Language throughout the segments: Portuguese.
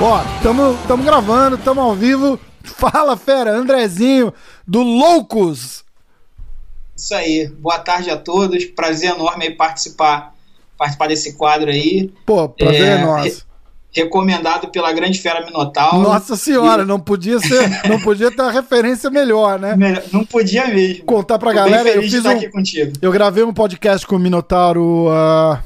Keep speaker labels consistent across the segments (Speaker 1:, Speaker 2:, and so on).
Speaker 1: Ó, tamo, tamo gravando, tamo ao vivo. Fala, fera, Andrezinho, do Loucos.
Speaker 2: Isso aí. Boa tarde a todos. Prazer enorme aí participar, participar desse quadro aí.
Speaker 1: Pô, prazer é, é nosso.
Speaker 2: Re recomendado pela grande fera Minotauro.
Speaker 1: Nossa senhora, e... não podia ser, não podia ter uma referência melhor, né?
Speaker 2: Não podia mesmo.
Speaker 1: Contar pra Tô galera, eu fiz um, Eu gravei um podcast com o Minotauro uh,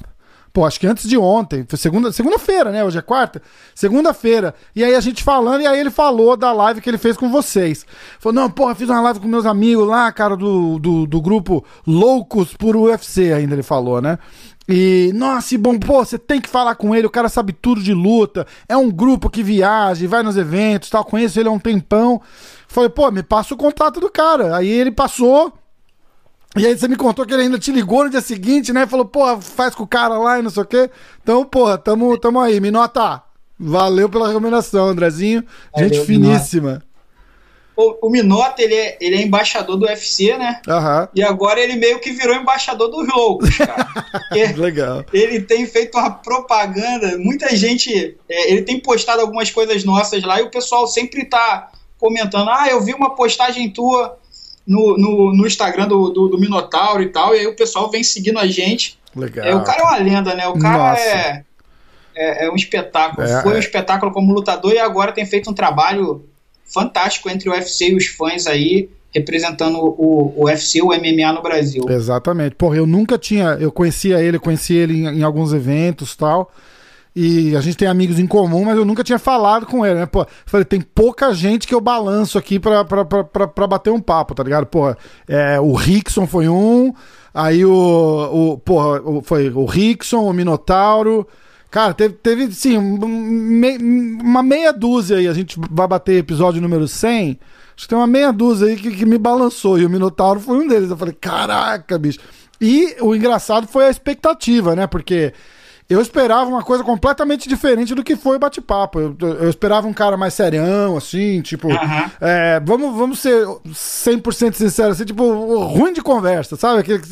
Speaker 1: Pô, acho que antes de ontem, foi segunda, segunda-feira, né? Hoje é quarta. Segunda-feira. E aí a gente falando, e aí ele falou da live que ele fez com vocês. Falou, não, porra, fiz uma live com meus amigos lá, cara, do, do, do grupo Loucos por UFC, ainda ele falou, né? E, nossa, e bom, pô, você tem que falar com ele, o cara sabe tudo de luta, é um grupo que viaja, vai nos eventos tal, conheço ele há um tempão. Falei, pô, me passa o contato do cara. Aí ele passou, e aí você me contou que ele ainda te ligou no dia seguinte, né? Falou, porra, faz com o cara lá e não sei o quê. Então, porra, tamo, tamo aí. Minota, valeu pela recomendação, Andrezinho. Valeu, Gente finíssima.
Speaker 2: O, o, Minota, ele é, ele é embaixador do UFC, né?
Speaker 1: Uhum.
Speaker 2: E agora ele meio que virou embaixador dos loucos, cara.
Speaker 1: Legal.
Speaker 2: Ele tem feito uma propaganda, muita gente... É, ele tem postado algumas coisas nossas lá e o pessoal sempre tá comentando, ah, eu vi uma postagem tua no, no, no Instagram do, do, do, Minotauro e tal, e aí o pessoal vem seguindo a gente.
Speaker 1: Legal.
Speaker 2: É, o cara é uma lenda, né? O cara é, é, é, um espetáculo. É, Foi um é. espetáculo como lutador e agora tem feito um trabalho fantástico entre o UFC e os fãs aí, representando o, o UFC, o MMA no Brasil.
Speaker 1: Exatamente. Porra, eu nunca tinha. Eu conhecia ele, conheci ele em, em alguns eventos tal. E a gente tem amigos em comum, mas eu nunca tinha falado com ele, né? Pô, falei, tem pouca gente que eu balanço aqui pra, pra, pra, pra, bater um papo, tá ligado? Pô, é, o Rickson foi um, aí o, o porra, foi o Rickson, o Minotauro. Cara, teve, teve sim, uma meia dúzia aí. A gente vai bater episódio número 100. Acho que tem uma meia dúzia aí que, que me balançou. E o Minotauro foi um deles. Eu falei, caraca, bicho. E o engraçado foi a expectativa, né? Porque eu esperava uma coisa completamente diferente do que foi o bate-papo. Eu, eu, esperava um cara mais serião, assim, tipo. É, vamos, vamos ser 100% sinceros, assim, tipo, ruim de conversa, sabe? Aquele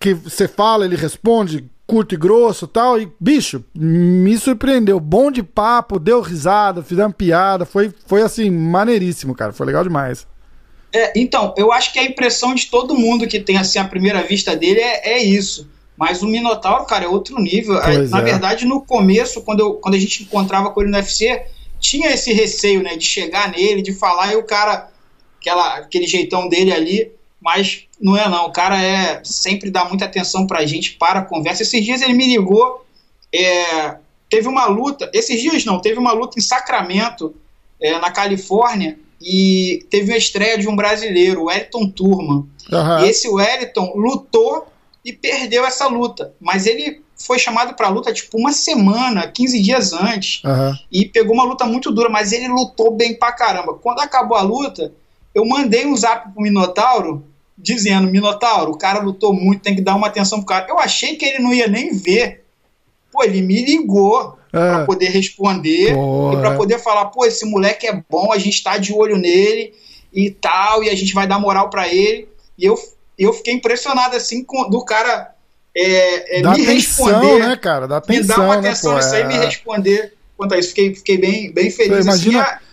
Speaker 1: que você fala, ele responde curto e grosso tal. E, bicho, me surpreendeu. Bom de papo, deu risada, fizemos piada. Foi, foi assim, maneiríssimo, cara. Foi legal demais.
Speaker 2: É, então, eu acho que a impressão de todo mundo que tem assim a primeira vista dele é, é isso. Mas o Minotauro, cara, é outro nível. Pois Na é. verdade, no começo, quando, eu, quando a gente encontrava com ele no UFC, tinha esse receio, né, de chegar nele, de falar, e o cara, aquela, aquele jeitão dele ali, mas não é não. O cara é sempre dá muita atenção pra gente, para a conversa. Esses dias ele me ligou, é, teve uma luta, esses dias não, teve uma luta em Sacramento, é, na Califórnia, e teve uma estreia de um brasileiro, o Wellington Turma. Uhum. E esse Wellington lutou e perdeu essa luta. Mas ele foi chamado para luta tipo uma semana, 15 dias antes,
Speaker 1: uhum.
Speaker 2: e pegou uma luta muito dura, mas ele lutou bem pra caramba. Quando acabou a luta, eu mandei um zap pro Minotauro dizendo: Minotauro, o cara lutou muito, tem que dar uma atenção pro cara. Eu achei que ele não ia nem ver. Pô, ele me ligou é. para poder responder e para poder falar: pô, esse moleque é bom, a gente tá de olho nele e tal, e a gente vai dar moral para ele. E eu eu fiquei impressionado, assim, com, do cara é, é,
Speaker 1: Dá me atenção, responder. né, cara? Dá atenção, me dar uma atenção
Speaker 2: né, isso aí, me é. responder quanto a isso. Fiquei, fiquei bem, bem feliz.
Speaker 1: imagina, assim,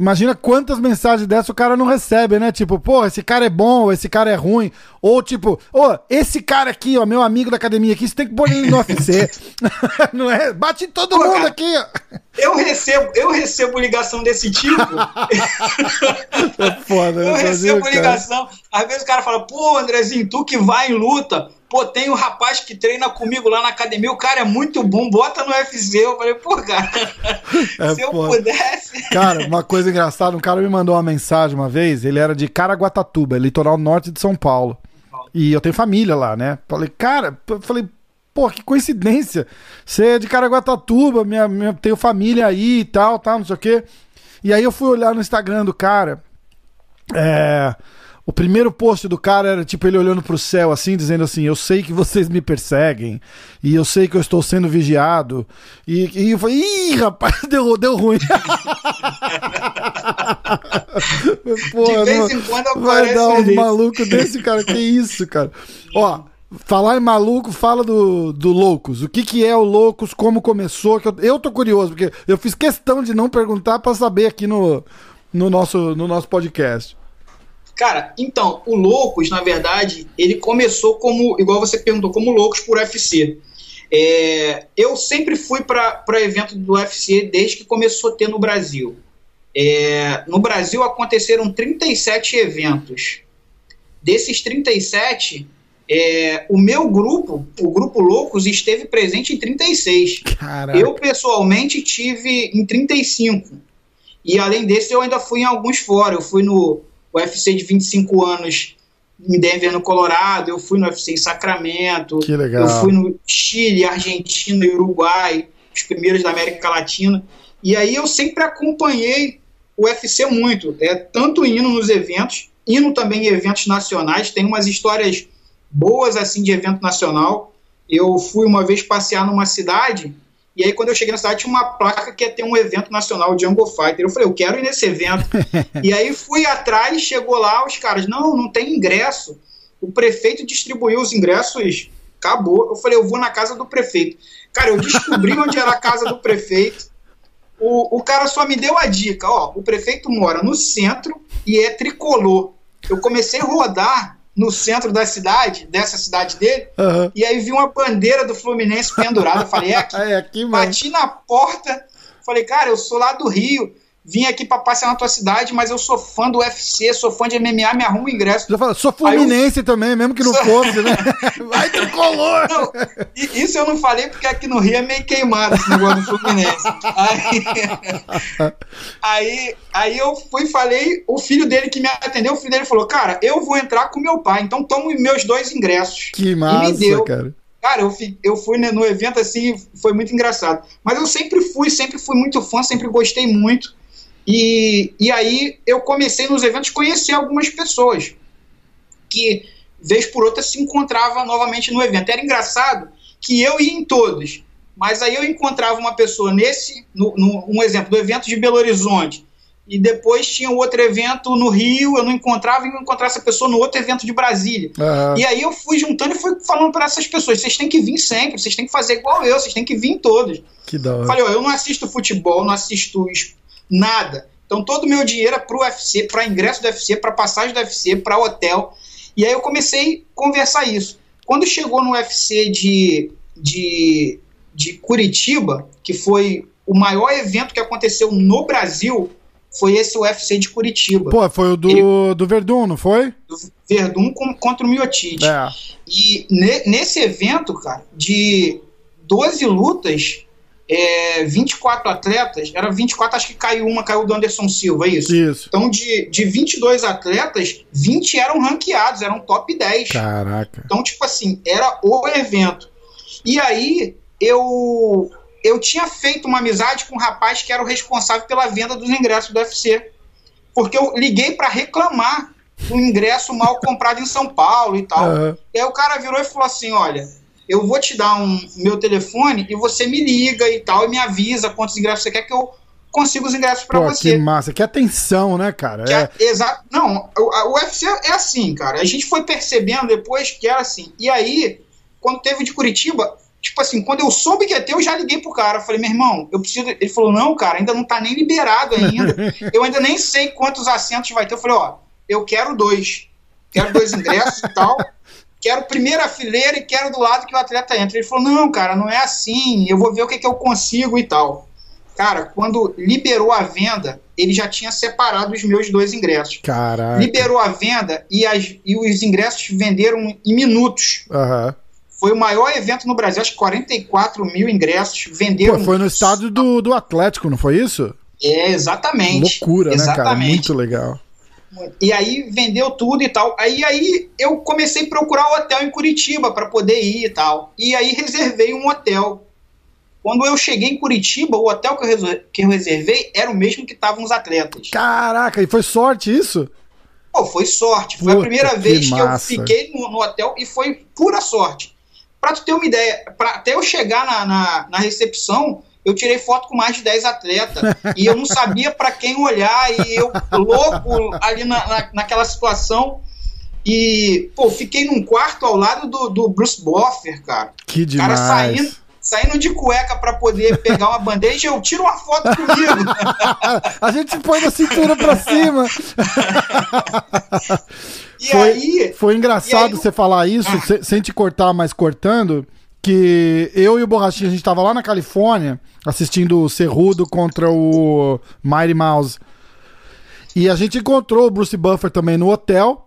Speaker 1: Imagina quantas mensagens dessa o cara não recebe, né? Tipo, pô, esse cara é bom, esse cara é ruim. Ou tipo, ô, oh, esse cara aqui, ó, meu amigo da academia aqui, você tem que pôr ele no UFC. não é? Bate em todo pô, mundo cara, aqui, ó.
Speaker 2: Eu recebo, eu recebo ligação desse tipo.
Speaker 1: é foda,
Speaker 2: Eu recebo ligação. Às vezes o cara fala, pô, Andrezinho, tu que vai em luta, pô, tem um rapaz que treina comigo lá na academia, o cara é muito bom, bota no UFC. Eu falei, pô, cara, é se eu foda. pudesse.
Speaker 1: Cara, uma coisa engraçada, um cara me mandou uma mensagem uma vez, ele era de Caraguatatuba, litoral norte de São Paulo. E eu tenho família lá, né? Falei, cara, falei, pô, que coincidência. Você é de Caraguatatuba, minha, minha, tenho família aí e tal, tal, não sei o quê. E aí eu fui olhar no Instagram do cara. É o primeiro post do cara era tipo ele olhando pro céu assim, dizendo assim: Eu sei que vocês me perseguem, e eu sei que eu estou sendo vigiado. E, e eu falei: Ih, rapaz, deu, deu ruim. Porra, de vez em quando aparece Vai dar um maluco desse, cara. Que isso, cara. Ó, Falar em maluco, fala do, do Loucos. O que, que é o Loucos, como começou? Eu, eu tô curioso, porque eu fiz questão de não perguntar para saber aqui no, no, nosso, no nosso podcast.
Speaker 2: Cara, então, o Loucos, na verdade, ele começou como, igual você perguntou, como Loucos por UFC. É, eu sempre fui para evento do UFC desde que começou a ter no Brasil. É, no Brasil aconteceram 37 eventos. Desses 37, é, o meu grupo, o Grupo Loucos, esteve presente em 36. Caraca. Eu, pessoalmente, tive em 35. E além desse, eu ainda fui em alguns fora. Eu fui no UFC de 25 anos em Denver, no Colorado. Eu fui no UFC em Sacramento.
Speaker 1: Que legal.
Speaker 2: Eu fui no Chile, Argentina e Uruguai, os primeiros da América Latina. E aí eu sempre acompanhei o UFC muito. É, tanto indo nos eventos, indo também em eventos nacionais. Tem umas histórias boas assim de evento nacional. Eu fui uma vez passear numa cidade e aí, quando eu cheguei na cidade, tinha uma placa que ia ter um evento nacional de Jungle Fighter. Eu falei, eu quero ir nesse evento. e aí fui atrás, chegou lá, os caras, não, não tem ingresso. O prefeito distribuiu os ingressos, acabou. Eu falei, eu vou na casa do prefeito. Cara, eu descobri onde era a casa do prefeito. O, o cara só me deu a dica, ó, o prefeito mora no centro e é tricolor. Eu comecei a rodar no centro da cidade, dessa cidade dele, uhum. e aí vi uma bandeira do Fluminense pendurada. Falei, é aqui. é aqui Bati na porta, falei, cara, eu sou lá do Rio vim aqui pra passear na tua cidade, mas eu sou fã do UFC, sou fã de MMA, me arrumo ingresso.
Speaker 1: Já fala, sou fluminense eu... também, mesmo que não fosse, né? Vai tricolor! Não,
Speaker 2: isso eu não falei porque aqui no Rio é meio queimado esse negócio do Fluminense. Aí, aí, aí eu fui e falei, o filho dele que me atendeu, o filho dele falou, cara, eu vou entrar com meu pai, então tomo meus dois ingressos.
Speaker 1: Que massa, e me deu. cara.
Speaker 2: Cara, eu, fui, eu fui no evento assim, foi muito engraçado. Mas eu sempre fui, sempre fui muito fã, sempre gostei muito. E, e aí eu comecei nos eventos a conhecer algumas pessoas que, vez por outra, se encontrava novamente no evento. Era engraçado que eu ia em todos, mas aí eu encontrava uma pessoa nesse, no, no, um exemplo, do evento de Belo Horizonte, e depois tinha outro evento no Rio, eu não encontrava e eu encontrava essa pessoa no outro evento de Brasília. Uhum. E aí eu fui juntando e fui falando para essas pessoas: vocês têm que vir sempre, vocês têm que fazer igual eu, vocês têm que vir em todos.
Speaker 1: Que da hora.
Speaker 2: Falei: ó, eu não assisto futebol, não assisto nada. Então todo o meu dinheiro é para o UFC, para ingresso do UFC, para passagem do UFC, para hotel. E aí eu comecei a conversar isso. Quando chegou no UFC de, de, de Curitiba, que foi o maior evento que aconteceu no Brasil, foi esse UFC de Curitiba.
Speaker 1: Pô, foi o do, Ele, do Verdun, não foi? Do
Speaker 2: Verdun com, contra o Miotite. É. E ne, nesse evento, cara, de 12 lutas, é, 24 atletas, era 24, acho que caiu uma, caiu do Anderson Silva, é isso?
Speaker 1: Isso.
Speaker 2: Então, de, de 22 atletas, 20 eram ranqueados, eram top 10.
Speaker 1: Caraca.
Speaker 2: Então, tipo assim, era o evento. E aí, eu, eu tinha feito uma amizade com um rapaz que era o responsável pela venda dos ingressos do UFC. Porque eu liguei para reclamar do ingresso mal comprado em São Paulo e tal. Uhum. E aí o cara virou e falou assim: olha eu vou te dar um meu telefone e você me liga e tal, e me avisa quantos ingressos você quer que eu consiga os ingressos para você.
Speaker 1: Que massa, que atenção, né, cara?
Speaker 2: É... Exato. Não, o, UFC é assim, cara. A gente foi percebendo depois que era assim. E aí, quando teve de Curitiba, tipo assim, quando eu soube que ia ter, eu já liguei pro cara. Falei, meu irmão, eu preciso. Ele falou, não, cara, ainda não tá nem liberado ainda. eu ainda nem sei quantos assentos vai ter. Eu falei, ó, eu quero dois. Quero dois ingressos e tal quero primeira fileira e quero do lado que o atleta entra. Ele falou: não, cara, não é assim, eu vou ver o que, que eu consigo e tal. Cara, quando liberou a venda, ele já tinha separado os meus dois ingressos.
Speaker 1: Caraca.
Speaker 2: Liberou a venda e, as, e os ingressos venderam em minutos.
Speaker 1: Uhum.
Speaker 2: Foi o maior evento no Brasil, acho que 44 mil ingressos venderam. Pô,
Speaker 1: foi no estado do, do Atlético, não foi isso?
Speaker 2: É, exatamente.
Speaker 1: Loucura, exatamente. né, cara? Muito legal.
Speaker 2: E aí vendeu tudo e tal. Aí, aí eu comecei a procurar um hotel em Curitiba para poder ir e tal. E aí reservei um hotel. Quando eu cheguei em Curitiba, o hotel que eu, que eu reservei era o mesmo que estavam os atletas.
Speaker 1: Caraca, e foi sorte isso?
Speaker 2: Pô, foi sorte. Foi Puta, a primeira vez que, que eu fiquei no, no, hotel e foi pura sorte. Pra tu ter uma ideia, pra, até eu chegar na, na, na recepção, eu tirei foto com mais de 10 atletas e eu não sabia para quem olhar e eu louco ali na, na, naquela situação e, pô, fiquei num quarto ao lado do, do Bruce Boffer, cara.
Speaker 1: Que demais.
Speaker 2: Cara saindo, saindo de cueca para poder pegar uma bandeja, eu tiro uma foto comigo.
Speaker 1: a gente põe a cintura para cima.
Speaker 2: e foi, aí,
Speaker 1: foi engraçado aí, você falar isso, ah. sem te cortar, mas cortando que eu e o Borrachinha, a gente tava lá na Califórnia assistindo o Cerrudo contra o Mighty Mouse. E a gente encontrou o Bruce Buffer também no hotel.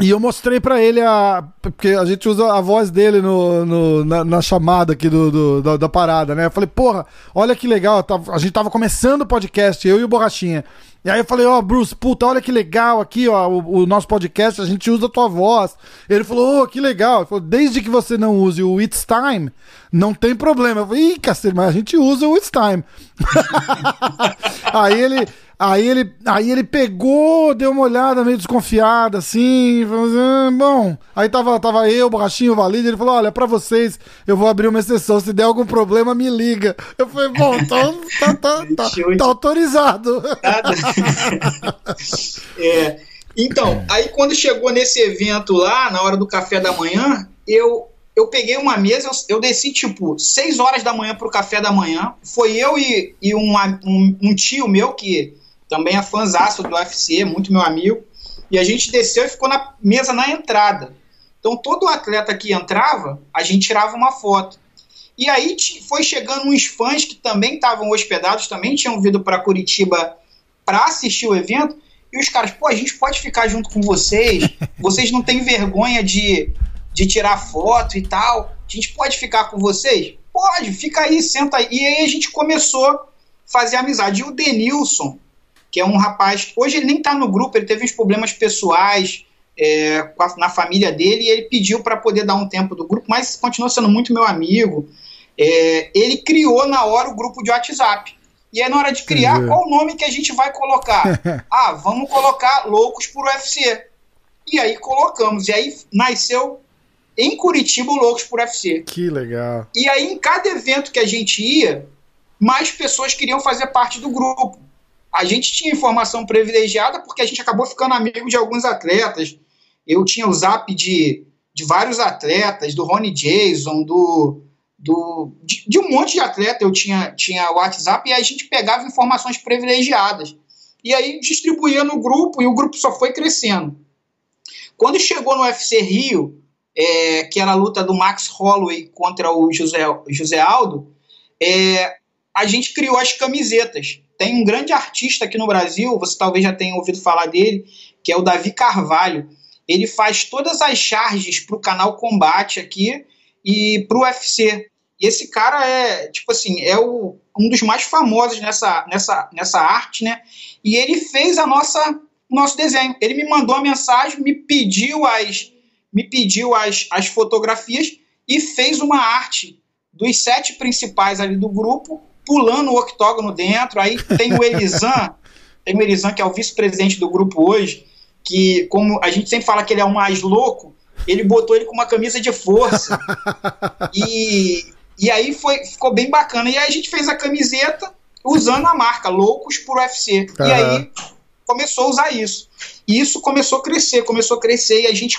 Speaker 1: E eu mostrei para ele a. Porque a gente usa a voz dele no, no na, na, chamada aqui do, do da, da, parada, né? Eu falei, porra, olha que legal. A gente tava começando o podcast, eu e o Borrachinha. E aí eu falei, ó, oh, Bruce, puta, olha que legal aqui, ó, o, o, nosso podcast, a gente usa a tua voz. Ele falou, oh, que legal. Ele falou, desde que você não use o It's Time, não tem problema. Eu falei, ih, cacete, mas a gente usa o It's Time. aí ele, Aí ele, aí ele pegou, deu uma olhada meio desconfiada, assim, falou assim, ah, bom. Aí tava, tava eu, o Borrachinho, o Valide, ele falou: olha, pra vocês, eu vou abrir uma exceção. Se der algum problema, me liga. Eu falei, bom, então tá, tá, tá, tá autorizado.
Speaker 2: é, então, aí quando chegou nesse evento lá, na hora do café da manhã, eu eu peguei uma mesa, eu, eu desci tipo 6 horas da manhã pro café da manhã. Foi eu e, e um, um, um tio meu que também é fãzaço do UFC, muito meu amigo. E a gente desceu e ficou na mesa na entrada. Então todo atleta que entrava, a gente tirava uma foto. E aí foi chegando uns fãs que também estavam hospedados, também tinham vindo para Curitiba para assistir o evento. E os caras, pô, a gente pode ficar junto com vocês? Vocês não têm vergonha de, de tirar foto e tal? A gente pode ficar com vocês? Pode, fica aí, senta aí. E aí a gente começou a fazer amizade. E o Denilson, que é um rapaz. Hoje ele nem está no grupo, ele teve uns problemas pessoais é, na família dele e ele pediu para poder dar um tempo do grupo, mas continua sendo muito meu amigo. É, ele criou na hora o grupo de WhatsApp. E aí, na hora de criar, Entendi. qual o nome que a gente vai colocar? ah, vamos colocar Loucos por UFC. E aí colocamos. E aí nasceu em Curitiba o Loucos por UFC.
Speaker 1: Que legal.
Speaker 2: E aí, em cada evento que a gente ia, mais pessoas queriam fazer parte do grupo a gente tinha informação privilegiada porque a gente acabou ficando amigo de alguns atletas. Eu tinha o zap de, de vários atletas, do Ronnie Jason, do, do, de, de, um monte de atleta eu tinha, tinha WhatsApp e a gente pegava informações privilegiadas. E aí distribuía no grupo e o grupo só foi crescendo. Quando chegou no UFC Rio, é, que era a luta do Max Holloway contra o José, José Aldo, é, a gente criou as camisetas. Tem um grande artista aqui no Brasil, você talvez já tenha ouvido falar dele, que é o Davi Carvalho. Ele faz todas as charges para o canal Combate aqui e para o UFC. E esse cara é, tipo assim, é o, um dos mais famosos nessa, nessa, nessa arte, né? E ele fez a nossa nosso desenho. Ele me mandou a mensagem, me pediu as me pediu as, as fotografias e fez uma arte dos sete principais ali do grupo pulando o octógono dentro. Aí tem o Elisan, tem o Elisan, que é o vice-presidente do grupo hoje, que, como a gente sempre fala que ele é o mais louco, ele botou ele com uma camisa de força. e, e aí foi, ficou bem bacana. E aí a gente fez a camiseta usando a marca Loucos por UFC. Uhum. E aí começou a usar isso. E isso começou a crescer, começou a crescer. E a gente,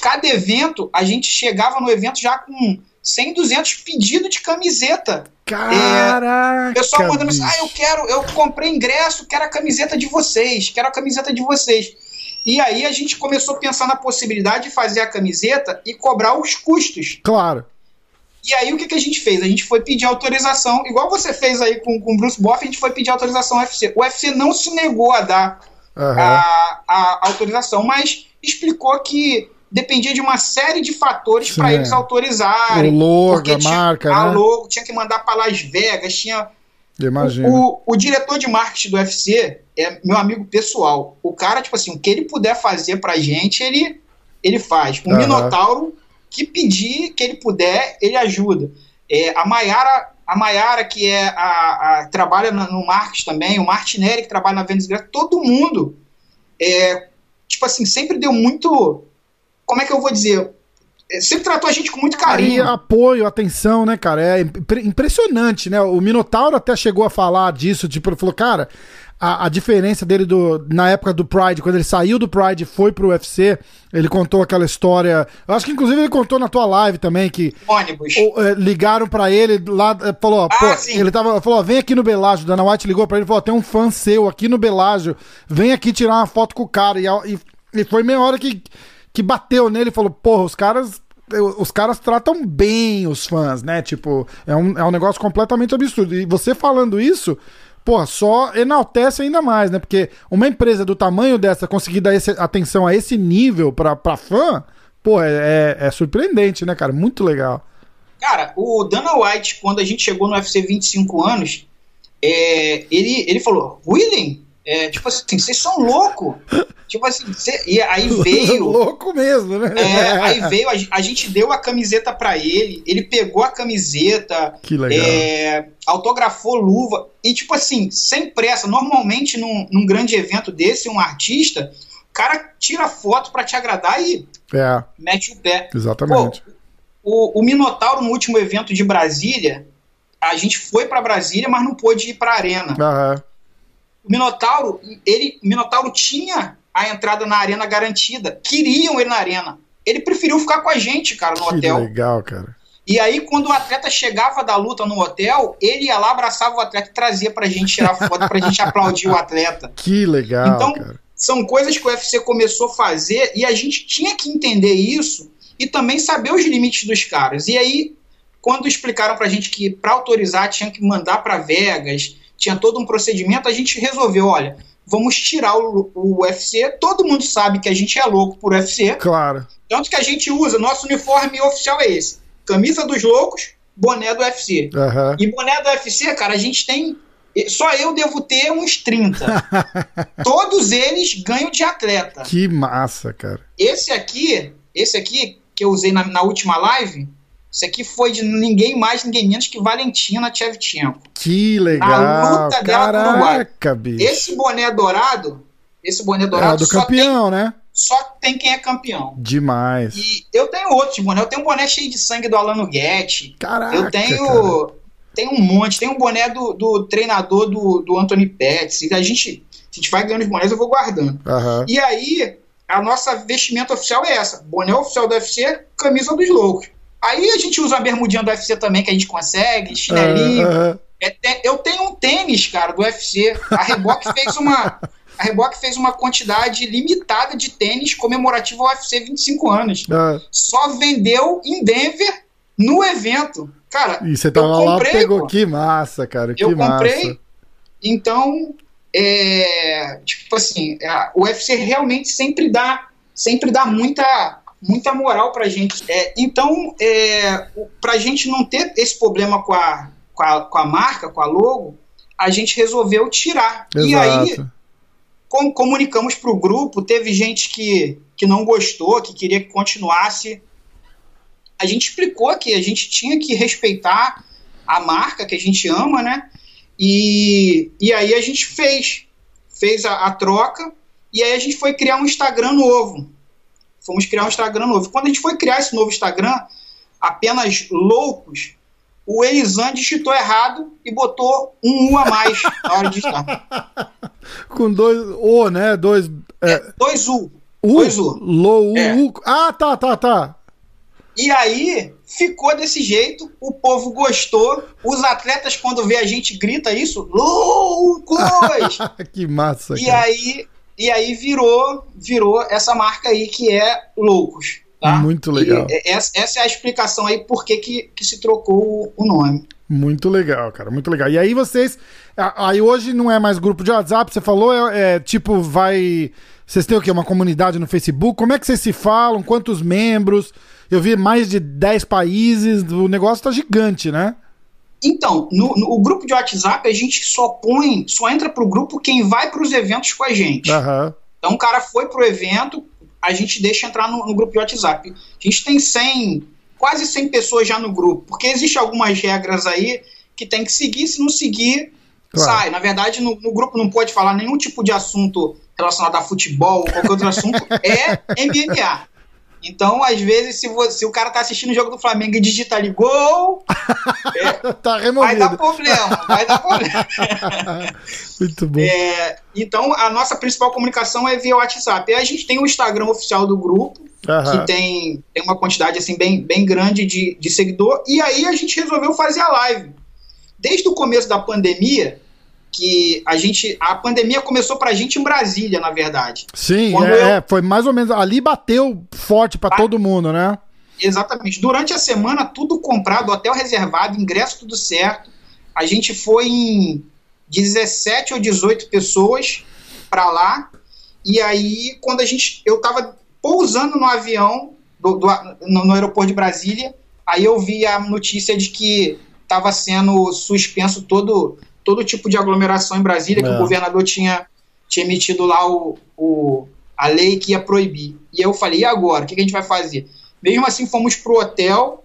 Speaker 2: cada evento, a gente chegava no evento já com 100, 200 pedidos de camiseta.
Speaker 1: Caraca!
Speaker 2: É, pessoal mandando assim, ah, eu quero, eu comprei ingresso, quero a camiseta de vocês, quero a camiseta de vocês. E aí a gente começou a pensar na possibilidade de fazer a camiseta e cobrar os custos.
Speaker 1: Claro.
Speaker 2: E aí o que, que a gente fez? A gente foi pedir autorização, igual você fez aí com, com o Bruce Boff, a gente foi pedir autorização ao UFC. O UFC não se negou a dar uhum. a, a autorização, mas explicou que dependia de uma série de fatores para eles autorizarem.
Speaker 1: O logo, a marca,
Speaker 2: a
Speaker 1: né?
Speaker 2: logo, tinha que mandar para Las Vegas, tinha.
Speaker 1: Imagina.
Speaker 2: O, o, o, diretor de marketing do UFC é meu amigo pessoal. O cara, tipo assim, o que ele puder fazer pra gente, ele, ele faz. O uhum. Minotauro, que pedir, que ele puder, ele ajuda. É, a Maiara, a Maiara, que é a, a trabalha no marketing também, o Martinelli, que trabalha na Vendas todo mundo, é, tipo assim, sempre deu muito como é que eu vou dizer? é, sempre tratou a gente com muito carinho.
Speaker 1: Aí, apoio, atenção, né, cara? É impressionante, né? O Minotauro até chegou a falar disso, tipo, ele falou, cara, a, a, diferença dele do, na época do Pride, quando ele saiu do Pride e foi pro UFC, ele contou aquela história. Eu acho que inclusive ele contou na tua live também que
Speaker 2: ônibus
Speaker 1: é, ligaram para ele lá, é, falou, ah, pô, sim. ele tava falou, vem aqui no Belágio, Dana White ligou para ele, falou, tem um fã seu aqui no Belágio, vem aqui tirar uma foto com o cara e, e, e foi meia hora que que bateu nele e falou, porra, os caras os caras tratam bem os fãs, né? Tipo, é um, é um negócio completamente absurdo. E você falando isso, pô, só enaltece ainda mais, né? Porque uma empresa do tamanho dessa conseguir dar esse, atenção a esse nível pra, pra fã, pô, é, é, é surpreendente, né, cara? Muito legal.
Speaker 2: Cara, o Dana White, quando a gente chegou no UFC 25 anos, é, ele, ele falou: William, é, tipo assim, vocês são loucos. tipo assim, cê, e aí veio.
Speaker 1: Louco mesmo, né?
Speaker 2: É, aí veio, a, a, gente deu a camiseta para ele, ele pegou a camiseta.
Speaker 1: Que legal.
Speaker 2: É, autografou luva. E, tipo assim, sem pressa. Normalmente, num, num grande evento desse, um artista, o cara tira foto para te agradar e
Speaker 1: é.
Speaker 2: mete o pé.
Speaker 1: Exatamente.
Speaker 2: Pô, o, o Minotauro, no último evento de Brasília, a gente foi para Brasília, mas não pôde ir pra arena.
Speaker 1: Aham.
Speaker 2: O Minotauro, ele, Minotauro tinha a entrada na arena garantida. Queriam ele na arena. Ele preferiu ficar com a gente, cara, no
Speaker 1: que
Speaker 2: hotel.
Speaker 1: legal, cara.
Speaker 2: E aí, quando o atleta chegava da luta no hotel, ele ia lá, abraçava o atleta e trazia pra gente tirar foto, pra gente aplaudir o atleta.
Speaker 1: Que legal,
Speaker 2: então,
Speaker 1: cara.
Speaker 2: São coisas que o UFC começou a fazer e a gente tinha que entender isso e também saber os limites dos caras. E aí, quando explicaram pra gente que para autorizar tinha que mandar para Vegas, tinha todo um procedimento, a gente resolveu, olha, vamos tirar o, o UFC. Todo mundo sabe que a gente é louco por UFC.
Speaker 1: Claro.
Speaker 2: Tanto que a gente usa, nosso uniforme oficial é esse: camisa dos loucos, boné do UFC.
Speaker 1: Uhum.
Speaker 2: E boné do UFC, cara, a gente tem. Só eu devo ter uns 30. Todos eles ganham de atleta.
Speaker 1: Que massa, cara.
Speaker 2: Esse aqui, esse aqui que eu usei na, na última live, isso aqui foi de ninguém mais, ninguém menos que Valentina Tchevchenko.
Speaker 1: Que legal. A luta dela Caraca, bicho.
Speaker 2: Esse boné dourado, esse boné dourado
Speaker 1: é do campeão,
Speaker 2: tem,
Speaker 1: né?
Speaker 2: Só tem quem é campeão.
Speaker 1: Demais.
Speaker 2: E eu tenho outros boné. Eu tenho um boné cheio de sangue do Alano Guetti.
Speaker 1: Caraca.
Speaker 2: Eu tenho tem um monte. Tem um boné do, do treinador do, do Anthony Pettis. E a gente, se a gente vai ganhando os bonés, eu vou guardando.
Speaker 1: Uhum.
Speaker 2: E aí, a nossa vestimenta oficial é essa: boné oficial do UFC, camisa dos loucos. Aí a gente usa a bermudinha do UFC também, que a gente consegue, chinelinho.
Speaker 1: Uhum.
Speaker 2: É, eu tenho um tênis, cara, do UFC. A Reebok fez uma. A Reebok fez uma quantidade limitada de tênis comemorativo ao UFC 25 anos.
Speaker 1: Uhum.
Speaker 2: Só vendeu em Denver no evento. Cara,
Speaker 1: e você tava comprei, lá, pegou. Pô. Que massa, cara. Que
Speaker 2: eu comprei.
Speaker 1: Massa.
Speaker 2: Então, é, tipo assim, o UFC realmente sempre dá, sempre dá muita muita moral pra gente. É, então, é, pra gente não ter esse problema com a, com a, com a marca, com a logo, a gente resolveu tirar.
Speaker 1: Exato.
Speaker 2: E aí, com, comunicamos pro grupo, teve gente que, que não gostou, que queria que continuasse. A gente explicou que a gente tinha que respeitar a marca que a gente ama, né? E, e aí a gente fez, fez a, a troca, e aí a gente foi criar um Instagram novo fomos criar um Instagram novo. Quando a gente foi criar esse novo Instagram, apenas loucos, o Elisan digitou errado e botou um U a mais na hora de digitar.
Speaker 1: Com dois O, né? Dois.
Speaker 2: É, é, dois U.
Speaker 1: U? Dois U. Low, é. U. Ah, tá, tá, tá.
Speaker 2: E aí ficou desse jeito, o povo gostou, os atletas quando vê a gente grita isso, loucos!
Speaker 1: que massa.
Speaker 2: E cara. aí e aí virou, virou essa marca aí que é Loucos. Tá?
Speaker 1: Muito legal.
Speaker 2: E essa, essa é a explicação aí por que, que, que se trocou o nome.
Speaker 1: Muito legal, cara, muito legal. E aí vocês. Aí hoje não é mais grupo de WhatsApp, você falou, é, é, tipo, vai. Vocês têm o quê? Uma comunidade no Facebook? Como é que vocês se falam? Quantos membros? Eu vi mais de 10 países, o negócio tá gigante, né?
Speaker 2: Então, no, no grupo de WhatsApp, a gente só põe, só entra pro grupo quem vai para os eventos com a gente.
Speaker 1: Uhum.
Speaker 2: Então, o cara foi pro evento, a gente deixa entrar no, no, grupo de WhatsApp. A gente tem 100, quase 100 pessoas já no grupo, porque existem algumas regras aí que tem que seguir, se não seguir, claro. sai. Na verdade, no, no, grupo não pode falar nenhum tipo de assunto relacionado a futebol ou qualquer outro assunto, é MMA. Então, às vezes, se, você, se o cara tá assistindo o jogo do Flamengo e digita ali gol,
Speaker 1: é, tá removido.
Speaker 2: vai dar problema, vai dar problema.
Speaker 1: Muito bom.
Speaker 2: É, então, a nossa principal comunicação é via WhatsApp. E a gente tem o Instagram oficial do grupo, uhum. que tem, tem uma quantidade assim bem, bem grande de, de seguidor. E aí a gente resolveu fazer a live. Desde o começo da pandemia, que a gente. A pandemia começou pra gente em Brasília, na verdade.
Speaker 1: Sim, é, eu, é, foi mais ou menos. Ali bateu forte para todo mundo, né?
Speaker 2: Exatamente. Durante a semana, tudo comprado, hotel reservado, ingresso tudo certo. A gente foi em 17 ou 18 pessoas para lá. E aí, quando a gente. Eu tava pousando no avião do, do no, no aeroporto de Brasília, aí eu vi a notícia de que estava sendo suspenso todo todo tipo de aglomeração em Brasília, que o é. governador tinha, tinha emitido lá o, o, a lei que ia proibir. E eu falei, e agora? O que, que a gente vai fazer? Mesmo assim, fomos pro hotel,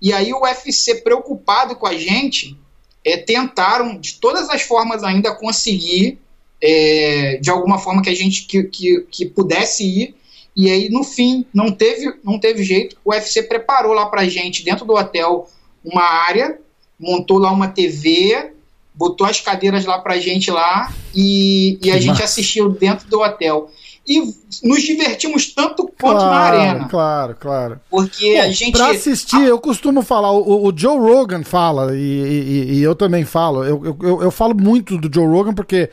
Speaker 2: e aí o UFC, preocupado com a gente, é, tentaram, de todas as formas ainda, conseguir, é, de alguma forma que a gente que, que, que pudesse ir, e aí, no fim, não teve, não teve jeito. O UFC preparou lá pra gente, dentro do hotel, uma área, montou lá uma TV, botou as cadeiras lá pra gente lá e, e a gente assistiu dentro do hotel. E nos divertimos tanto quanto claro, na arena.
Speaker 1: Claro, claro.
Speaker 2: Porque Bom, a gente.
Speaker 1: Pra assistir, eu costumo falar, o, o Joe Rogan fala, e, e, e, eu também falo. Eu, eu, eu falo muito do Joe Rogan porque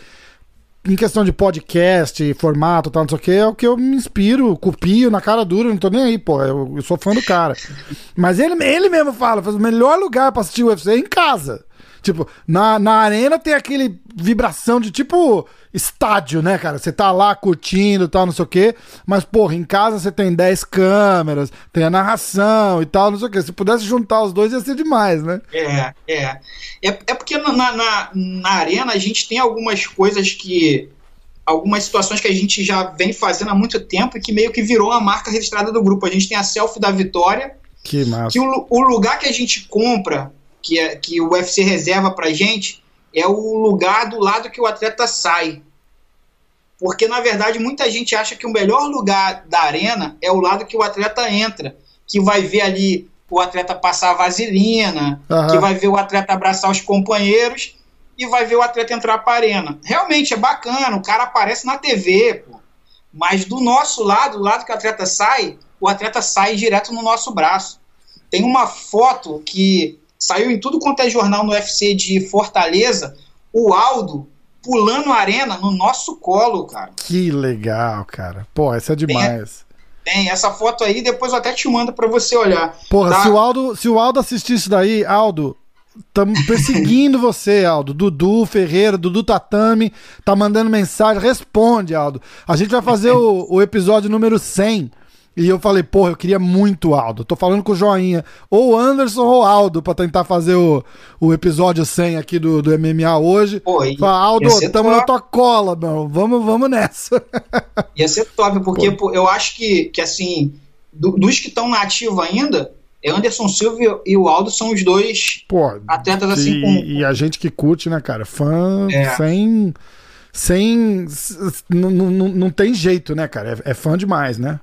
Speaker 1: em questão de podcast, formato tal, não sei o que, é o que eu me inspiro, copio na cara dura, não tô nem aí, pô. Eu, eu sou fã do cara. Mas ele, ele mesmo fala, faz o melhor lugar pra assistir o UFC é em casa. Tipo, na, na arena tem aquele vibração de tipo estádio, né, cara? Você tá lá curtindo e tal, não sei o quê. Mas, porra, em casa você tem 10 câmeras, tem a narração e tal, não sei o quê. Se pudesse juntar os dois ia ser demais, né?
Speaker 2: É, é. É, é porque na, na, na arena a gente tem algumas coisas que. Algumas situações que a gente já vem fazendo há muito tempo e que meio que virou uma marca registrada do grupo. A gente tem a selfie da vitória.
Speaker 1: Que massa.
Speaker 2: Que o, o lugar que a gente compra que, é, que o UFC reserva para gente é o lugar do lado que o atleta sai. Porque, na verdade, muita gente acha que o melhor lugar da arena é o lado que o atleta entra, que vai ver ali o atleta passar a vaselina, uhum. que vai ver o atleta abraçar os companheiros e vai ver o atleta entrar para a arena. Realmente é bacana, o cara aparece na TV, pô. mas do nosso lado, do lado que o atleta sai, o atleta sai direto no nosso braço. Tem uma foto que Saiu em tudo quanto é jornal no UFC de Fortaleza, o Aldo pulando a arena no nosso colo, cara.
Speaker 1: Que legal, cara. Pô, essa é demais.
Speaker 2: Tem, tem essa foto aí, depois eu até te mando para você olhar.
Speaker 1: Porra, tá? se, o Aldo, se o Aldo assistir isso daí, Aldo, Estamos perseguindo você, Aldo. Dudu Ferreira, Dudu Tatame, tá mandando mensagem. Responde, Aldo. A gente vai fazer o, o episódio número 100 e eu falei, porra, eu queria muito Aldo. Tô falando com o Joinha. Ou Anderson ou Aldo pra tentar fazer o, o episódio 100 aqui do, do MMA hoje. Pô, Fala, Aldo, tamo top. na tua cola, meu. Vamos, vamos nessa.
Speaker 2: Ia ser top, porque pô. eu acho que, que assim, do, dos que estão na ativa ainda, é Anderson Silva e o Aldo são os dois
Speaker 1: pô, atletas assim e, com. E a gente que curte, né, cara? Fã é. sem. Sem. Não, não, não tem jeito, né, cara? É, é fã demais, né?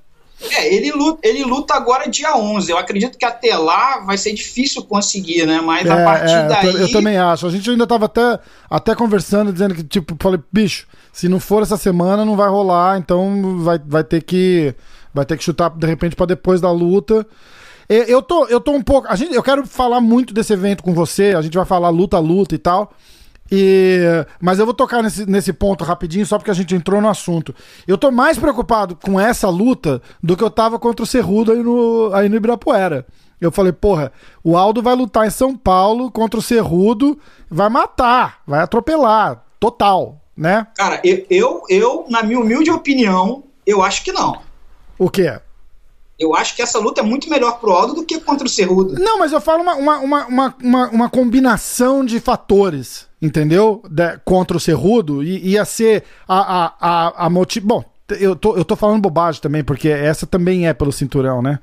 Speaker 2: É, ele luta, ele luta agora dia 11. Eu acredito que até lá vai ser difícil conseguir, né? Mas é, a partir é, daí.
Speaker 1: Eu, eu, também acho. A gente ainda tava até, até conversando, dizendo que, tipo, falei, bicho, se não for essa semana, não vai rolar, então vai, vai ter que. Vai ter que chutar de repente para depois da luta. Eu tô, eu tô um pouco. A gente, eu quero falar muito desse evento com você. A gente vai falar luta, luta e tal. E, mas eu vou tocar nesse, nesse ponto rapidinho, só porque a gente entrou no assunto. Eu tô mais preocupado com essa luta do que eu tava contra o Cerrudo aí no, aí no Ibirapuera. Eu falei, porra, o Aldo vai lutar em São Paulo contra o Cerrudo, vai matar, vai atropelar, total, né?
Speaker 2: Cara, eu, eu, eu na minha humilde opinião, eu acho que não.
Speaker 1: O quê?
Speaker 2: Eu acho que essa luta é muito melhor pro Aldo do que contra o Cerrudo.
Speaker 1: Não, mas eu falo uma, uma, uma, uma, uma combinação de fatores, entendeu? De, contra o Cerrudo. E ia ser a, a, a, a motivo. Bom, eu tô, eu tô falando bobagem também, porque essa também é pelo cinturão, né?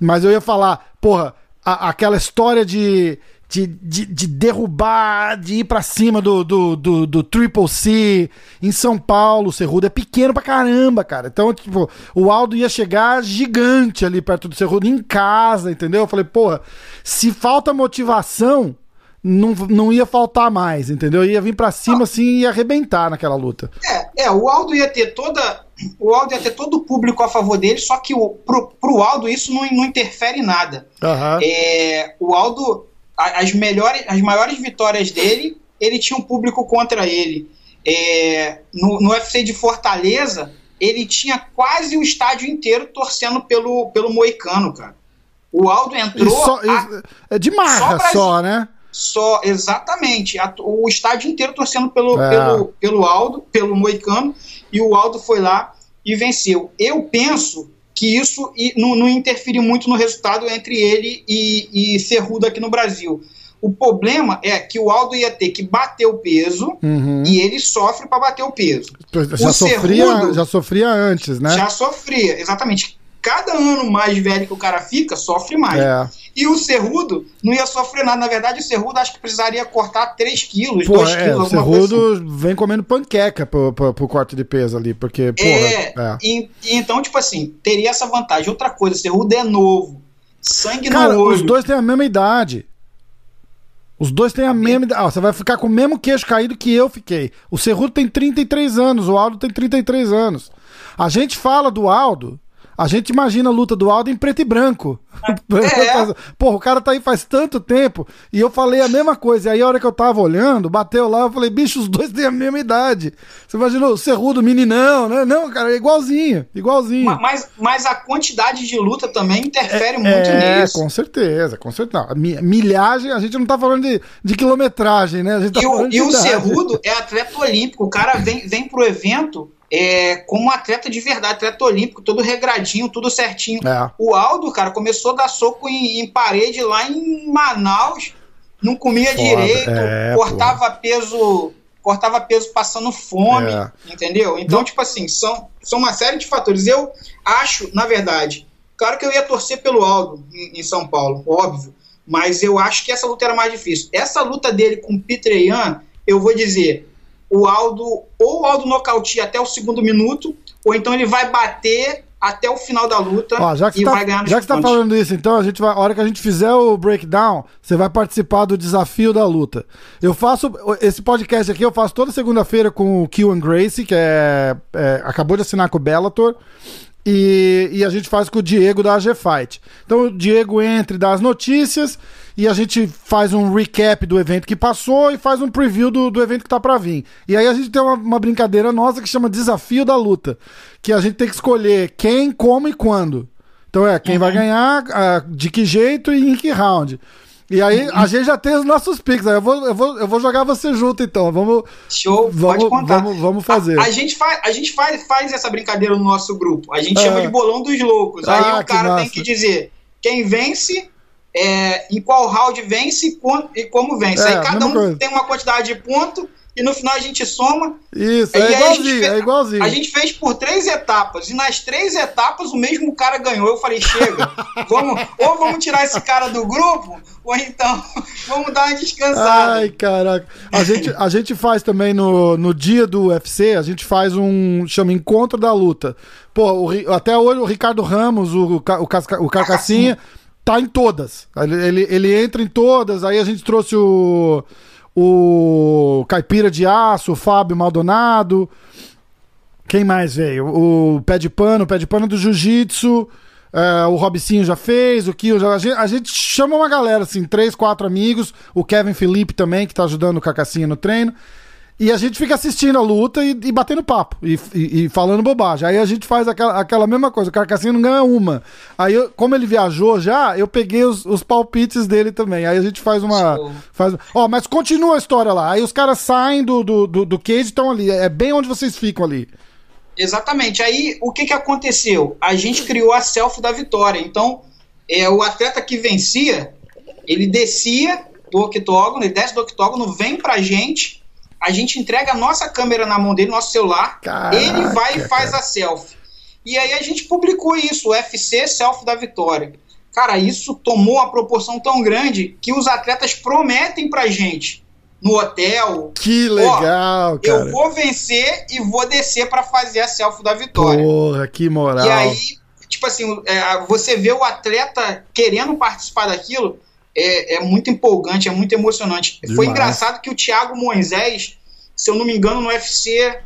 Speaker 1: Mas eu ia falar, porra, a, aquela história de de, de, de derrubar, de ir pra cima do, do, do, do, Triple C. Em São Paulo, o Cerrudo é pequeno pra caramba, cara. Então, tipo, o Aldo ia chegar gigante ali perto do Cerrudo, em casa, entendeu? Eu falei, porra, se falta motivação, não, não ia faltar mais, entendeu? Ia vir pra cima, assim, e ia arrebentar naquela luta.
Speaker 2: É, é, o Aldo ia ter toda. O Aldo ia ter todo o público a favor dele, só que o, pro, pro Aldo isso não, não interfere em nada.
Speaker 1: Uhum.
Speaker 2: É, o Aldo, as, melhores, as maiores vitórias dele, ele tinha um público contra ele. É, no, no UFC de Fortaleza, ele tinha quase o estádio inteiro torcendo pelo, pelo Moicano, cara. O Aldo entrou. Só,
Speaker 1: a, é de marra só, só, né?
Speaker 2: Só, exatamente. A, o estádio inteiro torcendo pelo, é. pelo, pelo Aldo, pelo Moicano, e o Aldo foi lá e venceu. Eu penso que isso não, não interfere muito no resultado entre ele e, e Cerrudo aqui no Brasil. O problema é que o Aldo ia ter que bater o peso uhum. e ele sofre para bater o peso.
Speaker 1: Já, o sofria, Cerrudo, já sofria antes, né?
Speaker 2: Já sofria, exatamente cada ano mais velho que o cara fica, sofre mais. É. E o Cerrudo não ia sofrer nada. Na verdade, o Cerrudo acho que precisaria cortar 3 quilos, Pô, 2
Speaker 1: é,
Speaker 2: quilos.
Speaker 1: O Cerrudo assim. vem comendo panqueca pro, pro, pro, corte de peso ali, porque, porra,
Speaker 2: é, é. E, e, então, tipo assim, teria essa vantagem. Outra coisa, o Cerrudo é novo. Sangue cara, no olho.
Speaker 1: os dois têm a mesma idade. Os dois têm a mesma idade. Ah, você vai ficar com o mesmo queixo caído que eu fiquei. O Cerrudo tem 33 anos, o Aldo tem 33 anos. A gente fala do Aldo a gente imagina a luta do Aldo em preto e branco. É. Porra, o cara tá aí faz tanto tempo. E eu falei a mesma coisa. E aí, a hora que eu tava olhando, bateu lá, eu falei, bicho, os dois têm a mesma idade. Você imaginou o Cerrudo, meninão, né? Não, cara, é igualzinho, igualzinho.
Speaker 2: Mas, mas a quantidade de luta também interfere é, muito
Speaker 1: é, nisso. Com certeza, com certeza. Não, milhagem, a gente não tá falando de, de quilometragem, né? A gente tá
Speaker 2: e o, e o Cerrudo é atleta olímpico. O cara vem, vem pro evento é, como atleta de verdade, atleta olímpico, todo regradinho, tudo certinho. É. O Aldo, cara, começou a dar soco em, em parede lá em Manaus, não comia Foda. direito, é, cortava pô. peso, cortava peso passando fome, é. entendeu? Então, tipo assim, são, são uma série de fatores. Eu acho, na verdade, claro que eu ia torcer pelo Aldo em, em São Paulo, óbvio, mas eu acho que essa luta era mais difícil. Essa luta dele com o Pitreyan, eu vou dizer, o Aldo, ou o Aldo nocautia até o segundo minuto, ou então ele vai bater até o final da luta
Speaker 1: Ó, já que e tá, vai ganhar Já que você tá falando isso, então, a, gente vai, a hora que a gente fizer o breakdown, você vai participar do desafio da luta. Eu faço, esse podcast aqui eu faço toda segunda-feira com o Kiwan Gracie, que é, é, acabou de assinar com o Bellator, e, e a gente faz com o Diego da AG Fight. Então o Diego entra e dá as notícias, e a gente faz um recap do evento que passou e faz um preview do, do evento que tá para vir. E aí a gente tem uma, uma, brincadeira nossa que chama Desafio da Luta, que a gente tem que escolher quem, como e quando. Então é quem uhum. vai ganhar, de que jeito e em que round. E aí a gente já tem os nossos picks. Eu vou, eu vou, eu vou jogar você junto, então. Vamos.
Speaker 2: Show,
Speaker 1: vamos,
Speaker 2: pode contar.
Speaker 1: Vamos, vamos fazer.
Speaker 2: A, a, gente, faz, a gente faz, faz essa brincadeira no nosso grupo. A gente chama de bolão dos loucos. Aí ah, o cara tem que dizer quem vence é, em qual round vence e como vence. É, Aí cada um coisa. tem uma quantidade de ponto e no final a gente soma.
Speaker 1: Isso, é igualzinho, fez, é igualzinho.
Speaker 2: A gente fez por três etapas, e nas três etapas o mesmo cara ganhou. Eu falei, chega, vamos, ou vamos tirar esse cara do grupo, ou então vamos dar uma descansada.
Speaker 1: Ai, caraca. A gente, a gente faz também no, no dia do UFC, a gente faz um, chama Encontro da Luta. Pô, o, até hoje o Ricardo Ramos, o, o, o, o Carcassinha tá em todas. Ele, ele, ele, entra em todas. Aí a gente trouxe o, o Caipira de Aço, o Fábio Maldonado. Quem mais veio? O Pé de Pano, o Pé de Pano do Jiu-Jitsu. É, o Robicinho já fez, o Kio já. A gente, a gente, chama uma galera, assim, três, quatro amigos. O Kevin Felipe também, que tá ajudando o Cacassinha no treino. E a gente fica assistindo a luta e, e batendo papo e, e, e, falando bobagem. Aí a gente faz aquela, aquela mesma coisa. O Carcassinho não ganha uma. Aí, eu, como ele viajou já, eu peguei os, os palpites dele também. Aí a gente faz uma. Faz, ó, mas continua a história lá. Aí os caras saem do, do, do, do cage e estão ali. É bem onde vocês ficam ali.
Speaker 2: Exatamente. Aí o que, que aconteceu? A gente criou a selfie da vitória. Então, é, o atleta que vencia, ele descia do octógono, ele desce do octógono, vem pra gente a gente entrega a nossa câmera na mão dele, nosso celular, Caraca, ele vai e faz cara. a selfie. E aí a gente publicou isso, o FC Selfie da Vitória. Cara, isso tomou uma proporção tão grande que os atletas prometem pra gente no hotel.
Speaker 1: Que legal, cara.
Speaker 2: Eu vou vencer e vou descer para fazer a selfie da vitória.
Speaker 1: Porra, que moral.
Speaker 2: E aí, tipo assim, é, você vê o atleta querendo participar daquilo, é, é muito empolgante, é muito emocionante. Demais. Foi engraçado que o Thiago Moisés, se eu não me engano, no UFC.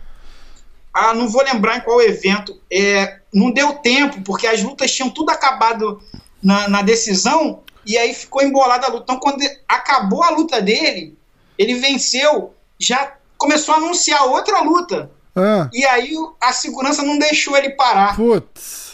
Speaker 2: Ah, não vou lembrar em qual evento. É, não deu tempo, porque as lutas tinham tudo acabado na, na decisão, e aí ficou embolada a luta. Então, quando acabou a luta dele, ele venceu, já começou a anunciar outra luta. Ah. E aí a segurança não deixou ele parar.
Speaker 1: Putz.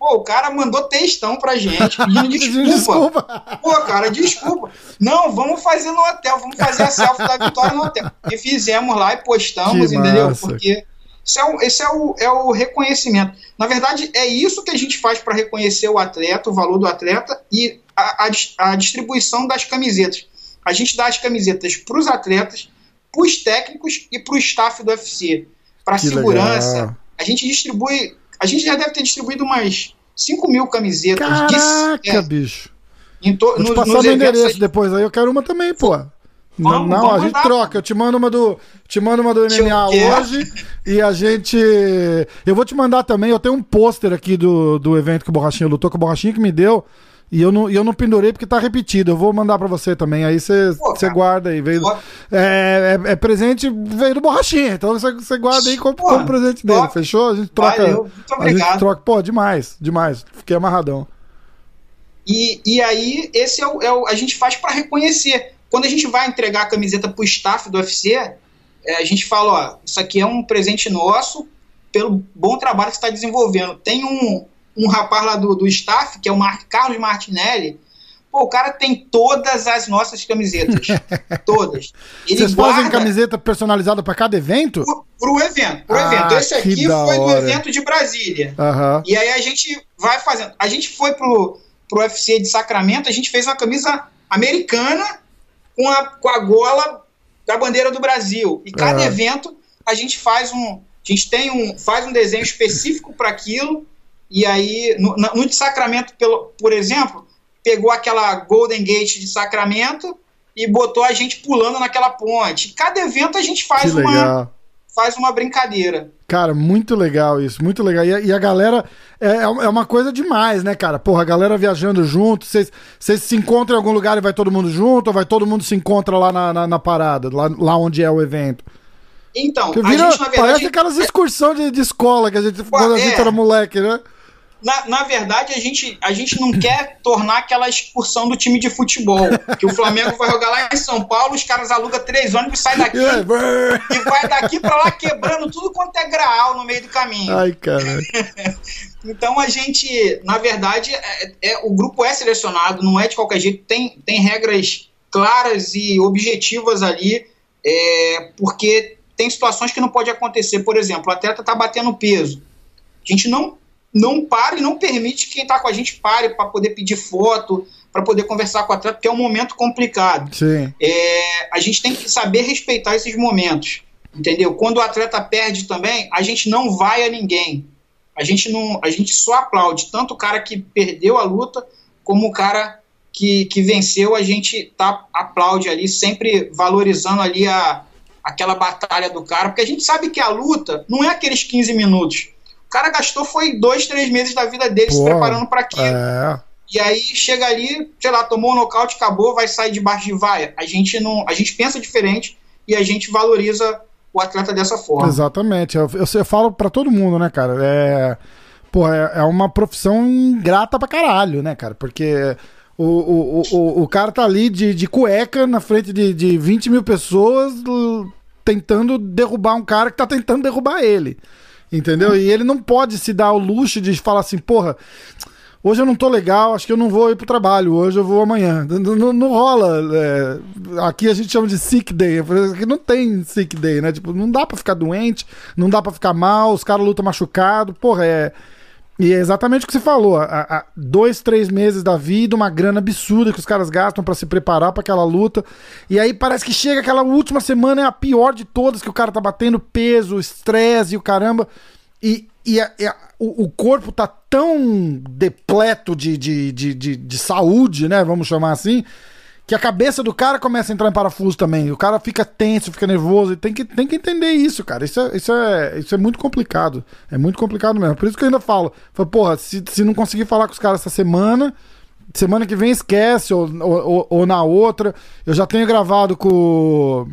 Speaker 2: Pô, o cara mandou textão pra gente, pedindo desculpa. desculpa. Pô, cara, desculpa. Não, vamos fazer no hotel, vamos fazer a selfie da vitória no hotel. E fizemos lá e postamos, que entendeu? Massa. Porque esse é, o, esse é, o, é o reconhecimento. Na verdade, é isso que a gente faz para reconhecer o atleta, o valor do atleta e a, a, a distribuição das camisetas. A gente dá as camisetas para os atletas, para os técnicos e para o staff do UFC. Para segurança, legal. a gente distribui a gente já deve ter distribuído umas 5 mil camisetas.
Speaker 1: Caraca, é, bicho. Em to, Vou te passar o endereço depois aí, eu quero uma também, pô. Vamos, não, vamos a gente troca. Eu te mando uma do, te mando uma do MMA hoje e a gente. Eu vou te mandar também. Eu tenho um pôster aqui do, do evento que o Borrachinha lutou, que o Borrachinha que me deu. E eu não, eu não pendurei porque tá repetido. Eu vou mandar para você também. Aí você guarda aí. Veio, é, é, é, presente, veio do borrachinha. Então você guarda aí como, como presente dele. Fechou? A gente troca. Valeu, muito obrigado. A gente troca. Pô, demais, demais. Fiquei amarradão.
Speaker 2: E, e aí, esse é o, é o a gente faz para reconhecer. Quando a gente vai entregar a camiseta pro staff do UFC, é, a gente fala: ó, isso aqui é um presente nosso pelo bom trabalho que você está desenvolvendo. Tem um, um rapaz lá do, do staff, que é o Mar Carlos Martinelli, Pô, o cara tem todas as nossas camisetas. todas.
Speaker 1: Ele Vocês guarda... fazem camiseta personalizada para cada evento?
Speaker 2: Pro, pro evento. Pro ah, evento. Esse aqui foi do evento de Brasília.
Speaker 1: Uhum.
Speaker 2: E aí a gente vai fazendo. A gente foi pro, pro UFC de Sacramento, a gente fez uma camisa americana com a, com a gola da bandeira do Brasil. E cada uhum. evento a gente faz um. A gente tem um. faz um desenho específico para aquilo e aí, no, no de Sacramento, pelo, por exemplo, pegou aquela Golden Gate de Sacramento e botou a gente pulando naquela ponte. Cada evento a gente faz uma faz uma brincadeira.
Speaker 1: Cara, muito legal isso, muito legal. E a, e a galera é, é, é uma coisa demais, né, cara? Porra, a galera viajando junto, vocês se encontram em algum lugar e vai todo mundo junto, ou vai todo mundo se encontra lá na, na, na parada, lá, lá onde é o evento?
Speaker 2: Então,
Speaker 1: vira, a gente, verdade. Parece aquelas excursões de, de escola que a gente, quando a gente é. era moleque, né?
Speaker 2: Na, na verdade, a gente, a gente não quer tornar aquela excursão do time de futebol. Que o Flamengo vai jogar lá em São Paulo, os caras alugam três ônibus, sai daqui e vai daqui para lá quebrando tudo quanto é graal no meio do caminho.
Speaker 1: Ai, cara.
Speaker 2: então a gente, na verdade, é, é, o grupo é selecionado, não é de qualquer jeito, tem, tem regras claras e objetivas ali, é, porque tem situações que não pode acontecer. Por exemplo, o atleta está batendo peso. A gente não não para e não permite que quem está com a gente pare para poder pedir foto, para poder conversar com o atleta, porque é um momento complicado.
Speaker 1: Sim.
Speaker 2: É, a gente tem que saber respeitar esses momentos, entendeu? Quando o atleta perde também, a gente não vai a ninguém. A gente, não, a gente só aplaude, tanto o cara que perdeu a luta, como o cara que, que venceu, a gente tá, aplaude ali, sempre valorizando ali a, aquela batalha do cara, porque a gente sabe que a luta não é aqueles 15 minutos cara gastou foi dois, três meses da vida dele Pô, se preparando para aquilo. É. E aí chega ali, sei lá, tomou um nocaute, acabou, vai sair debaixo de vaia. A gente não, a gente pensa diferente e a gente valoriza o atleta dessa forma.
Speaker 1: Exatamente. Eu, eu, eu falo para todo mundo, né, cara? É, pô, é, é, uma profissão ingrata pra caralho, né, cara? Porque o, o, o, o cara tá ali de, de cueca na frente de, de 20 mil pessoas tentando derrubar um cara que tá tentando derrubar ele. Entendeu? E ele não pode se dar o luxo de falar assim, porra, hoje eu não tô legal, acho que eu não vou ir pro trabalho, hoje eu vou amanhã. Não, não, não rola. É, aqui a gente chama de sick day. Aqui não tem sick day, né? Tipo, não dá pra ficar doente, não dá pra ficar mal, os caras lutam machucado. Porra, é. E é exatamente o que você falou. A, dois, três meses da vida, uma grana absurda que os caras gastam para se preparar para aquela luta. E aí parece que chega aquela última semana, é a pior de todas, que o cara tá batendo peso, estresse e o caramba. E e, a, a, o, o, corpo tá tão depleto de, de, de, de, de saúde, né? Vamos chamar assim, que a cabeça do cara começa a entrar em parafuso também. O cara fica tenso, fica nervoso. Tem que, tem que entender isso, cara. Isso é, isso, é, isso é muito complicado. É muito complicado mesmo. Por isso que eu ainda falo. falo porra, se, se não conseguir falar com os caras essa semana, semana que vem esquece, ou, ou, ou na outra. Eu já tenho gravado com,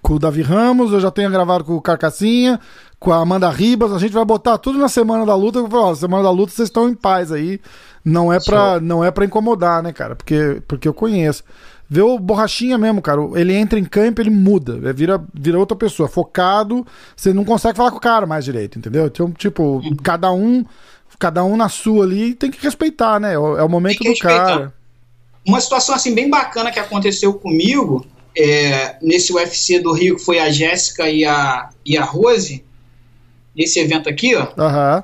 Speaker 1: com o Davi Ramos, eu já tenho gravado com o Carcassinha, com a Amanda Ribas. A gente vai botar tudo na semana da luta. Eu vou falar, semana da luta vocês estão em paz aí. Não é pra, não é pra incomodar, né, cara? Porque, porque eu conheço. Vê o Borrachinha mesmo, cara. Ele entra em campo, ele muda. Ele vira, vira outra pessoa. Focado, você não consegue falar com o cara mais direito, entendeu? Então, tipo, uhum. cada um cada um na sua ali tem que respeitar, né? É o momento do respeitar. cara.
Speaker 2: Uma situação assim bem bacana que aconteceu comigo é, nesse UFC do Rio, que foi a Jéssica e a, e a Rose, nesse evento aqui, ó.
Speaker 1: Uhum.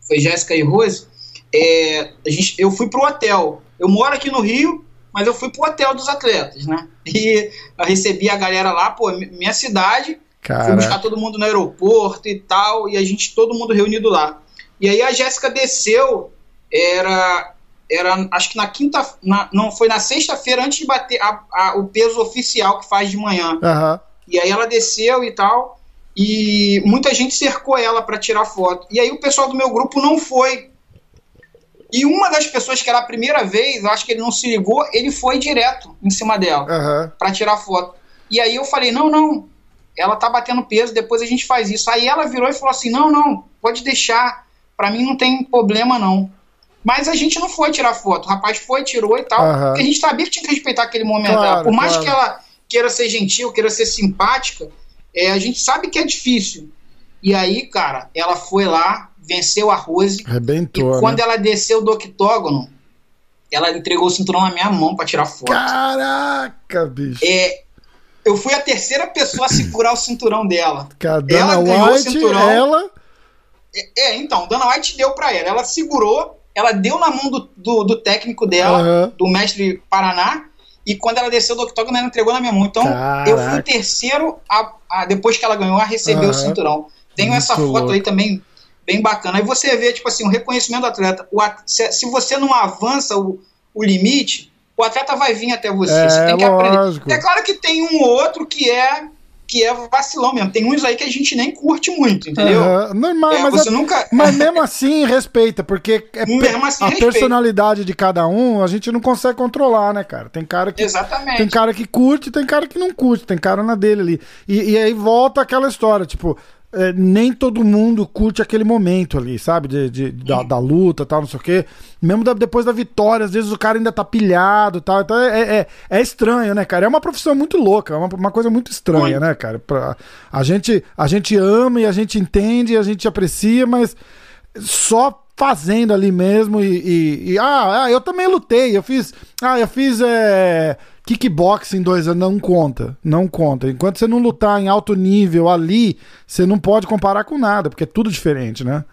Speaker 2: Foi Jéssica e Rose. É, gente, eu fui pro hotel. Eu moro aqui no Rio, mas eu fui pro hotel dos atletas, né? E eu recebi a galera lá, pô, minha cidade. Cara. Fui buscar todo mundo no aeroporto e tal, e a gente, todo mundo reunido lá. E aí a Jéssica desceu, era, era acho que na quinta, na, não, foi na sexta-feira antes de bater a, a, o peso oficial que faz de manhã.
Speaker 1: Uhum.
Speaker 2: E aí ela desceu e tal, e muita gente cercou ela para tirar foto. E aí o pessoal do meu grupo não foi. E uma das pessoas que era a primeira vez, acho que ele não se ligou, ele foi direto em cima dela
Speaker 1: uhum.
Speaker 2: para tirar foto. E aí eu falei: não, não, ela tá batendo peso, depois a gente faz isso. Aí ela virou e falou assim: não, não, pode deixar para mim não tem problema não. Mas a gente não foi tirar foto. O rapaz foi, tirou e tal. Uhum. Porque a gente sabia que tinha que respeitar aquele momento. Claro, Por mais claro. que ela queira ser gentil, queira ser simpática, é, a gente sabe que é difícil. E aí, cara, ela foi lá, venceu a Rose.
Speaker 1: Arrebentou.
Speaker 2: E quando né? ela desceu do octógono, ela entregou o cinturão na minha mão para tirar foto.
Speaker 1: Caraca, bicho.
Speaker 2: É, eu fui a terceira pessoa a segurar o cinturão dela.
Speaker 1: Cadê ela ganhou White, o cinturão. Ela
Speaker 2: é, é, então, Dana White deu para ela. Ela segurou, ela deu na mão do, do, do técnico dela, uhum. do mestre Paraná, e quando ela desceu do octógono, ela entregou na minha mão. Então, Caraca. eu fui o terceiro, a, a, depois que ela ganhou, a receber uhum. o cinturão. Tenho Muito essa foto louco. aí também, bem bacana. Aí você vê, tipo assim, o um reconhecimento do atleta. O, se, se, você não avança o, o limite, o atleta vai vir até você. É, você tem que lógico. aprender. É claro que tem um ou outro que é que é vacilão mesmo. Tem uns aí que a gente nem curte muito, entendeu?
Speaker 1: Uhum. Normal, é, mas, você é, nunca... mas mesmo assim respeita, porque é mesmo assim, a respeita. personalidade de cada um a gente não consegue controlar, né, cara? Tem cara que
Speaker 2: Exatamente.
Speaker 1: tem cara que curte, tem cara que não curte, tem cara na dele ali. E, e aí volta aquela história, tipo, é, nem todo mundo curte aquele momento ali, sabe? De, de da, da, luta tal, não sei o quê. Mesmo da, depois da vitória, às vezes o cara ainda tá pilhado tal. Então é, é, é estranho, né, cara? É uma profissão muito louca, é uma, uma coisa muito estranha, né, cara? Pra, a, gente, a gente ama e a gente entende, a gente aprecia, mas só fazendo ali mesmo e, e, e ah, ah, eu também lutei, eu fiz, ah, eu fiz é, Kickboxing dois anos não conta, não conta. Enquanto você não lutar em alto nível ali, você não pode comparar com nada, porque é tudo diferente, né?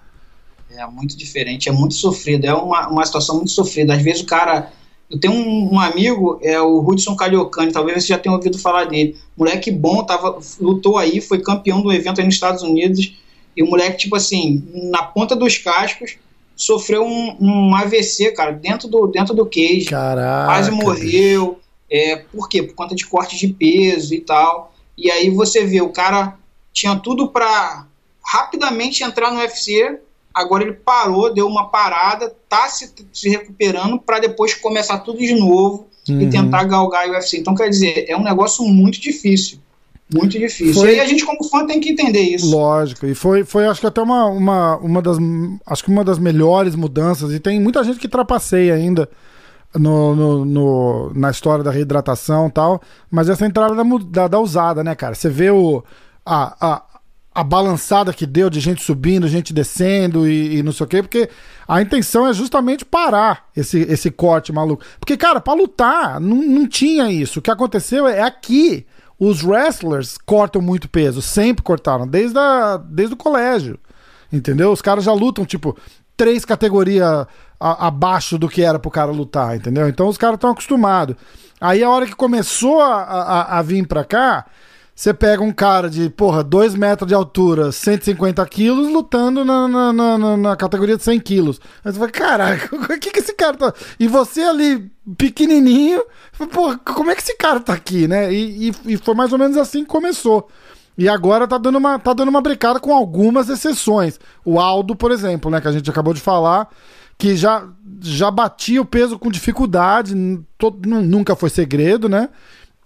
Speaker 2: É muito diferente, é muito sofrido, é uma, uma situação muito sofrida. Às vezes o cara. Eu tenho um, um amigo, é o Hudson Caliocani, talvez você já tenha ouvido falar dele. Moleque bom, tava, lutou aí, foi campeão do evento aí nos Estados Unidos. E o moleque, tipo assim, na ponta dos cascos, sofreu um, um AVC, cara, dentro do, dentro do cage.
Speaker 1: Caraca.
Speaker 2: Quase morreu. É, por quê? Por conta de corte de peso e tal. E aí você vê, o cara tinha tudo para rapidamente entrar no UFC, agora ele parou, deu uma parada, tá se, se recuperando para depois começar tudo de novo uhum. e tentar galgar o UFC. Então, quer dizer, é um negócio muito difícil. Muito difícil. Foi... E a gente, como fã, tem que entender isso.
Speaker 1: Lógico. E foi, foi acho que até uma, uma, uma das. Acho que uma das melhores mudanças. E tem muita gente que trapaceia ainda no, no, no, na história da reidratação e tal, mas essa entrada da, da, da, usada, né, cara? Você vê o, a, a, a balançada que deu de gente subindo, gente descendo e, e, não sei o quê, porque a intenção é justamente parar esse, esse corte maluco. Porque, cara, pra lutar, não, não tinha isso. O que aconteceu é aqui. Os wrestlers cortam muito peso, sempre cortaram, desde, a, desde o colégio. Entendeu? Os caras já lutam, tipo, três categorias abaixo do que era pro cara lutar, entendeu? Então os caras estão acostumados. Aí a hora que começou a, a, a vir pra cá, você pega um cara de, porra, 2 metros de altura, 150 quilos, lutando na, na, na, na categoria de 100 quilos. Aí você fala, caraca, o que que esse cara tá... E você ali, pequenininho, porra, como é que esse cara tá aqui, né? E, e, e, foi mais ou menos assim que começou. E agora tá dando, uma, tá dando uma brincada com algumas exceções. O Aldo, por exemplo, né, que a gente acabou de falar, que já, já batia o peso com dificuldade, todo, nunca foi segredo, né?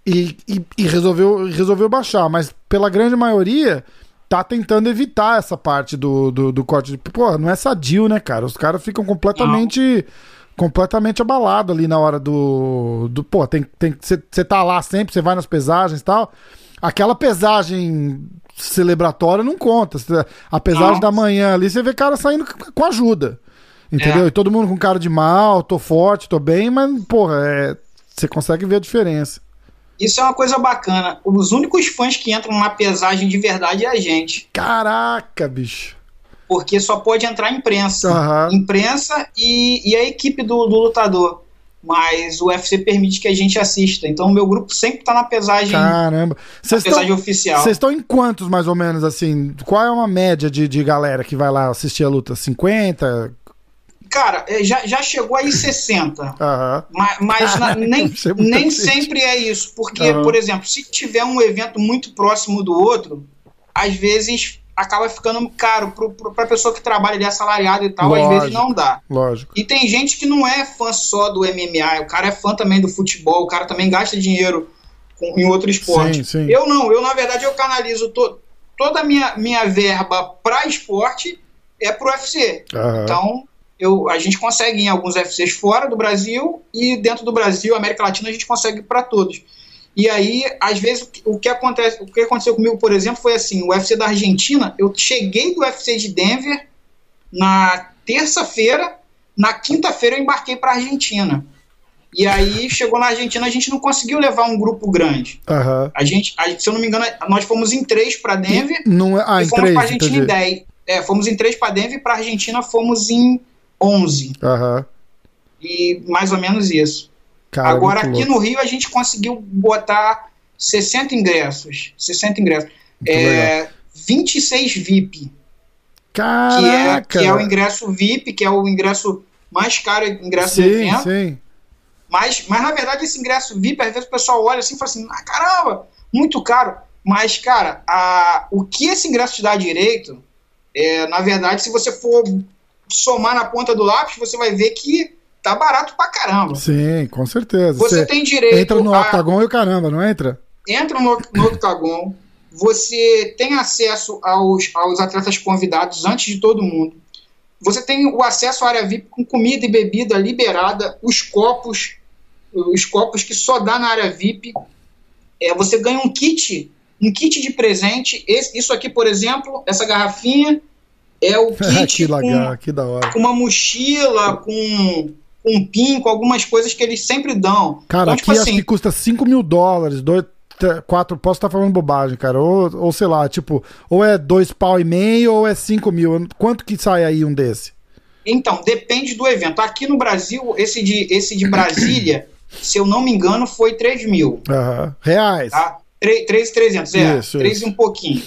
Speaker 1: e, e, e, resolveu, resolveu baixar, mas pela grande maioria tá tentando evitar essa parte do, do, do corte de. Pô, não é sadio, né, cara? Os caras ficam completamente. Não. Completamente abalado ali na hora do. do pô, tem tem Você tá lá sempre, você vai nas pesagens e tal. Aquela pesagem celebratória não conta. A pesagem não. da manhã ali, você vê cara saindo com ajuda. Entendeu? É. E todo mundo com cara de mal, tô forte, tô bem, mas, porra, é, você consegue ver a diferença.
Speaker 2: Isso é uma coisa bacana. Os únicos fãs que entram na pesagem de verdade é a gente.
Speaker 1: Caraca, bicho.
Speaker 2: Porque só pode entrar imprensa. Uhum. Imprensa e, e a equipe do, do lutador. Mas o UFC permite que a gente assista. Então o meu grupo sempre está na pesagem.
Speaker 1: Caramba.
Speaker 2: Na pesagem oficial.
Speaker 1: Vocês estão em quantos, mais ou menos, assim? Qual é uma média de, de galera que vai lá assistir a luta? 50?
Speaker 2: Cara, é, já, já chegou aí 60. Uhum. Mas, mas na, nem, nem sempre é isso. Porque, uhum. por exemplo, se tiver um evento muito próximo do outro, às vezes acaba ficando caro para a pessoa que trabalha ali assalariado e tal, lógico, às vezes não dá.
Speaker 1: Lógico.
Speaker 2: E tem gente que não é fã só do MMA, o cara é fã também do futebol, o cara também gasta dinheiro com, em outro esporte. Sim, sim. Eu não, eu na verdade eu canalizo to, toda a minha, minha verba para esporte é pro UFC. Uhum. Então, eu, a gente consegue em alguns UFCs fora do Brasil e dentro do Brasil, América Latina, a gente consegue para todos. E aí, às vezes, o que, acontece, o que aconteceu comigo, por exemplo, foi assim: o UFC da Argentina, eu cheguei do UFC de Denver na terça-feira, na quinta-feira eu embarquei para a Argentina. E aí chegou na Argentina, a gente não conseguiu levar um grupo grande.
Speaker 1: Uhum.
Speaker 2: A gente, a, se eu não me engano, nós fomos em três para Denver
Speaker 1: e, não, é- ah, e
Speaker 2: fomos
Speaker 1: para
Speaker 2: Argentina em dez. É, fomos em três para Denver e para a Argentina fomos em 11.
Speaker 1: Uhum.
Speaker 2: E mais ou menos isso. Cara, Agora, aqui no Rio, a gente conseguiu botar 60 ingressos. 60 ingressos. é, 26 VIP.
Speaker 1: Caraca!
Speaker 2: Que é, que é o ingresso VIP, que é o ingresso mais caro, ingresso
Speaker 1: sim, do evento. Sim.
Speaker 2: Mas, mas, na verdade, esse ingresso VIP, às vezes o pessoal olha assim e fala assim: ah, caramba, muito caro. Mas, cara, a, o que esse ingresso te dá direito, é, na verdade, se você for somar na ponta do lápis, você vai ver que tá barato pra caramba.
Speaker 1: Sim, com certeza.
Speaker 2: Você, você tem direito.
Speaker 1: Entra no a... octagon e o caramba, não entra?
Speaker 2: Entra no, no octagon. Você tem acesso aos, aos atletas convidados antes de todo mundo. Você tem o acesso à área VIP com comida e bebida liberada, os copos, os copos que só dá na área VIP. É, você ganha um kit, um kit de presente. Esse, isso aqui, por exemplo, essa garrafinha é o kit
Speaker 1: que, legal, que da hora.
Speaker 2: com uma mochila, com um pin, com algumas coisas que eles sempre dão.
Speaker 1: Cara, então, tipo aqui assim, acho que custa 5 mil dólares, dois, quatro, posso estar falando bobagem, cara, ou, ou sei lá, tipo, ou é dois pau e meio ou é 5 mil, quanto que sai aí um desse?
Speaker 2: Então, depende do evento. Aqui no Brasil, esse de, esse de Brasília, se eu não me engano, foi 3 mil.
Speaker 1: Uhum. Reais.
Speaker 2: Tá? 3,300, é, isso, 3 isso. e um pouquinho.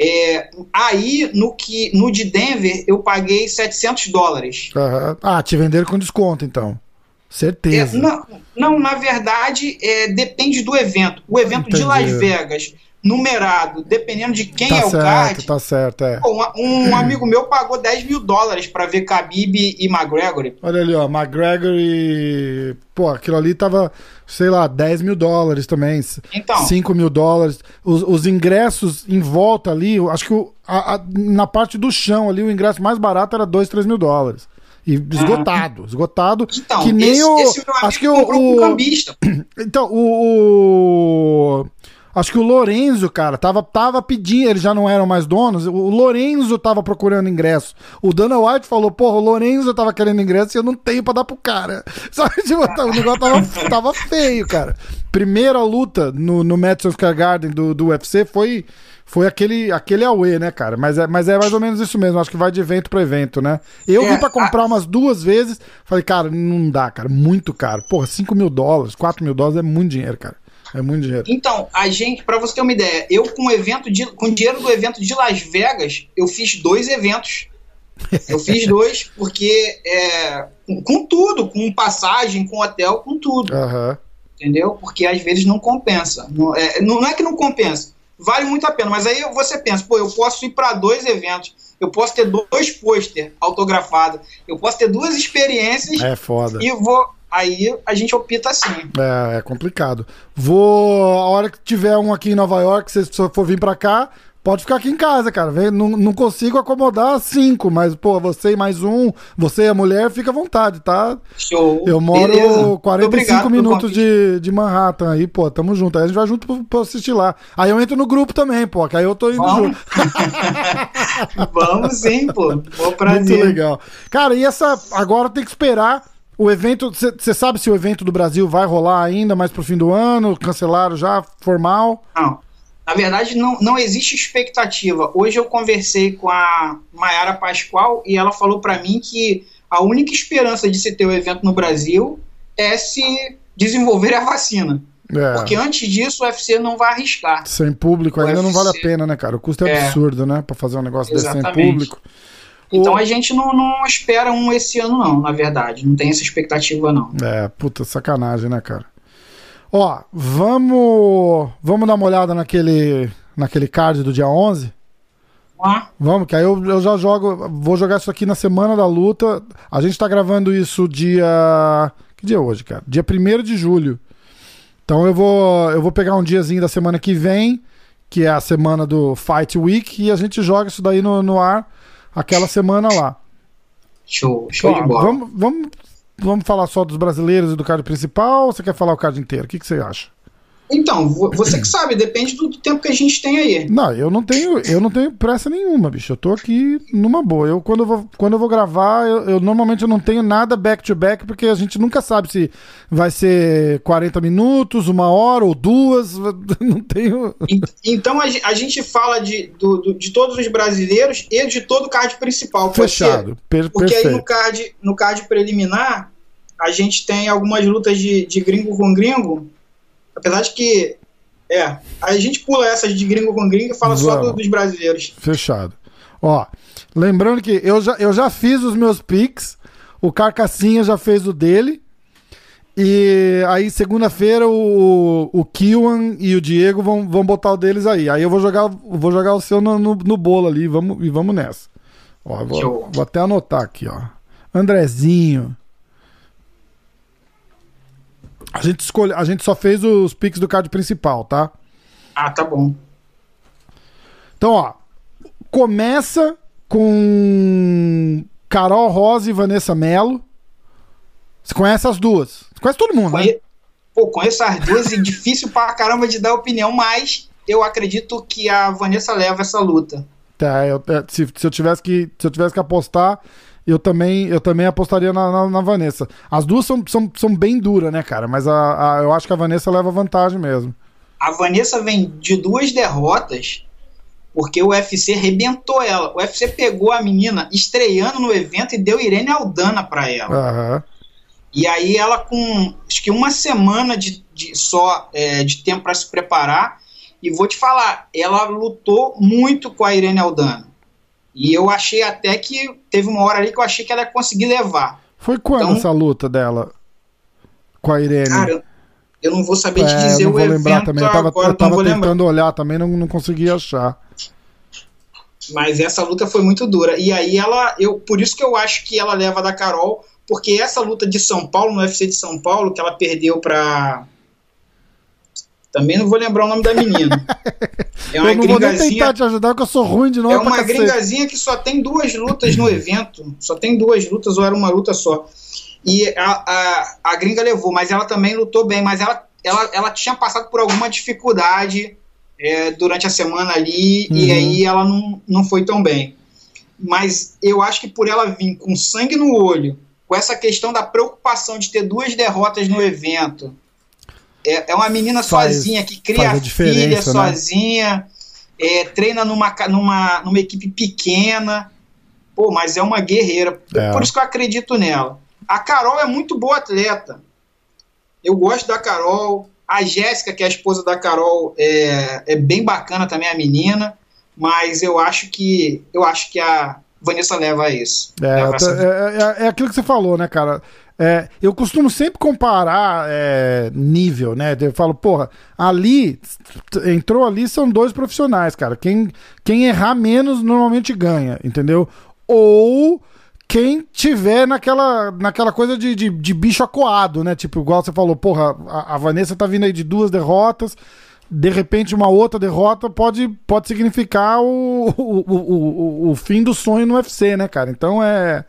Speaker 2: É, aí, no, que, no de Denver, eu paguei 700 dólares.
Speaker 1: Uhum. Ah, te venderam com desconto, então. Certeza.
Speaker 2: É, não, não, na verdade, é, depende do evento. O evento Entendi. de Las Vegas, numerado, dependendo de quem
Speaker 1: tá
Speaker 2: é
Speaker 1: certo,
Speaker 2: o card.
Speaker 1: Tá certo, é.
Speaker 2: Pô, um, um, amigo meu pagou 10 mil dólares para ver Khabib e McGregor.
Speaker 1: Olha ali, ó, McGregor e. Pô, aquilo ali tava, sei lá, 10 mil dólares também.
Speaker 2: Então.
Speaker 1: 5 mil dólares. Os, os ingressos em volta ali, acho que o, a, a, na parte do chão ali, o ingresso mais barato era 2, 3 mil dólares. E esgotado, uhum. esgotado.
Speaker 2: Então,
Speaker 1: que nem
Speaker 2: esse,
Speaker 1: o.
Speaker 2: Esse
Speaker 1: acho que o. o então, o, o Acho que o Lorenzo, cara, tava, tava pedindo, eles já não eram mais donos, o Lorenzo tava procurando ingresso. O Dana White falou, porra, o Lorenzo tava querendo ingresso e eu não tenho pra dar pro cara. Sabe, tipo, o negócio tava, tava feio, cara. Primeira luta no, no Madison Square Garden do, do UFC foi foi aquele, aquele Aue, né, cara? Mas é, mas é mais ou menos isso mesmo. Acho que vai de evento para evento, né? Eu é, vim pra comprar a... umas duas vezes. Falei, cara, não dá, cara. Muito caro. Porra, 5 mil dólares, 4 mil dólares é muito dinheiro, cara. É muito dinheiro.
Speaker 2: Então, a gente, para você ter uma ideia, eu com o evento de, com o dinheiro do evento de Las Vegas, eu fiz dois eventos. Eu fiz dois porque é, com, com, tudo, com passagem, com hotel, com tudo.
Speaker 1: Uhum.
Speaker 2: Entendeu? Porque às vezes não compensa. Não é, não é que não compensa. Vale muito a pena, mas aí você pensa, pô, eu posso ir para dois eventos, eu posso ter dois pôster autografados, eu posso ter duas experiências.
Speaker 1: É foda.
Speaker 2: E vou aí a gente opta assim.
Speaker 1: É, é complicado. Vou, a hora que tiver um aqui em Nova York, se você for vir pra cá, pode ficar aqui em casa, cara. Não, não consigo acomodar cinco, mas, pô, você e mais um, você e a mulher, fica à vontade, tá?
Speaker 2: Show.
Speaker 1: Eu moro Beleza. 45 minutos de, de Manhattan aí, pô, tamo junto. Aí a gente vai junto pra, pra assistir lá. Aí eu entro no grupo também, pô, que aí eu tô indo
Speaker 2: Vamos.
Speaker 1: junto.
Speaker 2: Vamos sim, pô. Bom prazer.
Speaker 1: Muito legal. Cara, e essa. Agora tem que esperar o evento, você sabe se o evento do Brasil vai rolar ainda mais pro fim do ano? Cancelaram já, formal?
Speaker 2: Não. Na verdade, não, não existe expectativa. Hoje eu conversei com a Mayara Pascoal e ela falou para mim que a única esperança de se ter o evento no Brasil é se desenvolver a vacina. É. Porque antes disso o UFC não vai arriscar.
Speaker 1: Sem público ainda UFC... não vale a pena, né, cara? O custo é, é. absurdo, né? Pra fazer um negócio Exatamente. desse sem público.
Speaker 2: Então a gente não, não espera um esse ano, não, na verdade. Não tem essa expectativa, não.
Speaker 1: É, puta sacanagem, né, cara? Ó, vamos, vamos dar uma olhada naquele, naquele card do dia 11?
Speaker 2: Ah.
Speaker 1: Vamos, que aí eu, eu já jogo. Vou jogar isso aqui na semana da luta. A gente tá gravando isso dia. Que dia é hoje, cara? Dia 1 de julho. Então eu vou, eu vou pegar um diazinho da semana que vem, que é a semana do Fight Week, e a gente joga isso daí no, no ar aquela semana lá.
Speaker 2: Show, show Ó, de bola.
Speaker 1: Vamos, vamos, vamos falar só dos brasileiros e do card principal ou você quer falar o card inteiro? O que, que você acha?
Speaker 2: Então, você que sabe, depende do tempo que a gente tem aí.
Speaker 1: Não, eu não tenho, eu não tenho pressa nenhuma, bicho. Eu tô aqui numa boa. Eu quando eu vou, quando eu vou gravar, eu, eu normalmente eu não tenho nada back to back, porque a gente nunca sabe se vai ser 40 minutos, uma hora ou duas. Não tenho.
Speaker 2: Então a, a gente fala de, do, do, de todos os brasileiros e de todo o card principal.
Speaker 1: Fechado.
Speaker 2: Per porque perfeito. aí no card, no card preliminar, a gente tem algumas lutas de, de gringo com gringo Apesar de que. É, a gente pula essas de gringo com gringo e fala Vamos. só do, dos brasileiros.
Speaker 1: Fechado. Ó, lembrando que eu já, eu já fiz os meus picks, o Carcassinha já fez o dele. E aí, segunda-feira, o, o Kiwan e o Diego vão, vão botar o deles aí. Aí eu vou jogar, vou jogar o seu no, no, no bolo ali vamos, e vamos nessa. Ó, vou, vou até anotar aqui, ó. Andrezinho. A gente, escolhe, a gente só fez os picks do card principal, tá?
Speaker 2: Ah, tá bom.
Speaker 1: Então, ó. Começa com Carol Rosa e Vanessa Mello. Você conhece as duas? Você conhece todo mundo, Conhe... né?
Speaker 2: Pô, conheço as duas e difícil pra caramba de dar opinião, mas eu acredito que a Vanessa leva essa luta.
Speaker 1: Tá, eu, é, se, se, eu tivesse que, se eu tivesse que apostar, eu também, eu também apostaria na, na, na, Vanessa. As duas são, são, são bem duras, né, cara? Mas a, a, eu acho que a Vanessa leva vantagem mesmo.
Speaker 2: A Vanessa vem de duas derrotas porque o UFC rebentou ela. O UFC pegou a menina estreando no evento e deu Irene Aldana para ela.
Speaker 1: Uhum.
Speaker 2: E aí ela com acho que uma semana de, de só é, de tempo para se preparar e vou te falar, ela lutou muito com a Irene Aldana. E eu achei até que teve uma hora ali que eu achei que ela ia conseguir levar.
Speaker 1: Foi quando então, essa luta dela com a Irene?
Speaker 2: Cara, eu não vou saber é, te dizer não vou o lembrar
Speaker 1: também. Eu tava, agora, eu tava tentando lembrar. olhar também, não, não consegui achar.
Speaker 2: Mas essa luta foi muito dura. E aí ela, eu, por isso que eu acho que ela leva da Carol, porque essa luta de São Paulo, no UFC de São Paulo, que ela perdeu pra também não vou lembrar o nome da menina.
Speaker 1: É uma eu não vou nem tentar te ajudar, porque eu sou ruim de novo.
Speaker 2: É uma gringazinha que só tem duas lutas no evento. Só tem duas lutas, ou era uma luta só. E a, a, a gringa levou, mas ela também lutou bem. Mas ela, ela, ela tinha passado por alguma dificuldade é, durante a semana ali, uhum. e aí ela não, não foi tão bem. Mas eu acho que por ela vir com sangue no olho, com essa questão da preocupação de ter duas derrotas no evento, é, é uma menina faz, sozinha que cria filha né? sozinha, é, treina numa, numa, numa equipe pequena. Pô, mas é uma guerreira. É. Por isso que eu acredito nela. A Carol é muito boa atleta. Eu gosto da Carol. A Jéssica, que é a esposa da Carol, é, é bem bacana também a menina, mas eu acho que eu acho que a Vanessa leva a isso.
Speaker 1: É, leva essa... é, é, é aquilo que você falou, né, cara? É, eu costumo sempre comparar é, nível, né? Eu falo, porra, ali, entrou ali, são dois profissionais, cara. Quem, quem errar menos normalmente ganha, entendeu? Ou quem tiver naquela, naquela coisa de, de, de, bicho acuado, né? Tipo, igual você falou, porra, a, a, Vanessa tá vindo aí de duas derrotas, de repente uma outra derrota pode, pode significar o, o, o, o, o fim do sonho no UFC, né, cara? Então é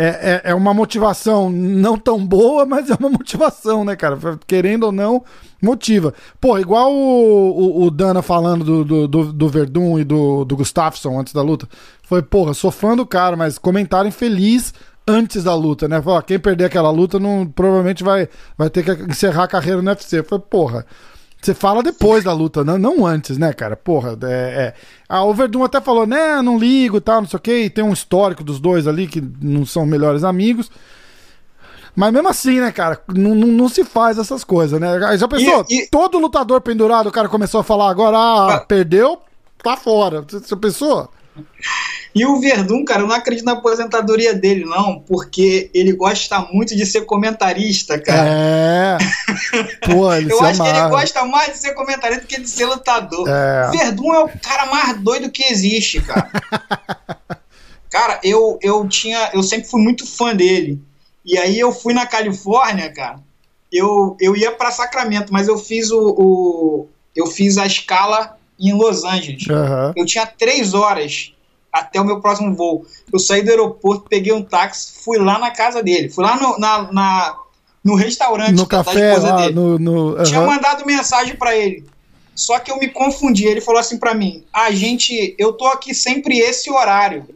Speaker 1: é, é, é, uma motivação não tão boa, mas é uma motivação, né, cara? Querendo ou não, motiva. Pô, igual o, o, o Dana falando do, do, do, Verdun e do, do Gustafsson antes da luta. Foi, porra, sou fã do cara, mas comentário infeliz antes da luta, né? Falou, quem perder aquela luta não, provavelmente vai, vai ter que encerrar a carreira no UFC. Foi, porra. Você fala depois da luta, não, não antes, né, cara? Porra, é, é. Ah, o Verdun até falou, né, não ligo e tal, não sei o quê, e tem um histórico dos dois ali que não são melhores amigos. Mas mesmo assim, né, cara, não, não, não se faz essas coisas, né? Já pensou? E, e... Todo lutador pendurado, o cara começou a falar agora, ah, ah. perdeu, tá fora. Você pensou?
Speaker 2: E o Verdun, cara, eu não acredito na aposentadoria dele, não, porque ele gosta muito de ser comentarista, cara.
Speaker 1: É. Pô, ele
Speaker 2: eu acho amarra. que ele gosta mais de ser comentarista do que de ser lutador. É. Verdun é o cara mais doido que existe, cara. cara, eu, eu tinha. Eu sempre fui muito fã dele. E aí eu fui na Califórnia, cara. Eu, eu ia para Sacramento, mas eu fiz o, o, eu fiz a escala em Los Angeles. Uhum. Eu tinha três horas até o meu próximo voo. Eu saí do aeroporto, peguei um táxi, fui lá na casa dele. Fui lá no, na, na no restaurante
Speaker 1: no da, café, esposa lá, dele. No, no,
Speaker 2: uhum. Tinha mandado mensagem para ele. Só que eu me confundi. Ele falou assim para mim: "A gente, eu tô aqui sempre esse horário".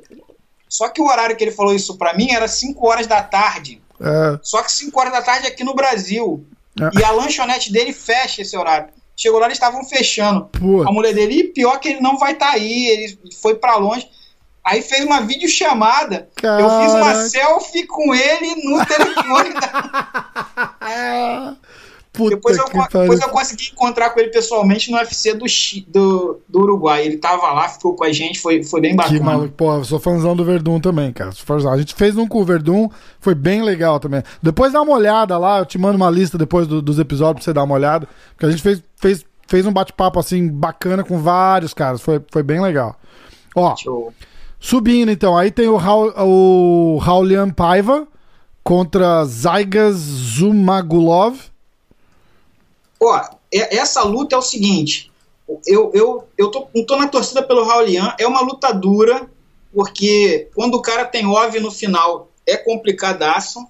Speaker 2: Só que o horário que ele falou isso para mim era 5 horas da tarde. É. Só que 5 horas da tarde aqui no Brasil. É. E a lanchonete dele fecha esse horário. Chegou lá, eles estavam fechando. Pô. A mulher dele, e pior que ele não vai estar tá aí, ele foi para longe. Aí fez uma videochamada. Caraca. Eu fiz uma selfie com ele no telefone. da... depois, eu, depois eu consegui encontrar com ele pessoalmente no UFC do, do, do Uruguai. Ele tava lá, ficou com a gente, foi, foi bem bacana. Que maluco.
Speaker 1: Pô, sou fãzão do Verdun também, cara. A gente fez um com o Verdun, foi bem legal também. Depois dá uma olhada lá, eu te mando uma lista depois do, dos episódios pra você dar uma olhada. Porque a gente fez, fez, fez um bate-papo assim bacana com vários caras. Foi, foi bem legal. Ó. Show. Subindo, então. Aí tem o, Raul, o Raulian Paiva contra Zygas Zumagulov.
Speaker 2: Ó, essa luta é o seguinte. Eu, eu, eu tô, tô na torcida pelo Raulian. É uma luta dura, porque quando o cara tem OV no final é complicadaço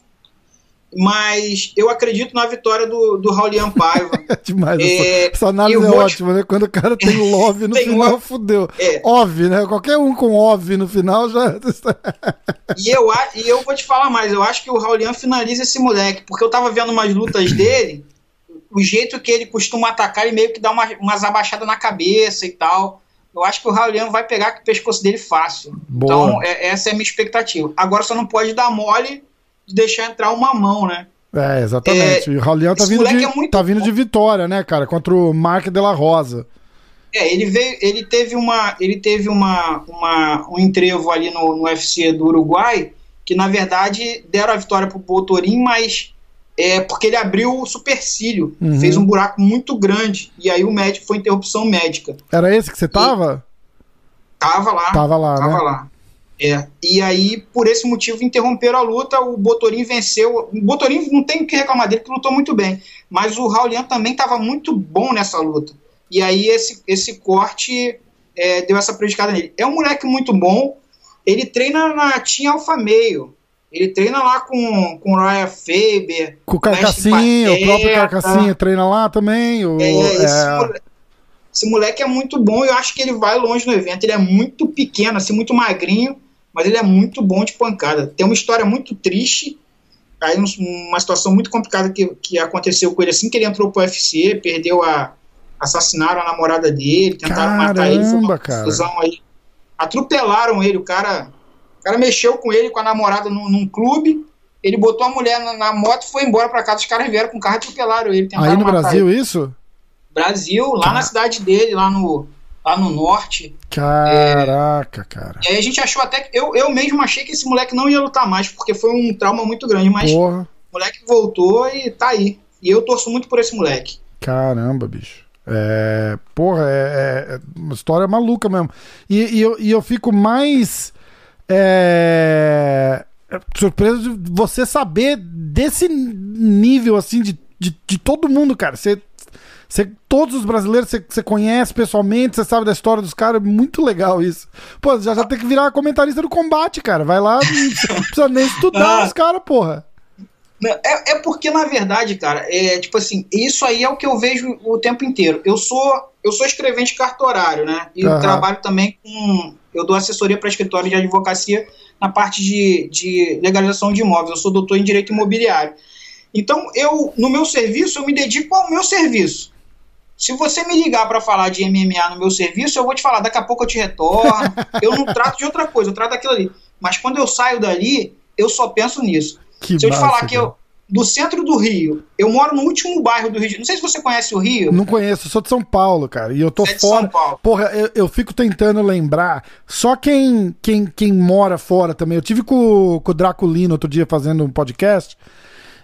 Speaker 2: mas eu acredito na vitória do, do Raulian Paiva.
Speaker 1: É demais, é, essa, essa análise é ótima, né? Quando o cara tem love no final, fudeu. É. Ov, né? Qualquer um com ov no final já.
Speaker 2: e, eu, e eu vou te falar mais, eu acho que o Raulian finaliza esse moleque, porque eu tava vendo umas lutas dele, o jeito que ele costuma atacar, ele meio que dá uma, umas abaixadas na cabeça e tal. Eu acho que o Raulian vai pegar o pescoço dele fácil. Boa. Então, é, essa é a minha expectativa. Agora só não pode dar mole de deixar entrar uma mão, né?
Speaker 1: É, exatamente. É, o Raulian tá vindo, de, é tá vindo de vitória, né, cara? Contra o Mark de la Rosa.
Speaker 2: É, ele veio, ele teve uma, ele teve uma, uma um entrevo ali no, no UFC do Uruguai que na verdade deram a vitória pro Botorim, mas é porque ele abriu o supercílio, uhum. fez um buraco muito grande e aí o médico foi interrupção médica.
Speaker 1: Era esse que você tava?
Speaker 2: E, tava lá.
Speaker 1: Tava lá,
Speaker 2: tava
Speaker 1: né?
Speaker 2: lá. É, e aí, por esse motivo, interromperam a luta. O Botorim venceu. O Botorim não tem o que reclamar dele, que lutou muito bem. Mas o Raulian também estava muito bom nessa luta. E aí, esse, esse corte é, deu essa prejudicada nele. É um moleque muito bom. Ele treina na Team Alfa Meio. Ele treina lá com, com o Ryan Faber.
Speaker 1: Com o Carcassinho, o próprio Carcassinho treina lá também. O, é,
Speaker 2: esse, é... Moleque, esse moleque é muito bom. Eu acho que ele vai longe no evento. Ele é muito pequeno, assim, muito magrinho mas ele é muito bom de pancada. Tem uma história muito triste, aí uma situação muito complicada que, que aconteceu com ele assim que ele entrou pro UFC, perdeu a assassinaram a namorada dele, tentaram Caramba, matar ele, foi uma confusão aí. Atropelaram ele, o cara, o cara mexeu com ele com a namorada num, num clube Ele botou a mulher na, na moto e foi embora para casa. Os caras vieram com o carro e atropelaram ele.
Speaker 1: Aí no Brasil, ele. isso?
Speaker 2: Brasil, lá na cidade dele, lá no, lá no norte.
Speaker 1: Caraca, é, cara.
Speaker 2: E aí a gente achou até que. Eu, eu mesmo achei que esse moleque não ia lutar mais, porque foi um trauma muito grande, mas Porra. o moleque voltou e tá aí. E eu torço muito por esse moleque.
Speaker 1: Caramba, bicho. É, porra, é, é uma história maluca mesmo. E, e, eu, e eu fico mais é, surpreso de você saber desse nível assim de, de, de todo mundo, cara. Você você, todos os brasileiros você, você conhece pessoalmente, você sabe da história dos caras, é muito legal isso. Pô, já, já tem que virar comentarista do combate, cara. Vai lá, não precisa nem estudar ah. os caras, porra.
Speaker 2: É, é porque, na verdade, cara, é tipo assim, isso aí é o que eu vejo o tempo inteiro. Eu sou, eu sou escrevente cartorário, né? E uhum. trabalho também com. Eu dou assessoria para escritório de advocacia na parte de, de legalização de imóveis. Eu sou doutor em direito imobiliário. Então, eu, no meu serviço, eu me dedico ao meu serviço. Se você me ligar para falar de MMA no meu serviço, eu vou te falar, daqui a pouco eu te retorno. eu não trato de outra coisa, eu trato daquilo ali. Mas quando eu saio dali, eu só penso nisso. Que Se eu te falar que eu, do centro do Rio, eu moro no último bairro do Rio. Não sei se você conhece o Rio.
Speaker 1: Não conheço, sou de São Paulo, cara. E eu tô é fora. Porra, eu, eu, fico tentando lembrar. Só quem, quem, quem mora fora também. Eu tive com, com o Draculino outro dia fazendo um podcast.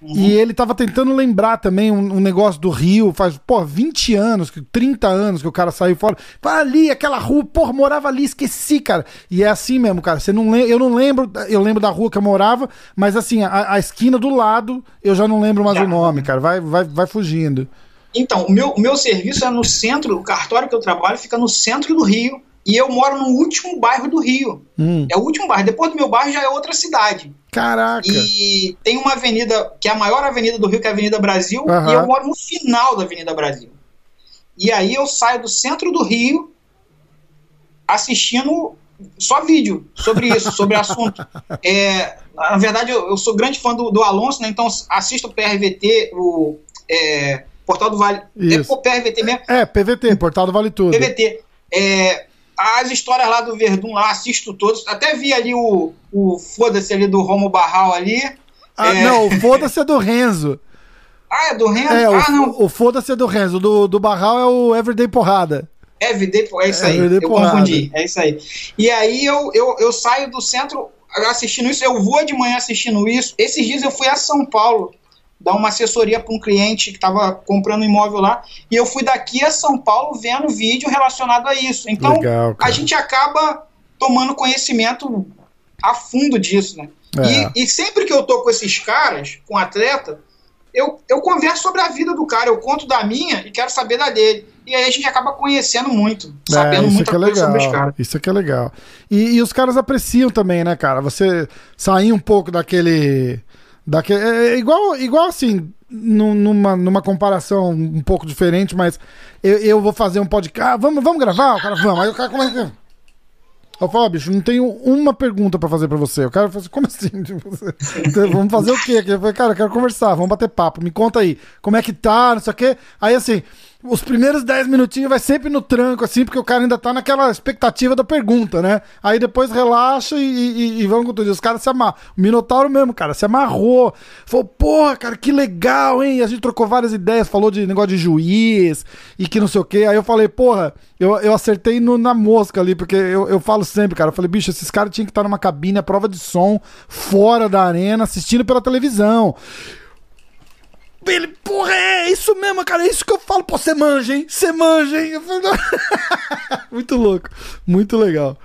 Speaker 1: Uhum. E ele tava tentando lembrar também um, um, negócio do Rio, faz, pô, 20 anos, 30 anos que o cara saiu fora. Fala ali, aquela rua, porra, morava ali, esqueci, cara. E é assim mesmo, cara. Você não eu não lembro, eu lembro da rua que eu morava, mas assim, a, a esquina do lado, eu já não lembro mais já. o nome, cara. Vai, vai, vai fugindo.
Speaker 2: Então, o meu, o meu serviço é no centro, o cartório que eu trabalho fica no centro do Rio. E eu moro no último bairro do Rio. Hum. É o último bairro. Depois do meu bairro já é outra cidade.
Speaker 1: Caraca!
Speaker 2: E tem uma avenida, que é a maior avenida do Rio, que é a Avenida Brasil, uhum. e eu moro no final da Avenida Brasil. E aí eu saio do centro do Rio assistindo só vídeo sobre isso, sobre o assunto. É, na verdade, eu, eu, sou grande fã do, do Alonso, né? Então assisto o PRVT, o é, Portal do Vale. É
Speaker 1: isso.
Speaker 2: É o PRVT mesmo?
Speaker 1: É, PVT, Portal do Vale Tudo.
Speaker 2: PVT. É, as histórias lá do Verdun lá, assisto todos. Até vi ali o, o foda-se ali do Romo Barral ali.
Speaker 1: Ah, é... não, o foda-se é do Renzo.
Speaker 2: Ah, é do Renzo?
Speaker 1: É,
Speaker 2: ah,
Speaker 1: o, não. O foda-se é do Renzo. Do, do Barral é o Everyday Porrada.
Speaker 2: Everyday, é isso aí. Everyday eu porrada. confundi. É isso aí. E aí eu, eu, eu saio do centro assistindo isso. Eu vou de manhã assistindo isso. Esses dias eu fui a São Paulo dar uma assessoria para um cliente que estava comprando imóvel lá. E eu fui daqui a São Paulo vendo vídeo relacionado a isso. Então, Legal, a gente acaba tomando conhecimento a fundo disso, né? É. E, e, sempre que eu tô com esses caras, com atleta, eu, eu converso sobre a vida do cara, eu conto da minha e quero saber da dele. E aí a gente acaba conhecendo muito, é, sabendo muita é coisa legal, sobre os caras.
Speaker 1: Isso aqui é legal. E, e os caras apreciam também, né, cara? Você sair um pouco daquele Daquele, é, é igual, igual assim, numa, numa comparação um pouco diferente, mas eu, eu vou fazer um podcast. Ah, vamos, vamos gravar? O cara, vamos. Aí o cara começa. Eu falo, bicho, não tenho uma pergunta para fazer para você. O cara fala assim, como assim? vamos fazer o quê? Eu falei, cara, eu quero conversar, vamos bater papo. Me conta aí, como é que tá, não sei o quê. Aí assim, os primeiros 10 minutinhos vai sempre no tranco, assim, porque o cara ainda tá naquela expectativa da pergunta, né? Aí depois relaxa e, e, e vamos com tudo. Os caras se amarram. O Minotauro mesmo, cara, se amarrou. Falou, porra, cara, que legal, hein? A gente trocou várias ideias, falou de negócio de juiz e que não sei o quê. Aí eu falei, porra, eu, eu acertei no, na mosca ali, porque eu, eu falo sempre, cara. Eu falei, bicho, esses caras tinham que estar numa cabine, a prova de som, fora da arena, assistindo pela televisão. Ele, porra, é isso mesmo, cara. É isso que eu falo. Pô, você manja, hein? Você manja, hein? muito louco. Muito legal.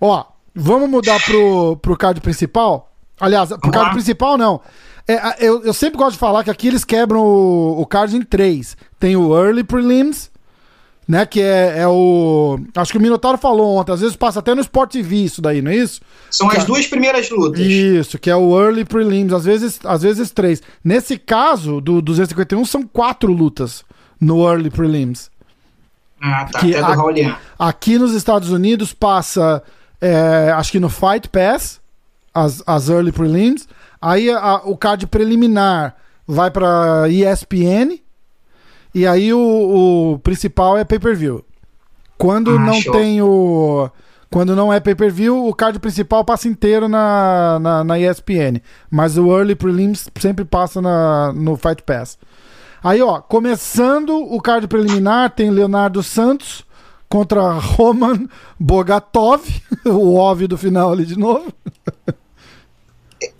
Speaker 1: Ó, vamos mudar pro, pro card principal? Aliás, pro card principal, não. É, eu, eu sempre gosto de falar que aqui eles quebram o, o card em três. Tem o Early Prelims, né? Que é, é, o. Acho que o Minotauro falou ontem, às vezes passa até no Sport TV isso daí, não é isso?
Speaker 2: São as duas primeiras lutas.
Speaker 1: Isso, que é o Early Prelims, às vezes, às vezes três. Nesse caso, do 251, são quatro lutas no Early Prelims.
Speaker 2: Ah, tá. Que
Speaker 1: aqui, aqui nos Estados Unidos passa, é, acho que no Fight Pass, as, as Early Prelims. Aí a, o card preliminar vai para ESPN e aí o, o principal é pay-per-view. Quando ah, não show. tem o Quando não é pay-per-view, o card principal passa inteiro na, na, na, ESPN. Mas o Early Prelims sempre passa na, no Fight Pass. Aí, ó, começando o card preliminar, tem Leonardo Santos contra Roman Bogatov, o óbvio do final ali de novo.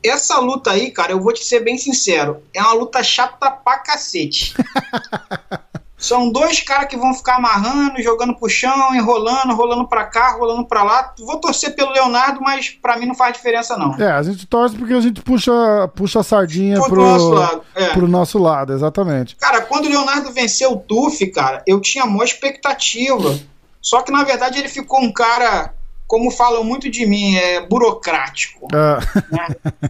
Speaker 2: Essa luta aí, cara, eu vou te ser bem sincero, é uma luta chata pra cacete. São dois caras que vão ficar amarrando, jogando pro chão, enrolando, rolando pra cá, rolando pra lá. Vou torcer pelo Leonardo, mas pra mim não faz diferença, não.
Speaker 1: É, a gente torce porque a gente puxa, puxa a sardinha pro, pro nosso lado. É. Pro nosso lado, exatamente.
Speaker 2: Cara, quando o Leonardo venceu o Tuf, cara, eu tinha maior expectativa. Só que na verdade ele ficou um cara como falam muito de mim, é burocrático. Ah. Né?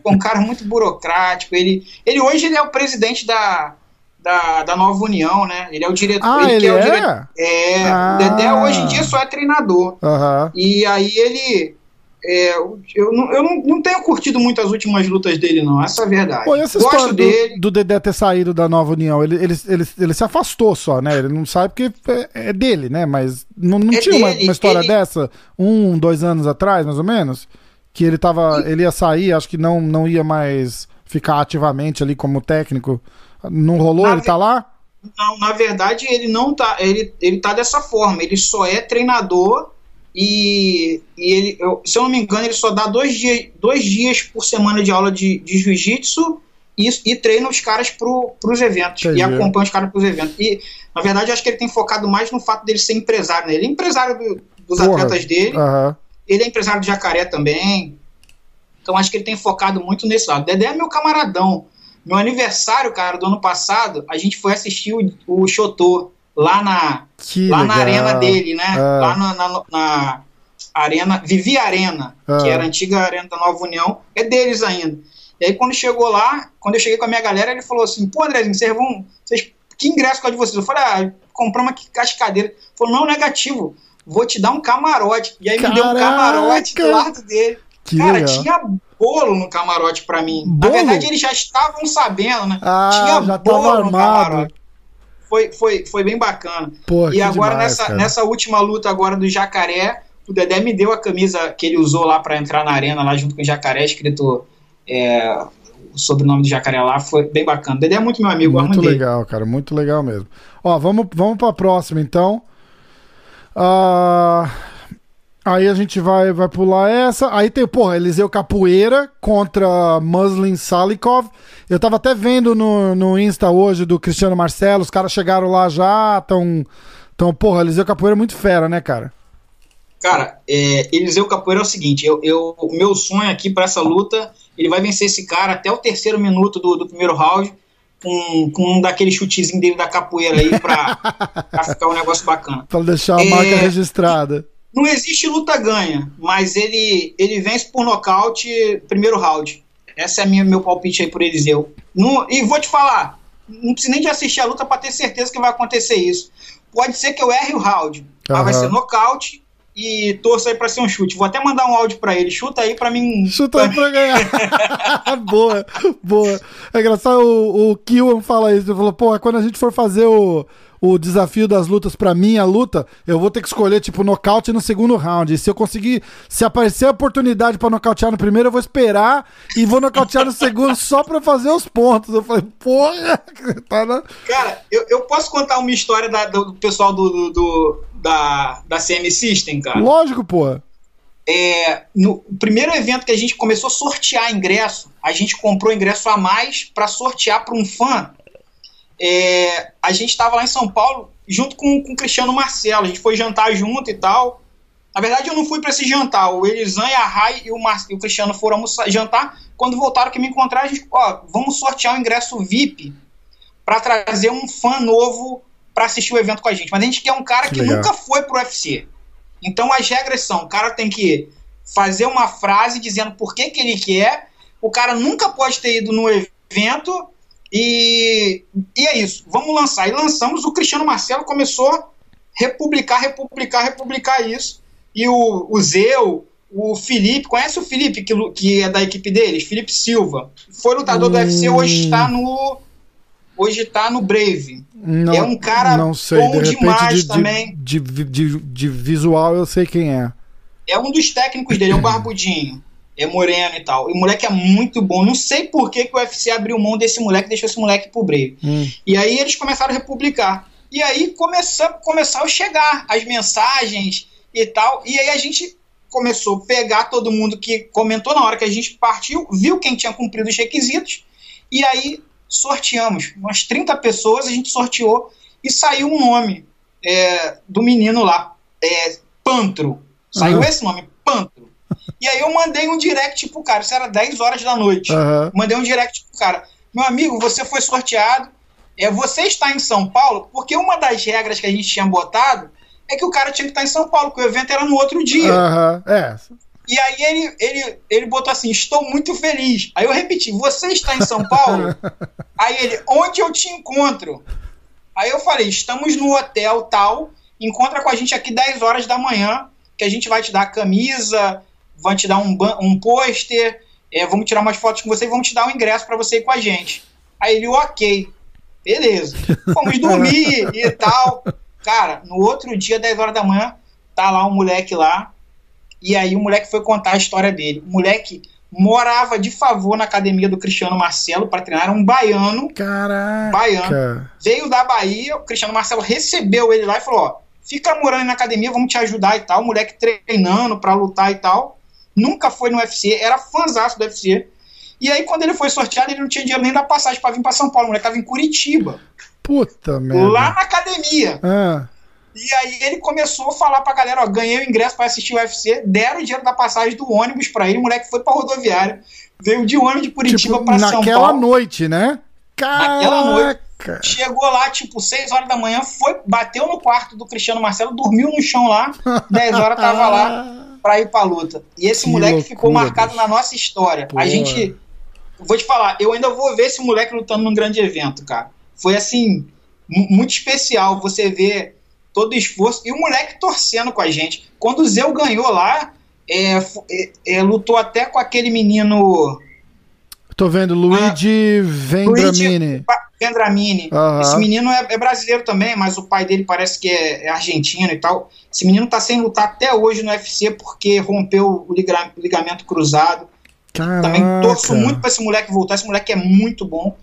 Speaker 2: Um cara muito burocrático. Ele, ele hoje ele é o presidente da, da, da Nova União, né? Ele é o diretor.
Speaker 1: Ah, ele, ele é? O dire...
Speaker 2: É, ah. o Dedé hoje em dia só é treinador.
Speaker 1: Uhum.
Speaker 2: E aí ele. É, eu não, eu não, não tenho curtido muito as últimas lutas dele, não. Essa é a verdade.
Speaker 1: Pô, essa Gosto história dele. Do, do Dedé ter saído da Nova União, ele, ele, ele, ele se afastou só, né? Ele não sai porque é, é dele, né? Mas não, não é tinha dele, uma, uma, história ele... dessa um, dois anos atrás, mais ou menos? Que ele tava. Ele ia sair, acho que não, não ia mais ficar ativamente ali como técnico não rolou? Na ele tá lá?
Speaker 2: Não, na verdade ele não tá. Ele, ele tá dessa forma. Ele só é treinador e, e ele, eu, se eu não me engano, ele só dá dois dias, dois dias por semana de aula de, de jiu-jitsu e, e treina os caras pro, pros eventos. Entendi. E acompanha os caras pros eventos. E, na verdade, eu acho que ele tem focado mais no fato dele ser empresário. Né? Ele é empresário do, dos Porra. atletas dele.
Speaker 1: Uhum.
Speaker 2: Ele é empresário do jacaré também. Então acho que ele tem focado muito nesse lado. Dedé é meu camaradão. No aniversário, cara, do ano passado, a gente foi assistir o, o Chotô lá na, lá na arena dele, né? Ah. Lá na, na, na, arena, Vivi Arena, ah. que era a antiga arena da Nova União, é deles ainda. E aí quando chegou lá, quando eu cheguei com a minha galera, ele falou assim, pô Andrezinho, vocês vão, vocês, que ingresso que é de vocês? Eu falei, ah, compramos aqui cascadeira. Ele falou, não, negativo, vou te dar um camarote. E aí Caraca. me deu um camarote do lado dele. Que Cara, legal. tinha bolo no camarote para mim. Bolo? Na verdade, eles já estavam sabendo, né?
Speaker 1: Ah, tinha já bolo no camarote.
Speaker 2: Foi, foi, foi bem bacana.
Speaker 1: Pô,
Speaker 2: e agora,
Speaker 1: demais,
Speaker 2: nessa, nessa última luta agora do Jacaré, o Dedé me deu a camisa que ele usou lá para entrar na arena, lá junto com o Jacaré, escrito é, o sobrenome do Jacaré lá. Foi bem bacana. O Dedé é muito meu amigo.
Speaker 1: Muito legal, cara. Muito legal mesmo. Ó, vamos, vamos pra próxima, então. Ah... Uh... Aí a gente vai, vai pular essa. Aí tem, porra, Eliseu Capoeira contra Muslin Salikov. Eu tava até vendo no, no Insta hoje do Cristiano Marcelo, os caras chegaram lá já, tão. Então, porra, Eliseu Capoeira é muito fera, né, cara?
Speaker 2: Cara, é, Eliseu Capoeira é o seguinte: eu, eu, o meu sonho aqui para essa luta, ele vai vencer esse cara até o terceiro minuto do, do primeiro round, com, com um daquele chutezinho dele da capoeira aí pra, pra ficar um negócio bacana.
Speaker 1: Pra deixar a é, marca registrada.
Speaker 2: Não existe luta ganha, mas ele, ele vence por nocaute primeiro round. Essa é minha, meu palpite aí por Eliseu. No, e vou te falar, não precisa nem de assistir a luta para ter certeza que vai acontecer isso. Pode ser que eu erre o round, uhum. mas vai ser nocaute e torça aí pra ser um chute. Vou até mandar um áudio pra ele. Chuta aí pra mim.
Speaker 1: Chuta aí pra ganhar. boa, boa. É engraçado, o, o Kiwan fala isso. Ele falou, pô, quando a gente for fazer o o desafio das lutas para mim, a luta, eu vou ter que escolher, tipo, nocaute no segundo round. E se eu conseguir, se aparecer a oportunidade para nocautear no primeiro, eu vou esperar e vou nocautear no segundo só pra fazer os pontos. Eu falei, porra,
Speaker 2: tá na... Cara, eu, eu posso contar uma história da, do, pessoal do, do, do, da, da CM System, cara?
Speaker 1: Lógico, porra.
Speaker 2: É, no primeiro evento que a gente começou a sortear ingresso, a gente comprou ingresso a mais para sortear para um fã é, a gente estava lá em São Paulo junto com, com o Cristiano Marcelo. A gente foi jantar junto e tal. Na verdade, eu não fui para esse jantar. O Elisan e a Rai e o, Mar... e o Cristiano foram almoçar, jantar. Quando voltaram que me encontraram, a gente, ó, vamos sortear o um ingresso VIP para trazer um fã novo para assistir o evento com a gente. Mas a gente quer um cara que, que nunca foi pro UFC. Então as regras são: o cara tem que fazer uma frase dizendo por que, que ele quer. O cara nunca pode ter ido no evento e, e é isso, vamos lançar. E lançamos, o Cristiano Marcelo começou a republicar, republicar, republicar isso. E o, o Zeu, o Felipe, conhece o Felipe, que, que é da equipe deles? Felipe Silva. Foi lutador hum. do UFC, hoje está no. Hoje está no Brave. Não, é um cara
Speaker 1: não sei, bom de demais de, também. De, de, de, visual eu sei quem é.
Speaker 2: É um dos técnicos dele, é o Barbudinho. É moreno e tal. E o moleque é muito bom. Não sei por que, que o UFC abriu mão desse moleque e deixou esse moleque pro breio. Hum. E aí eles começaram a republicar. E aí começou, começaram a chegar as mensagens e tal. E aí a gente começou a pegar todo mundo que comentou na hora que a gente partiu, viu quem tinha cumprido os requisitos. E aí sorteamos. Umas 30 pessoas a gente sorteou e saiu um nome é, do menino lá. É, Pantro. Saiu uhum. esse nome, Pantro. E aí eu mandei um direct pro cara, isso era 10 horas da noite. Uhum. Mandei um direct pro cara. Meu amigo, você foi sorteado. É, você está em São Paulo, porque uma das regras que a gente tinha botado é que o cara tinha que estar em São Paulo, porque o evento era no outro dia.
Speaker 1: Uhum. É.
Speaker 2: E aí ele, ele, ele botou assim: estou muito feliz. Aí eu repeti: você está em São Paulo? aí ele, onde eu te encontro? Aí eu falei: estamos no hotel tal, encontra com a gente aqui 10 horas da manhã, que a gente vai te dar a camisa, vai te dar um, um pôster, é, vamos tirar umas fotos com você e vamos te dar um ingresso para você ir com a gente. Aí ele, ok, beleza. Fomos dormir e tal. Cara, no outro dia, 10 horas da manhã, tá lá um moleque lá, e aí o moleque foi contar a história dele. O moleque morava de favor na academia do Cristiano Marcelo para treinar, era um baiano.
Speaker 1: Caraca.
Speaker 2: Baiano. Veio da Bahia, o Cristiano Marcelo recebeu ele lá e falou: ó, fica morando na academia, vamos te ajudar e tal. O moleque treinando para lutar e tal nunca foi no UFC, era fãzaço do UFC. E aí, quando ele foi sorteado, ele não tinha dinheiro nem da passagem para vir para São Paulo, o moleque tava em Curitiba.
Speaker 1: Puta merda.
Speaker 2: Lá na academia.
Speaker 1: Ah.
Speaker 2: E aí ele começou a falar pra galera, ó, ganhei o ingresso para assistir o UFC, deram o dinheiro da passagem do ônibus para ele, o moleque foi pra rodoviária, veio de ônibus de Curitiba tipo, pra São Paulo.
Speaker 1: Naquela noite, né?
Speaker 2: Caraca. Naquela noite. Chegou lá, tipo, 6 horas da manhã, foi, bateu no quarto do Cristiano Marcelo, dormiu no chão lá, 10 horas tava lá pra ir pra luta. E esse que moleque loucura, ficou marcado na nossa história. A gente. Vou te falar, eu ainda vou ver esse moleque lutando num grande evento, cara. Foi assim, muito especial você ver todo o esforço. E o moleque torcendo com a gente. Quando o Zeu ganhou lá, é, é, é, lutou até com aquele menino.
Speaker 1: Tô vendo, Luigi ah, Vendramini. Luigi
Speaker 2: Vendramini. Uhum. Esse menino é, é, brasileiro também, mas o pai dele parece que é, é, argentino e tal. Esse menino tá sem lutar até hoje no UFC porque rompeu o ligamento cruzado.
Speaker 1: Caraca.
Speaker 2: Também torço muito pra esse moleque voltar. Esse moleque é muito bom.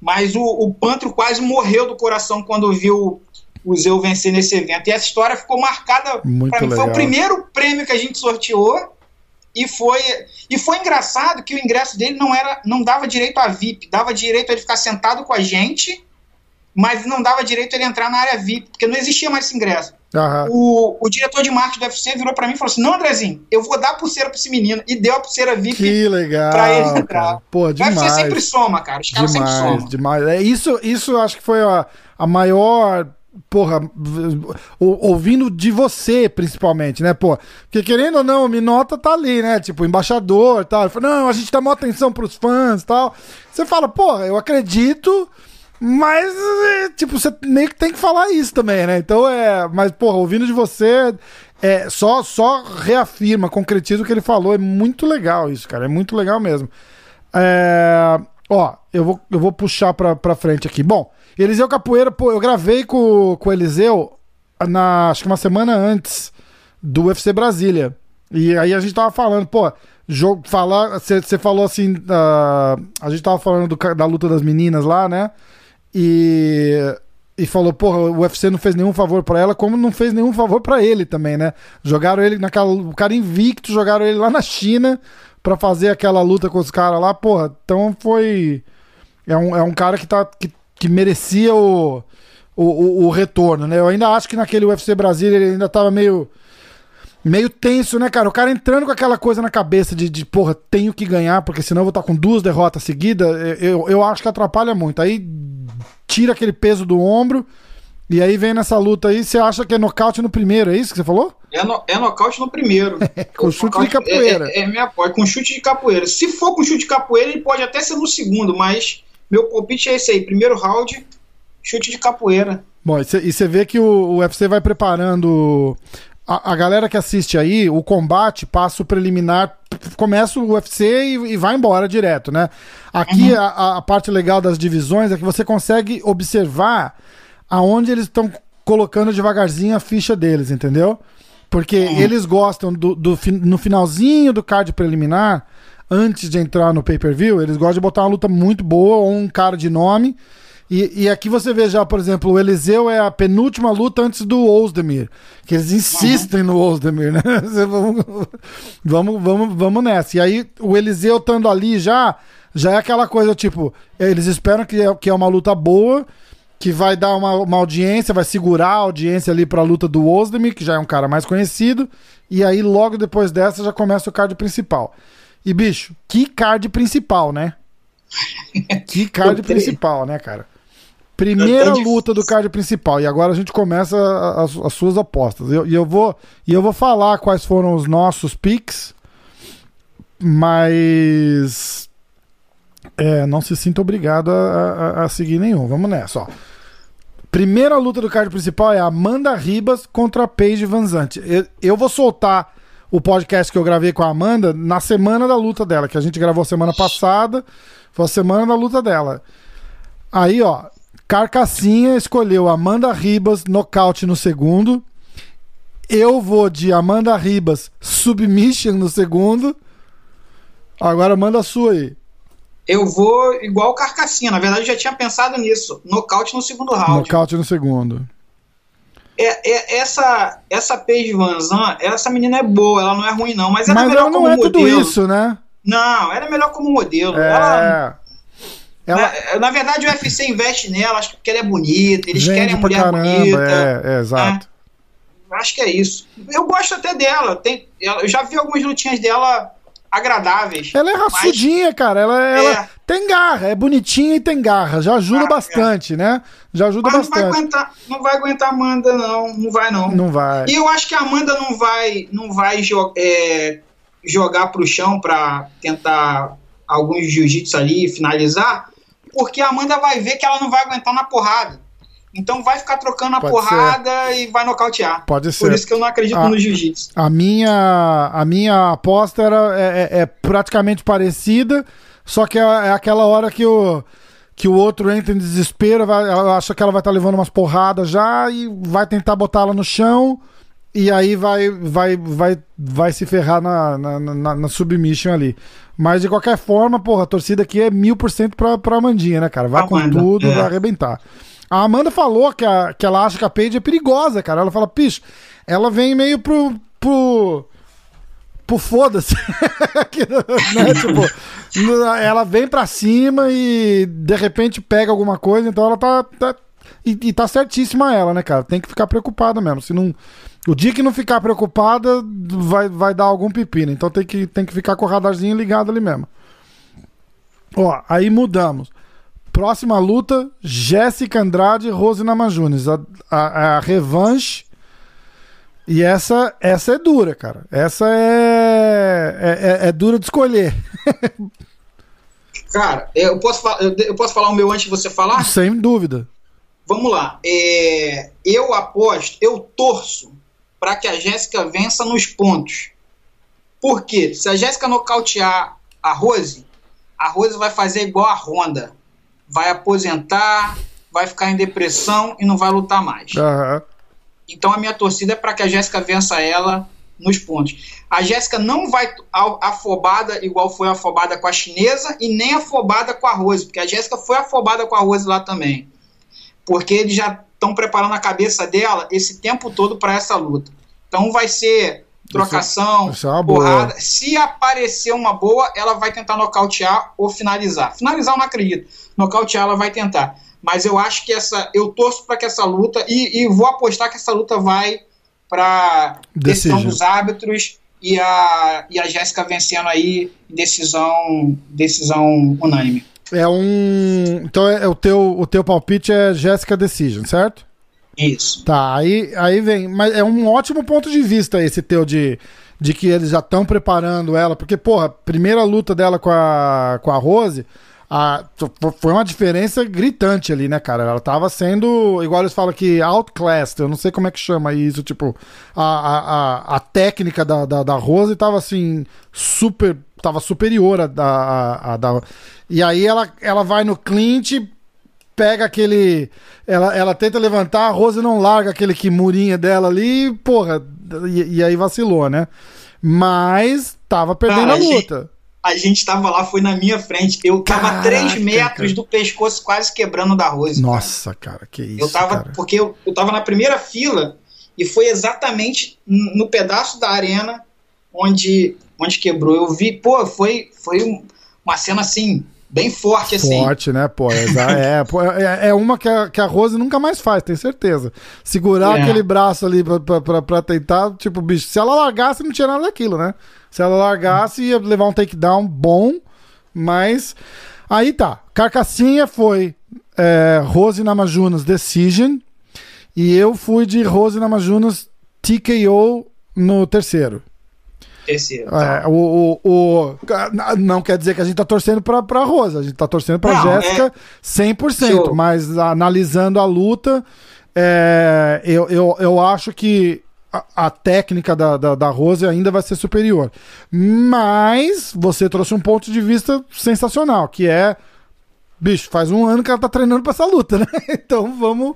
Speaker 2: Mas o, o Pantro quase morreu do coração quando viu o Zeu vencer nesse evento. E essa história ficou marcada.
Speaker 1: Muito pra mim.
Speaker 2: Foi o primeiro prêmio que a gente sorteou. E foi, e foi engraçado que o ingresso dele não era não dava direito a VIP, dava direito a ele ficar sentado com a gente, mas não dava direito a ele entrar na área VIP, porque não existia mais esse ingresso.
Speaker 1: Uhum.
Speaker 2: O, o diretor de marketing do UFC virou para mim e falou assim: Não, Andrezinho, eu vou dar pulseira pra esse menino. E deu a pulseira VIP
Speaker 1: que legal,
Speaker 2: pra ele entrar.
Speaker 1: Pô, demais. O UFC
Speaker 2: sempre soma, cara. Os caras demais, sempre somam.
Speaker 1: Demais. É, isso, isso acho que foi a, a maior porra, ouvindo de você, principalmente, né, pô? Porque querendo ou não, o Minota tá ali, né? Tipo, embaixador tal. Ele fala, não, a gente dá maior atenção pros fãs tal. Você fala, porra, eu acredito, mas, tipo, você meio que tem que falar isso também, né? Então é. Mas, porra, ouvindo de você, é, só, só reafirma, concretiza o que ele falou. É muito legal isso, cara. É muito legal mesmo. É, ó, eu vou, eu vou puxar pra, pra frente aqui. Bom. Eliseu Capoeira, pô, eu gravei com, com o Eliseu na, acho que uma semana antes do UFC Brasília. E aí a gente tava falando, pô, jogo, falar, você falou assim, uh, a gente tava falando do, da luta das meninas lá, né? E e falou, porra, o UFC não fez nenhum favor para ela, como não fez nenhum favor para ele também, né? Jogaram ele naquela, o cara invicto, jogaram ele lá na China para fazer aquela luta com os caras lá, porra. Então foi é um, é um cara que tá que que merecia o, o, o, o, retorno, né? Eu ainda acho que naquele UFC Brasília ele ainda tava meio. Meio tenso, né, cara? O cara entrando com aquela coisa na cabeça de, de porra, tenho que ganhar, porque senão eu vou estar com duas derrotas seguidas, eu, eu acho que atrapalha muito. Aí tira aquele peso do ombro, e aí vem nessa luta aí, você acha que é nocaute no primeiro, é isso que você falou?
Speaker 2: É, no, é nocaute no primeiro.
Speaker 1: com chute de capoeira.
Speaker 2: É, é, é minha apoia, com chute de capoeira. Se for com chute de capoeira, ele pode até ser no segundo, mas meu palpite é esse aí: primeiro round, chute de capoeira.
Speaker 1: Bom, e você vê que o, o UFC vai preparando. A, a, galera que assiste aí, o combate passa o preliminar, começa o UFC e, e vai embora direto, né? Aqui uhum. a, a parte legal das divisões é que você consegue observar aonde eles estão colocando devagarzinho a ficha deles, entendeu? Porque uhum. eles gostam do, do, no finalzinho do card preliminar, antes de entrar no pay-per-view, eles gostam de botar uma luta muito boa ou um cara de nome. E, e, aqui você vê já, por exemplo, o Eliseu é a penúltima luta antes do Ozdemir. Que eles insistem no Ozdemir, né? vamos, vamos, vamos, vamos nessa. E aí, o Eliseu estando ali já, já é aquela coisa, tipo, eles esperam que é, que é uma luta boa, que vai dar uma, uma audiência, vai segurar a audiência ali pra luta do Ozdemir, que já é um cara mais conhecido. E aí, logo depois dessa, já começa o card principal. E, bicho, que card principal, né? que card principal, né, cara? Primeira luta do card principal. E agora a gente começa as, as suas apostas. E eu, eu, vou, e eu vou falar quais foram os nossos picks, mas. É, não se sinta obrigado a, a, a, seguir nenhum. Vamos nessa, ó. Primeira luta do card principal é Amanda Ribas contra Paige Van Zandt. Eu, eu vou soltar o podcast que eu gravei com a Amanda na semana da luta dela, que a gente gravou semana passada. Foi a semana da luta dela. Aí, ó, Carcassinha escolheu Amanda Ribas, nocaute no segundo. Eu vou de Amanda Ribas, submission no segundo. Agora manda a sua aí.
Speaker 2: Eu vou igual Carcassinha. Na verdade, eu já tinha pensado nisso. Nocaute no segundo round.
Speaker 1: Nocaute no segundo.
Speaker 2: É, é, essa essa Paige Van Zandt, essa menina é boa, ela não é ruim não, mas ela
Speaker 1: é
Speaker 2: mas é melhor
Speaker 1: ela
Speaker 2: não como
Speaker 1: é
Speaker 2: modelo.
Speaker 1: tudo isso, né?
Speaker 2: Não, ela é melhor como modelo.
Speaker 1: É.
Speaker 2: Ela, ela... Na, na, verdade, o UFC investe nela, acho que ela é bonita, eles querem a mulher caramba, bonita.
Speaker 1: É, é exato.
Speaker 2: Né? Acho que é isso. Eu gosto até dela. Tem, eu já vi algumas lutinhas dela agradáveis.
Speaker 1: Ela é raçudinha, mas... cara. Ela, é... tem garra, é bonitinha e tem garra. Já ajuda ah, bastante, é. né? Já ajuda mas bastante.
Speaker 2: Não vai, aguentar, não vai aguentar a Amanda, não. Não vai, não.
Speaker 1: Não vai.
Speaker 2: E eu acho que a Amanda não vai, não vai jo é, jogar pro chão pra tentar alguns jiu-jitsu ali finalizar, porque a Amanda vai ver que ela não vai aguentar na porrada. Então vai ficar trocando a Pode porrada ser. e vai nocautear.
Speaker 1: Pode ser.
Speaker 2: Por isso que eu não acredito a, no jiu-jitsu.
Speaker 1: A minha, a minha aposta era, é, é, é praticamente parecida, só que é, é, aquela hora que o, que o outro entra em desespero, vai, acha que ela vai estar tá levando umas porradas já e vai tentar botar ela no chão e aí vai, vai, vai, vai se ferrar na, na, na, na submission ali. Mas de qualquer forma, porra, a torcida aqui é mil por cento pra, pra Amandinha, né, cara? Vai Amanda, com tudo, é. vai arrebentar. A Amanda falou que, a, que ela acha que a Paige é perigosa, cara. Ela fala, picho, ela vem meio pro. pro pro foda-se. né? tipo, ela vem pra cima e de repente pega alguma coisa, então ela tá. tá e, e tá certíssima ela, né, cara? Tem que ficar preocupada mesmo. Se não, o dia que não ficar preocupada, vai, vai dar algum pepino. Então tem que, tem que ficar com o radarzinho ligado ali mesmo. Ó, aí mudamos. Próxima luta: Jéssica Andrade e Rose Namajunas. A, a, a, revanche. E essa, essa é dura, cara. Essa é, é, é, é dura de escolher.
Speaker 2: cara, eu posso, eu posso falar o meu antes de você falar?
Speaker 1: Sem dúvida.
Speaker 2: Vamos lá. É, eu aposto, eu torço para que a Jéssica vença nos pontos. Por quê? Se a Jéssica nocautear a Rose, a Rose vai fazer igual a Honda. Vai aposentar, vai ficar em depressão e não vai lutar mais.
Speaker 1: Uhum.
Speaker 2: Então a minha torcida é para que a Jéssica vença ela nos pontos. A Jéssica não vai afobada igual foi afobada com a chinesa e nem afobada com a Rose, porque a Jéssica foi afobada com a Rose lá também. Porque eles já estão preparando a cabeça dela esse tempo todo para essa luta. Então vai ser trocação,
Speaker 1: é porrada. Boa.
Speaker 2: Se aparecer uma boa, ela vai tentar nocautear ou finalizar. Finalizar eu não acredito. Nocautear ela vai tentar. Mas eu acho que essa. Eu torço para que essa luta. E, e, vou apostar que essa luta vai para decisão dos árbitros e a, e a Jéssica vencendo aí decisão, decisão unânime.
Speaker 1: É um. Então é, é, o, teu, o teu palpite é Jéssica Decision, certo?
Speaker 2: Isso.
Speaker 1: Tá, aí, aí vem. Mas é um ótimo ponto de vista esse teu de, de que eles já estão preparando ela. Porque, porra, primeira luta dela com a, com a Rose. A, foi uma diferença gritante ali, né, cara? Ela tava sendo, igual eles falam que outclassed, eu não sei como é que chama isso, tipo, a, a, a, técnica da, da, da Rose tava assim, super tava superior a da. Da e aí ela, ela vai no Clint, pega aquele. Ela, ela tenta levantar, a Rose não larga aquele kimurinha dela ali, porra, e, e aí vacilou, né? Mas tava perdendo cara, a luta.
Speaker 2: A gente tava lá, foi na minha frente. Eu tava Caraca, 3 metros cara. do pescoço quase quebrando da Rose.
Speaker 1: Nossa, cara, cara que isso.
Speaker 2: Eu tava,
Speaker 1: cara.
Speaker 2: porque eu, eu tava na primeira fila e foi exatamente no pedaço da arena onde, onde quebrou. Eu vi, pô, foi, foi uma cena assim, bem forte, assim.
Speaker 1: Forte, né, pô? É, é, é uma que a, que a Rose nunca mais faz, tenho certeza. Segurar é. aquele braço ali pra, pra, pra, pra, tentar, tipo, bicho, se ela largasse, não tinha nada daquilo, né? Se ela largasse, ia levar um takedown bom, mas. Aí tá. Carcassinha foi é, Rose Namajunas Decision. E eu fui de Rose Namajunas TKO no terceiro.
Speaker 2: Terceiro.
Speaker 1: É, o, o, o, não quer dizer que a gente tá torcendo pra, pra Rosa, a gente tá torcendo pra não, Jéssica é... 100%, Show. mas analisando a luta, é, eu, eu, eu acho que a, a técnica da, da, da, Rose ainda vai ser superior. Mas você trouxe um ponto de vista sensacional, que é. Bicho, faz um ano que ela tá treinando pra essa luta, né? Então vamos.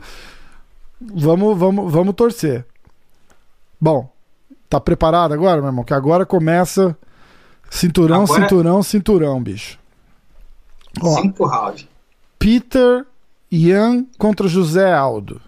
Speaker 1: Vamos, vamos, vamos torcer. Bom, tá preparado agora, meu irmão? Que agora começa cinturão, agora... cinturão, cinturão, bicho.
Speaker 2: Ó, Cinco rounds.
Speaker 1: Peter Ian contra José Aldo.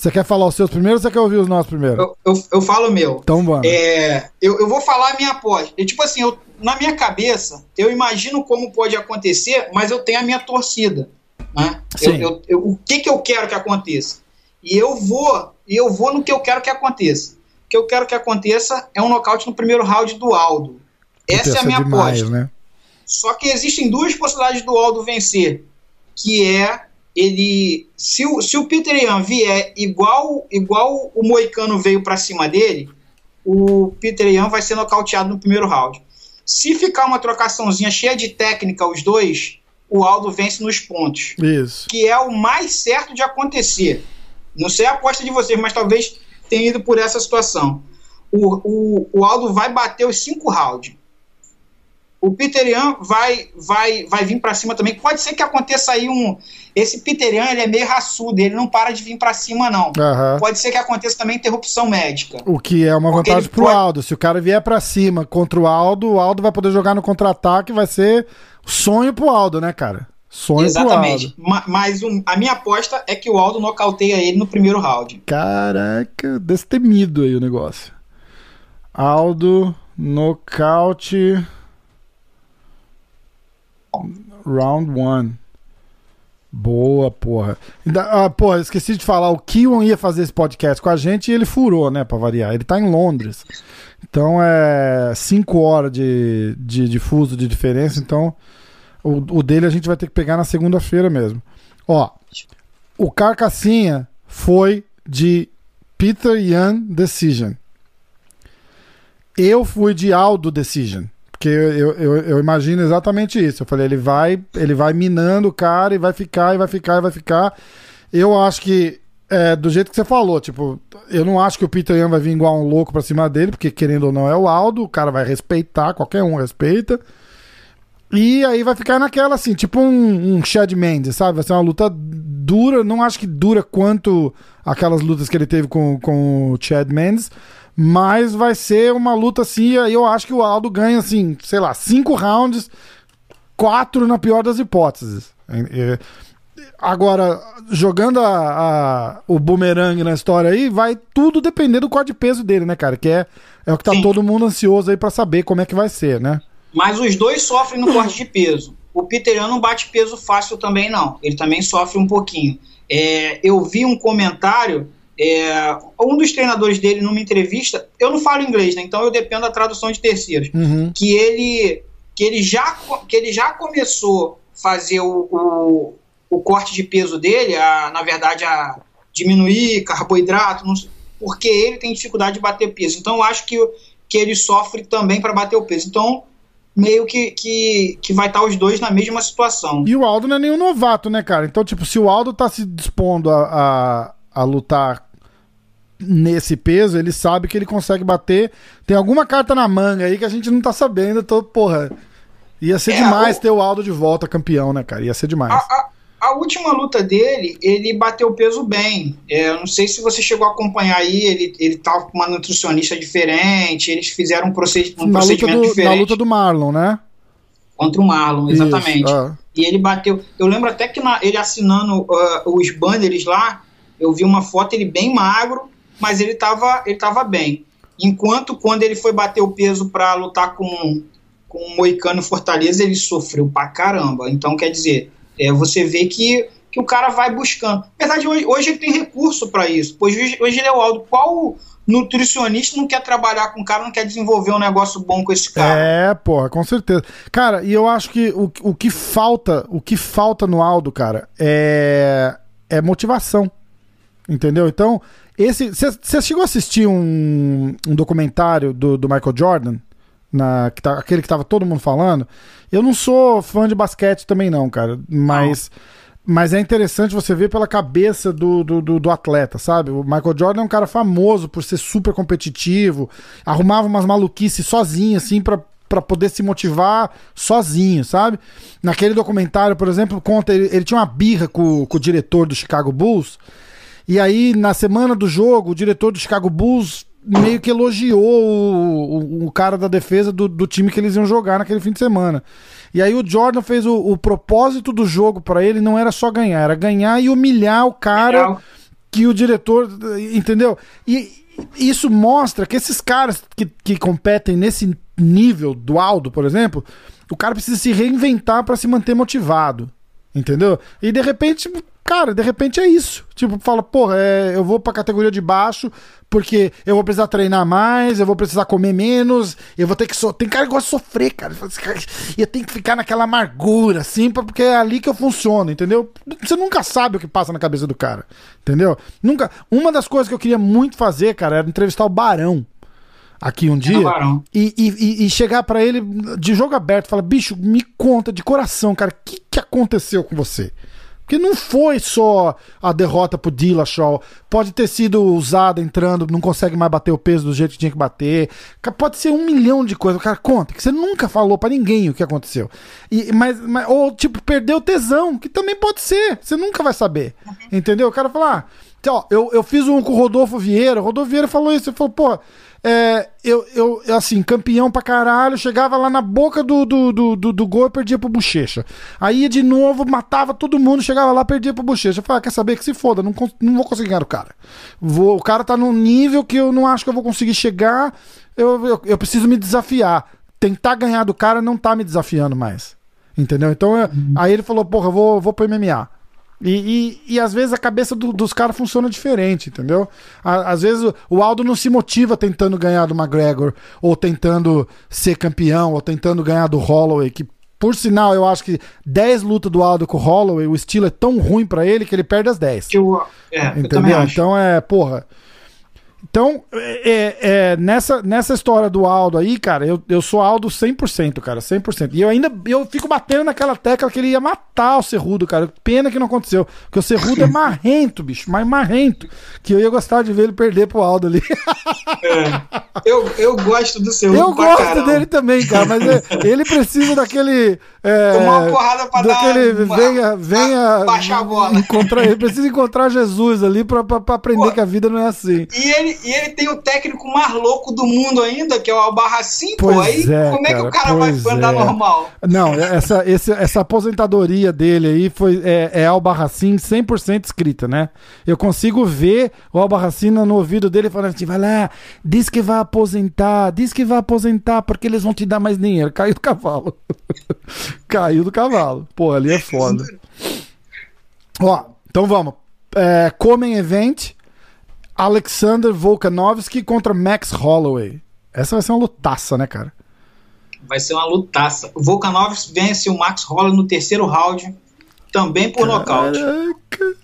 Speaker 1: Você quer falar os seus primeiro ou você quer ouvir os nossos primeiro?
Speaker 2: Eu, eu, eu falo o meu.
Speaker 1: Então vamos.
Speaker 2: É, eu, eu vou falar a minha aposta. E, tipo assim, eu, na minha cabeça, eu imagino como pode acontecer, mas eu tenho a minha torcida. Né?
Speaker 1: Sim.
Speaker 2: Eu, eu, o que, que eu quero que aconteça? E eu vou, e eu vou no que eu quero que aconteça. O que eu quero que aconteça é um nocaute no primeiro round do Aldo. Essa é a minha demais, aposta. Né? Só que existem duas possibilidades do Aldo vencer, que é ele se o, se o Peter Ian vier igual igual o Moicano veio para cima dele, o Peter Ian vai ser nocauteado no primeiro round. Se ficar uma trocaçãozinha cheia de técnica os dois, o Aldo vence nos pontos.
Speaker 1: Isso.
Speaker 2: Que é o mais certo de acontecer. Não sei a aposta de vocês, mas talvez tenha ido por essa situação. O, o, o Aldo vai bater os cinco rounds. O Peter Ian vai, vai, vai vir para cima também. Pode ser que aconteça aí um. Esse Peter Ian, ele é meio raçudo, ele não para de vir para cima, não.
Speaker 1: Uhum.
Speaker 2: Pode ser que aconteça também interrupção médica.
Speaker 1: O que é uma vantagem pro pode... Aldo. Se o cara vier para cima contra o Aldo, o Aldo vai poder jogar no contra-ataque, vai ser sonho pro Aldo, né, cara? Sonho
Speaker 2: Exatamente. pro Aldo. Mas um, a minha aposta é que o Aldo nocauteia ele no primeiro round.
Speaker 1: Caraca, destemido aí o negócio. Aldo, nocaute. Round one. Boa, porra. Ah, porra, esqueci de falar. O Kiwan ia fazer esse podcast com a gente e ele furou, né? Pra variar. Ele tá em Londres. Então é 5 horas de, de, de, fuso de diferença. Então o, o dele a gente vai ter que pegar na segunda-feira mesmo. Ó, o Carcassinha foi de Peter Young Decision. Eu fui de Aldo Decision. Porque eu, eu, eu, imagino exatamente isso. Eu falei, ele vai, ele vai minando o cara e vai ficar, e vai ficar, e vai ficar. Eu acho que, é, do jeito que você falou, tipo, eu não acho que o Peter Yan vai vir igual um louco pra cima dele, porque querendo ou não é o Aldo, o cara vai respeitar, qualquer um respeita. E aí vai ficar naquela assim, tipo um, um Chad Mendes, sabe? Vai ser uma luta dura, não acho que dura quanto aquelas lutas que ele teve com, com o Chad Mendes, mas vai ser uma luta assim, e eu acho que o Aldo ganha, assim, sei lá, cinco rounds, quatro na pior das hipóteses. Agora, jogando a, a, o bumerangue na história aí, vai tudo depender do corte de peso dele, né, cara? Que é, é o que tá Sim. todo mundo ansioso aí para saber como é que vai ser, né?
Speaker 2: Mas os dois sofrem no corte de peso. O Peter não bate peso fácil também, não. Ele também sofre um pouquinho. É, eu vi um comentário é, um dos treinadores dele, numa entrevista, eu não falo inglês, né, então eu dependo da tradução de terceiros,
Speaker 1: uhum.
Speaker 2: que, ele, que, ele já, que ele já começou a fazer o, o, o, corte de peso dele, a, na verdade, a diminuir carboidrato, não, porque ele tem dificuldade de bater peso. Então eu acho que, que ele sofre também para bater o peso. Então meio que, que, que vai estar os dois na mesma situação.
Speaker 1: E o Aldo não é nenhum novato, né, cara? Então, tipo, se o Aldo tá se dispondo a, a, a lutar nesse peso, ele sabe que ele consegue bater. Tem alguma carta na manga aí que a gente não tá sabendo. Tô, porra, ia ser é, demais o... ter o Aldo de volta campeão, né, cara? Ia ser demais.
Speaker 2: A, a, a, última luta dele, ele bateu o peso bem. É, eu não sei se você chegou a acompanhar aí, ele, ele tava com uma nutricionista diferente, eles fizeram um, proced um
Speaker 1: na
Speaker 2: procedimento
Speaker 1: luta do,
Speaker 2: diferente.
Speaker 1: Na luta do Marlon, né?
Speaker 2: Contra o Marlon, exatamente. Isso, ah. E ele bateu. Eu lembro até que na, ele assinando uh, os banners lá, eu vi uma foto, ele bem magro, mas ele tava, ele tava bem. Enquanto quando ele foi bater o peso para lutar com, com o Moicano Fortaleza, ele sofreu pra caramba. Então, quer dizer, é, você vê que, que o cara vai buscando. Na verdade, hoje, hoje ele tem recurso para isso. Pois hoje, hoje é o Aldo. Qual nutricionista não quer trabalhar com o cara, não quer desenvolver um negócio bom com esse cara?
Speaker 1: É, porra, com certeza. Cara, e eu acho que o, o que falta, o que falta no Aldo, cara, é, é motivação. Entendeu? Então, esse. Você chegou a assistir um, um documentário do, do Michael Jordan? Na, que tá, aquele que tava todo mundo falando. Eu não sou fã de basquete também, não, cara. Mas. Não. Mas é interessante você ver pela cabeça do, do, do, do, atleta, sabe? O Michael Jordan é um cara famoso por ser super competitivo, arrumava umas maluquices sozinho, assim, pra, para poder se motivar sozinho, sabe? Naquele documentário, por exemplo, conta, ele, ele tinha uma birra com, com o diretor do Chicago Bulls, e aí, na semana do jogo, o diretor do Chicago Bulls meio que elogiou o, o, o cara da defesa do, do, time que eles iam jogar naquele fim de semana. E aí o Jordan fez o, o propósito do jogo para ele não era só ganhar, era ganhar e humilhar o cara Legal. que o diretor, entendeu? E isso mostra que esses caras que, que competem nesse nível do Aldo, por exemplo, o cara precisa se reinventar para se manter motivado. Entendeu? E de repente Cara, de repente é isso. Tipo, fala, porra, é, eu vou pra categoria de baixo porque eu vou precisar treinar mais, eu vou precisar comer menos, eu vou ter que. So... Tem cara que gosta de sofrer, cara. E eu tenho que ficar naquela amargura, assim, porque é ali que eu funciono, entendeu? Você nunca sabe o que passa na cabeça do cara, entendeu? Nunca. Uma das coisas que eu queria muito fazer, cara, era entrevistar o Barão aqui um dia e, e, e, chegar para ele de jogo aberto, falar, bicho, me conta de coração, cara, o que, que aconteceu com você? Porque não foi só a derrota pro Dillashaw. Pode ter sido usada entrando, não consegue mais bater o peso do jeito que tinha que bater. Pode ser um milhão de coisas. O cara conta que você nunca falou para ninguém o que aconteceu. E, mas, mas, ou, tipo, perdeu tesão, que também pode ser. Você nunca vai saber. Entendeu? O cara fala, ah, então, eu, eu fiz um com o Rodolfo Vieira. O Rodolfo Vieira falou isso. Ele falou, pô, é, eu, eu, assim, campeão pra caralho, chegava lá na boca do, do, do, do, do gol e perdia pro bochecha. Aí de novo, matava todo mundo, chegava lá perdia pro bochecha. Eu falei, ah, quer saber que se foda, não, não vou conseguir ganhar o cara. Vou, o cara tá num nível que eu não acho que eu vou conseguir chegar, eu, eu, eu preciso me desafiar. Tentar ganhar do cara não tá me desafiando mais. Entendeu? Então, eu, uhum. aí ele falou, porra, eu vou, vou pro MMA. E, e, e, às vezes a cabeça do, dos caras funciona diferente, entendeu? às vezes o, o, Aldo não se motiva tentando ganhar do McGregor, ou tentando ser campeão, ou tentando ganhar do Holloway, que por sinal eu acho que 10 lutas do Aldo com o Holloway, o estilo é tão ruim para ele que ele perde as 10. Eu, é, entendeu? Eu então é, porra. Então, é, é, é, nessa, nessa história do Aldo aí, cara, eu, eu sou Aldo 100%, cara, 100%. E eu ainda eu fico batendo naquela tecla que ele ia matar o Cerrudo, cara. Pena que não aconteceu. Porque o Cerrudo é marrento, bicho, mais marrento. Que eu ia gostar de ver ele perder pro Aldo ali.
Speaker 2: É. Eu, eu gosto do Cerrudo.
Speaker 1: Eu gosto caramba. dele também, cara, mas é, ele precisa daquele. É,
Speaker 2: Tomar uma porrada pra daquele,
Speaker 1: dar. Uma, venha, venha.
Speaker 2: Baixar a bola.
Speaker 1: Encontrar, ele precisa encontrar Jesus ali pra, pra, pra aprender Pô, que a vida não é assim.
Speaker 2: E ele e ele tem o técnico mais louco do mundo ainda, que é o Albarracin, pô. Aí é, como é que o cara vai andar é. normal?
Speaker 1: Não, essa, esse, essa aposentadoria dele aí foi, é, é Albarracin 100% escrita, né? Eu consigo ver o Albarracin no ouvido dele falando assim: vai lá, diz que vai aposentar, diz que vai aposentar porque eles vão te dar mais dinheiro. Caiu do cavalo. Caiu do cavalo. Pô, ali é foda. Ó, então vamos. É, Comem Event Alexander Volkanovski contra Max Holloway. Essa vai ser uma lutaça, né, cara?
Speaker 2: Vai ser uma lutaça. O Volkanovski vence o Max Holloway no terceiro round, também por Caraca. nocaute.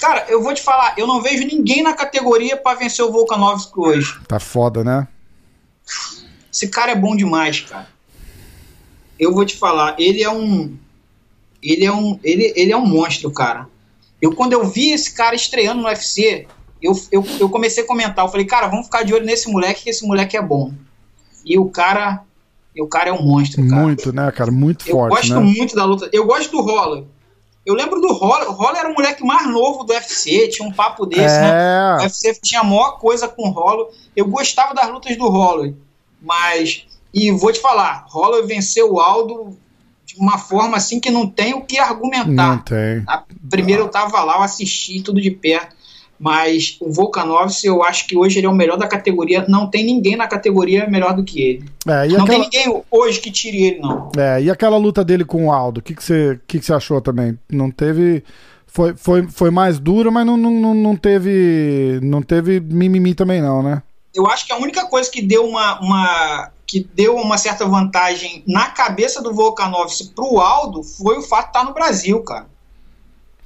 Speaker 2: Cara, eu vou te falar, eu não vejo ninguém na categoria para vencer o Volkanovski hoje.
Speaker 1: Tá foda, né?
Speaker 2: Esse cara é bom demais, cara. Eu vou te falar, ele é um ele é um ele, ele é um monstro, cara. Eu quando eu vi esse cara estreando no UFC, eu, eu, eu comecei a comentar, eu falei, cara, vamos ficar de olho nesse moleque, que esse moleque é bom. E o cara, e o cara é um monstro, cara.
Speaker 1: Muito, né, cara? Muito
Speaker 2: eu
Speaker 1: forte.
Speaker 2: Eu gosto
Speaker 1: né?
Speaker 2: muito da luta. Eu gosto do Roller. Eu lembro do Roller. O Roller era o moleque mais novo do UFC, tinha um papo desse, né? é. né? O UFC tinha a maior coisa com o Roller. Eu gostava das lutas do Roller, mas. E vou te falar, Roller venceu o Aldo de uma forma assim que não tem o que argumentar. Não
Speaker 1: tem.
Speaker 2: A, primeiro eu tava lá, eu assisti tudo de perto. Mas o Volkanovski, eu acho que hoje ele é o melhor da categoria. Não tem ninguém na categoria melhor do que ele. É, não aquela... tem ninguém hoje que tire ele, não.
Speaker 1: É, e aquela luta dele com o Aldo, o que, que, você, que, que você achou também? Não teve. Foi, foi, foi mais dura, mas não, não, não teve. Não teve mimimi também, não, né?
Speaker 2: Eu acho que a única coisa que deu uma, uma que deu uma certa vantagem na cabeça do Volkanovski pro Aldo foi o fato de estar no Brasil, cara.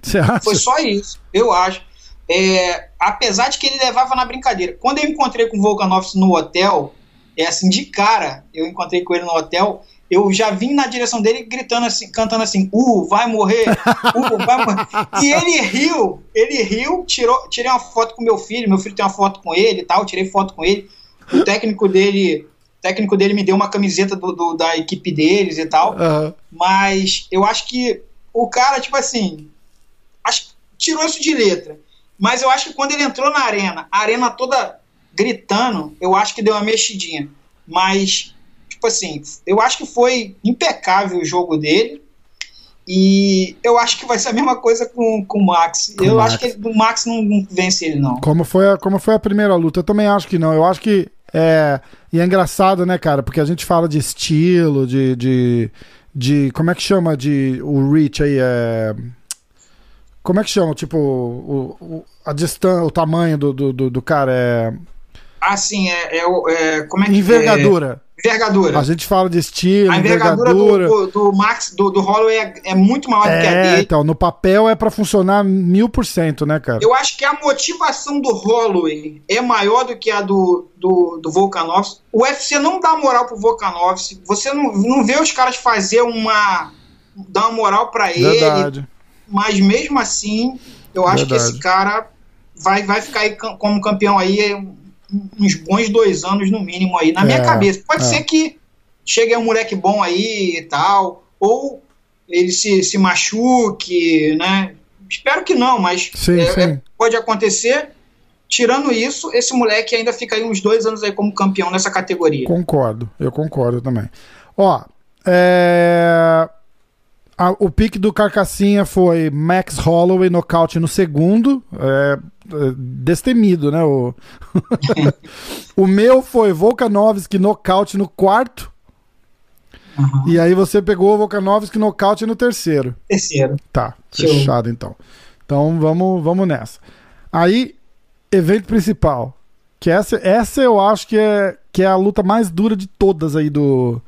Speaker 1: Você acha?
Speaker 2: Foi só isso, eu acho. É, apesar de que ele levava na brincadeira. Quando eu encontrei com o Volkanovski no hotel, é assim, de cara, eu encontrei com ele no hotel, eu já vim na direção dele gritando assim, cantando assim, uh, vai morrer, uh, vai morrer. E ele riu, ele riu, tirou, tirei uma foto com meu filho, meu filho tem uma foto com ele e tal, tirei foto com ele. O técnico dele, o técnico dele me deu uma camiseta do, do da equipe deles e tal. Uhum. Mas eu acho que o cara, tipo assim, acho, tirou isso de letra. Mas eu acho que quando ele entrou na arena, a arena toda gritando, eu acho que deu uma mexidinha. Mas, tipo assim, eu acho que foi impecável o jogo dele. E eu acho que vai ser a mesma coisa com, com o Max. Com eu Max. acho que o Max não, não, vence ele, não.
Speaker 1: Como foi, a, como foi a primeira luta? Eu também acho que não. Eu acho que. É, e é engraçado, né, cara? Porque a gente fala de estilo, de. de, de como é que chama de o reach aí? É como é que chama? Tipo, o, o a distância, o tamanho do, do, do, cara é.
Speaker 2: Ah, sim, é. é, é como é que
Speaker 1: Envergadura.
Speaker 2: É, envergadura.
Speaker 1: A gente fala de estilo,
Speaker 2: a envergadura, envergadura. Do, do, do, Max, do, do Holloway é, é muito maior é, do que a é, dele.
Speaker 1: Então, no papel é para funcionar mil por cento, né, cara?
Speaker 2: Eu acho que a motivação do Holloway é maior do que a do, do, do Volkanovski. O UFC não dá moral pro Volkanovski. Você não, não vê os caras fazer uma. dar uma moral para ele. Verdade mas mesmo assim, eu acho Verdade. que esse cara vai, vai ficar aí como campeão aí uns bons dois anos no mínimo aí, na é, minha cabeça. Pode é. ser que chegue um moleque bom aí e tal, ou ele se, se machuque, né? Espero que não, mas
Speaker 1: sim, é, sim. É,
Speaker 2: pode acontecer. Tirando isso, esse moleque ainda fica aí uns dois anos aí como campeão nessa categoria.
Speaker 1: Concordo, eu concordo também. Ó, é a, o pique do Carcassinha foi Max Holloway nocaute no segundo. É, é destemido, né? O, o meu foi Volkanovski nocaute no quarto. Uhum. E aí você pegou o Volkanovski nocaute no terceiro.
Speaker 2: Terceiro.
Speaker 1: Tá, Show. fechado então. Então vamos, vamos nessa. Aí, evento principal. Que essa, essa eu acho que é, que é a luta mais dura de todas aí do,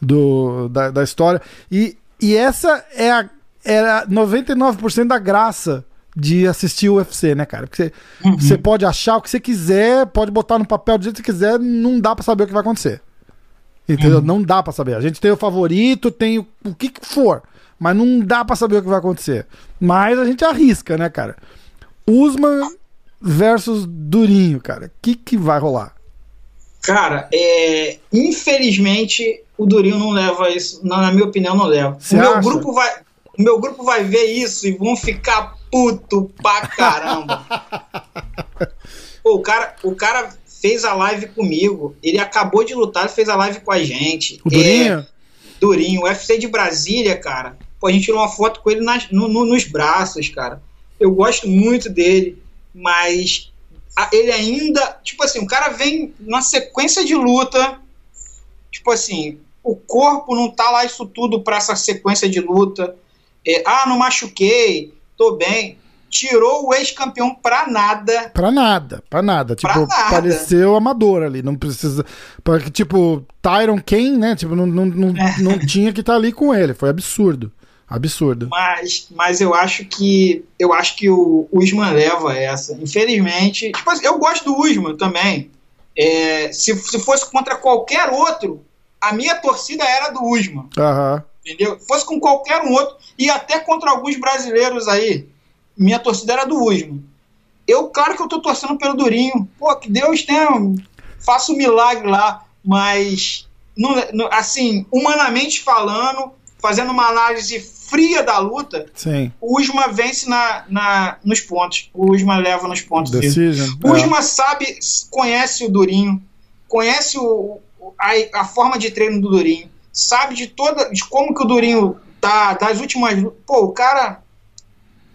Speaker 1: do, da, da história. E e essa é a, era 99% da graça de assistir o UFC, né, cara? Porque você, uhum. você pode achar o que você quiser, pode botar no papel do jeito que você quiser, não dá para saber o que vai acontecer. Entendeu? Uhum. Não dá para saber. A gente tem o favorito, tem o, o que for, mas não dá para saber o que vai acontecer. Mas a gente arrisca, né, cara? Usman versus Durinho, cara. O que, que vai rolar?
Speaker 2: Cara, é, infelizmente o Durinho não leva isso, na minha opinião, não leva. o meu grupo vai, o meu grupo vai ver isso e vão ficar puto pra caramba. Pô, o cara, o cara fez a live comigo, ele acabou de lutar, fez a live com a gente.
Speaker 1: O Durinho? É,
Speaker 2: Durinho, o UFC de Brasília, cara. Pô, a gente tirou uma foto com ele nas, no, no, nos braços, cara. Eu gosto muito dele, mas ele ainda, tipo assim, o cara vem na sequência de luta, tipo assim, o corpo não tá lá isso tudo para essa sequência de luta. É, ah, não machuquei, tô bem. Tirou o ex-campeão pra nada.
Speaker 1: Pra nada, pra nada. Tipo, pra nada. pareceu amador ali. Não precisa. Porque, tipo, Tyron Kane, né? Tipo, não, não, não, é. não tinha que estar tá ali com ele. Foi absurdo. Absurdo.
Speaker 2: Mas, mas eu acho que eu acho que o Usman leva essa. Infelizmente, tipo assim, eu gosto do Usman também. É, se, se fosse contra qualquer outro, a minha torcida era do Usman.
Speaker 1: Uhum.
Speaker 2: Entendeu? Fosse com qualquer um outro, e até contra alguns brasileiros aí, minha torcida era do Usman. Eu, claro que eu tô torcendo pelo Durinho. Pô, que Deus tenha. Faça um milagre lá, mas. Não, não, assim, humanamente falando, fazendo uma análise fria da luta,
Speaker 1: Sim.
Speaker 2: o Usman vence na, na, nos pontos. O Usman leva nos pontos.
Speaker 1: Decision,
Speaker 2: o Usman é. sabe, conhece o Durinho, conhece o, a, a forma de treino do Durinho, sabe de toda, de como que o Durinho tá, das últimas. Pô, o cara.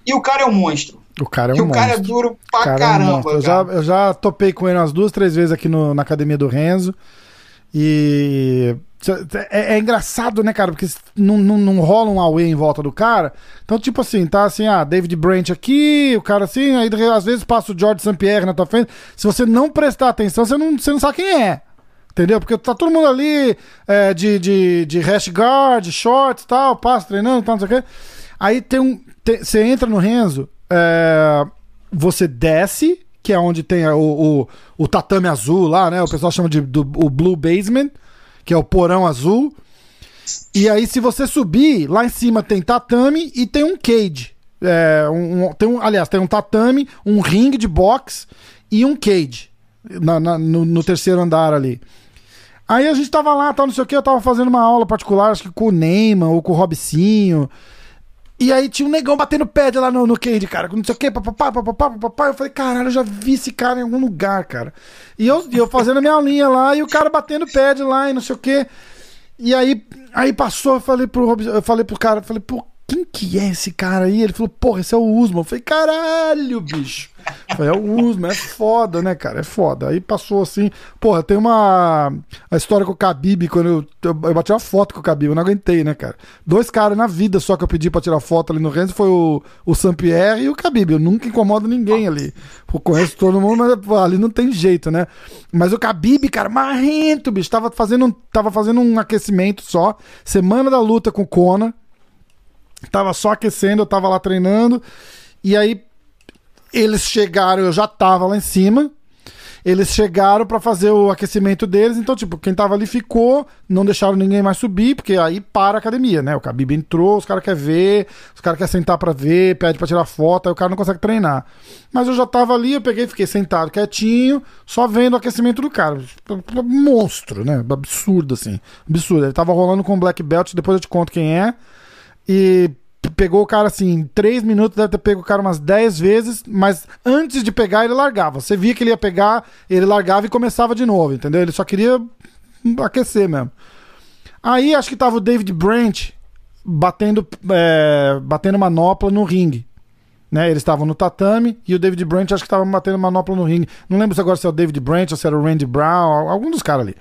Speaker 2: E o cara é um monstro.
Speaker 1: O cara é um
Speaker 2: e
Speaker 1: monstro.
Speaker 2: o cara é duro pra caramba.
Speaker 1: É um eu, já, eu já topei com ele umas duas, três vezes aqui no, na academia do Renzo. E é, é, engraçado, né, cara? Porque não, não, não rola um away em volta do cara. Então, tipo assim, tá assim, ah, David Brent aqui, o cara assim, aí às vezes passa o George St. Pierre na tua frente. Se você não prestar atenção, você não, você não sabe quem é. Entendeu? Porque tá todo mundo ali é, de, de, de hash guard, shorts tal, passa treinando, tal, não sei o quê. Aí tem um. Você entra no Renzo, é, você desce, que é onde tem o, o, o, tatame azul lá, né? O pessoal chama de do, o Blue Basement, que é o porão azul. E aí, se você subir, lá em cima tem tatame e tem um cage. É, um, tem um, aliás, tem um tatame, um ringue de boxe e um cage na, na, no, no terceiro andar ali. Aí a gente tava lá, tal, não sei o que, eu tava fazendo uma aula particular, acho que com o Neyman ou com o Robicinho. E aí tinha um negão batendo pad lá no, no Cade, cara, não sei o que, papapá, papapá, papapá. Eu falei, caralho, eu já vi esse cara em algum lugar, cara. E eu, eu fazendo a minha aulinha lá, e o cara batendo pad lá e não sei o que. E aí, aí passou, eu falei pro Robson, eu falei pro cara, eu falei, pô, quem que é esse cara aí? Ele falou, porra, esse é o Usman. Eu falei, caralho, bicho. Eu falei, é o Usman, é foda, né, cara? É foda. Aí passou assim, porra, tem uma a história com o Khabib, quando eu, eu, bati uma foto com o Khabib, eu não aguentei, né, cara? Dois caras na vida só que eu pedi pra tirar foto ali no Renzo foi o, o Saint-Pierre e o Khabib. Eu nunca incomodo ninguém ali. Eu conheço todo mundo, mas ali não tem jeito, né? Mas o Khabib, cara, marrento, bicho, tava fazendo, tava fazendo um aquecimento só, semana da luta com o Kona, Tava só aquecendo, eu tava lá treinando. E aí eles chegaram, eu já tava lá em cima. Eles chegaram para fazer o aquecimento deles, então, tipo, quem tava ali ficou, não deixaram ninguém mais subir, porque aí para a academia, né? O Khabib entrou, os caras querem ver, os caras querem sentar para ver, pede para tirar foto, aí o cara não consegue treinar. Mas eu já tava ali, eu peguei, fiquei sentado quietinho, só vendo o aquecimento do cara. Monstro, né? Absurdo, assim. Absurdo. Ele tava rolando com o Black Belt, depois eu te conto quem é. E pegou o cara assim, em 3 minutos, deve ter pego o cara umas 10 vezes, mas antes de pegar, ele largava. Você via que ele ia pegar, ele largava e começava de novo, entendeu? Ele só queria aquecer mesmo. Aí acho que tava o David Brent batendo, é, batendo manopla no ringue. Né, eles estavam no tatame e o David Brent acho que estava batendo manopla no ringue. Não lembro se agora se é o David Brent ou se era o Randy Brown, algum dos caras ali.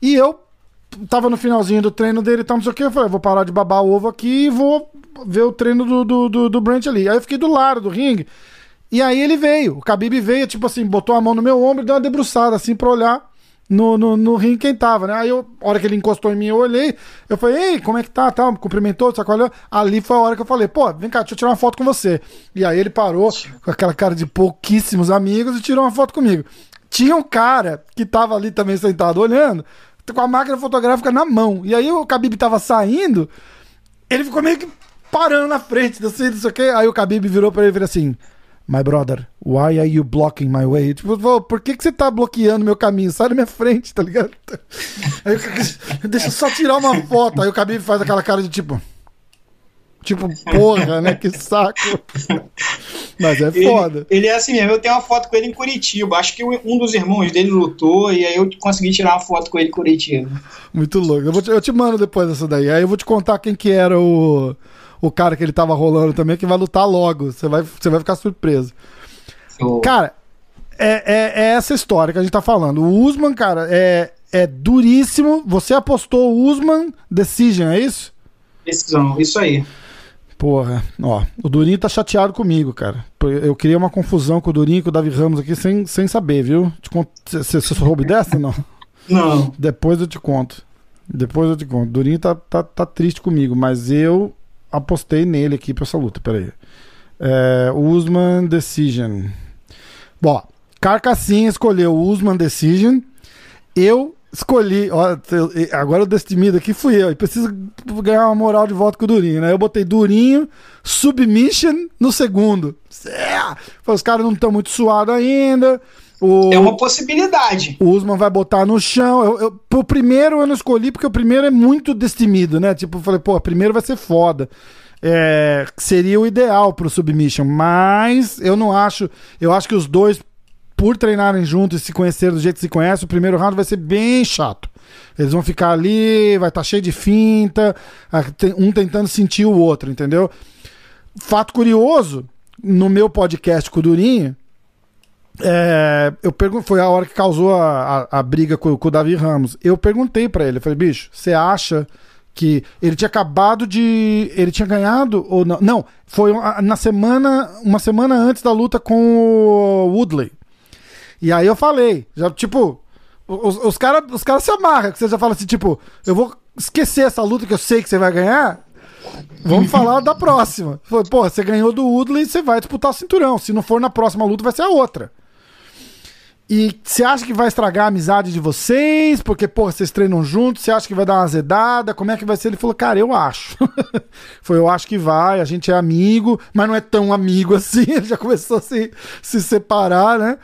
Speaker 1: E eu tava no finalzinho do treino dele e tal, não sei o que. Eu falei, vou parar de babar o ovo aqui e vou ver o treino do, do, do, do Brent ali. Aí eu fiquei do lado do ringue. E aí ele veio. O Khabib veio, tipo assim, botou a mão no meu ombro e deu uma debruçada assim pra olhar no, no, no ringue quem tava, né? Aí eu, a hora que ele encostou em mim, eu olhei. Eu falei, ei, como é que tá? Tal, me cumprimentou, sacolhou. Ali foi a hora que eu falei, pô, vem cá, deixa eu tirar uma foto com você. E aí ele parou com aquela cara de pouquíssimos amigos e tirou uma foto comigo. Tinha um cara que tava ali também sentado olhando com a máquina fotográfica na mão. E aí o Khabib tava saindo, ele ficou meio que parando na frente, assim, não sei o que. Aí o Khabib virou pra ele e falou assim: My brother, why are you blocking my way? Tipo, por que, que você tá bloqueando meu caminho? Sai da minha frente, tá ligado? Aí, deixa eu só tirar uma foto. Aí o Khabib faz aquela cara de tipo. Tipo, porra, né? Que saco. Mas é foda.
Speaker 2: Ele, ele, é assim mesmo. Eu tenho uma foto com ele em Curitiba. Acho que um dos irmãos dele lutou e aí eu consegui tirar uma foto com ele em Curitiba.
Speaker 1: Muito louco. Eu, te, eu te mando depois dessa daí. Aí eu vou te contar quem que era o, o cara que ele tava rolando também, que vai lutar logo. Você vai, você vai ficar surpreso. Oh. Cara, é, é, é, essa história que a gente tá falando. O Usman, cara, é, é duríssimo. Você apostou o Usman Decision, é isso?
Speaker 2: Decisão, isso aí.
Speaker 1: Porra, ó, o Durinho tá chateado comigo, cara. Eu criei uma confusão com o Durinho e com o Davi Ramos aqui sem, sem saber, viu? Você soube dessa não?
Speaker 2: Não.
Speaker 1: Depois eu te conto. Depois eu te conto. Durinho tá, tá, tá triste comigo, mas eu apostei nele aqui pra essa luta. Pera aí. É, Usman Decision. Bom, Carcassinha escolheu o Usman Decision. Eu escolhi, ó, agora o destemido aqui fui eu, e preciso ganhar uma moral de volta com o Durinho, né? Eu botei Durinho, Submission no segundo. É! Os caras não estão muito suados ainda.
Speaker 2: O, é uma possibilidade.
Speaker 1: O Usman vai botar no chão. Eu, eu, pro primeiro eu não escolhi, porque o primeiro é muito destemido, né? Tipo, eu falei, pô, o primeiro vai ser foda. É, seria o ideal pro Submission, mas eu não acho. Eu acho que os dois, por treinarem juntos e se conhecerem do jeito que se conhece, o primeiro round vai ser bem chato. Eles vão ficar ali, vai estar tá cheio de finta, um tentando sentir o outro, entendeu? Fato curioso, no meu podcast com o Durinho, é, eu pergun foi a hora que causou a, a, a briga com, com, o Davi Ramos. Eu perguntei para ele, falei, bicho, você acha que ele tinha acabado de. Ele tinha ganhado ou não? Não, foi na semana. Uma semana antes da luta com o Woodley. E aí eu falei, já, tipo, os, os caras os cara se amarram, que você já fala assim, tipo, eu vou esquecer essa luta que eu sei que você vai ganhar. Vamos falar da próxima. Pô, você ganhou do Woodley, você vai disputar o cinturão. Se não for na próxima luta, vai ser a outra. E você acha que vai estragar a amizade de vocês? Porque, pô, vocês treinam juntos, você acha que vai dar uma azedada? Como é que vai ser? Ele falou, cara, eu acho. Foi, eu acho que vai, a gente é amigo, mas não é tão amigo assim. Ele já começou a se, se separar, né?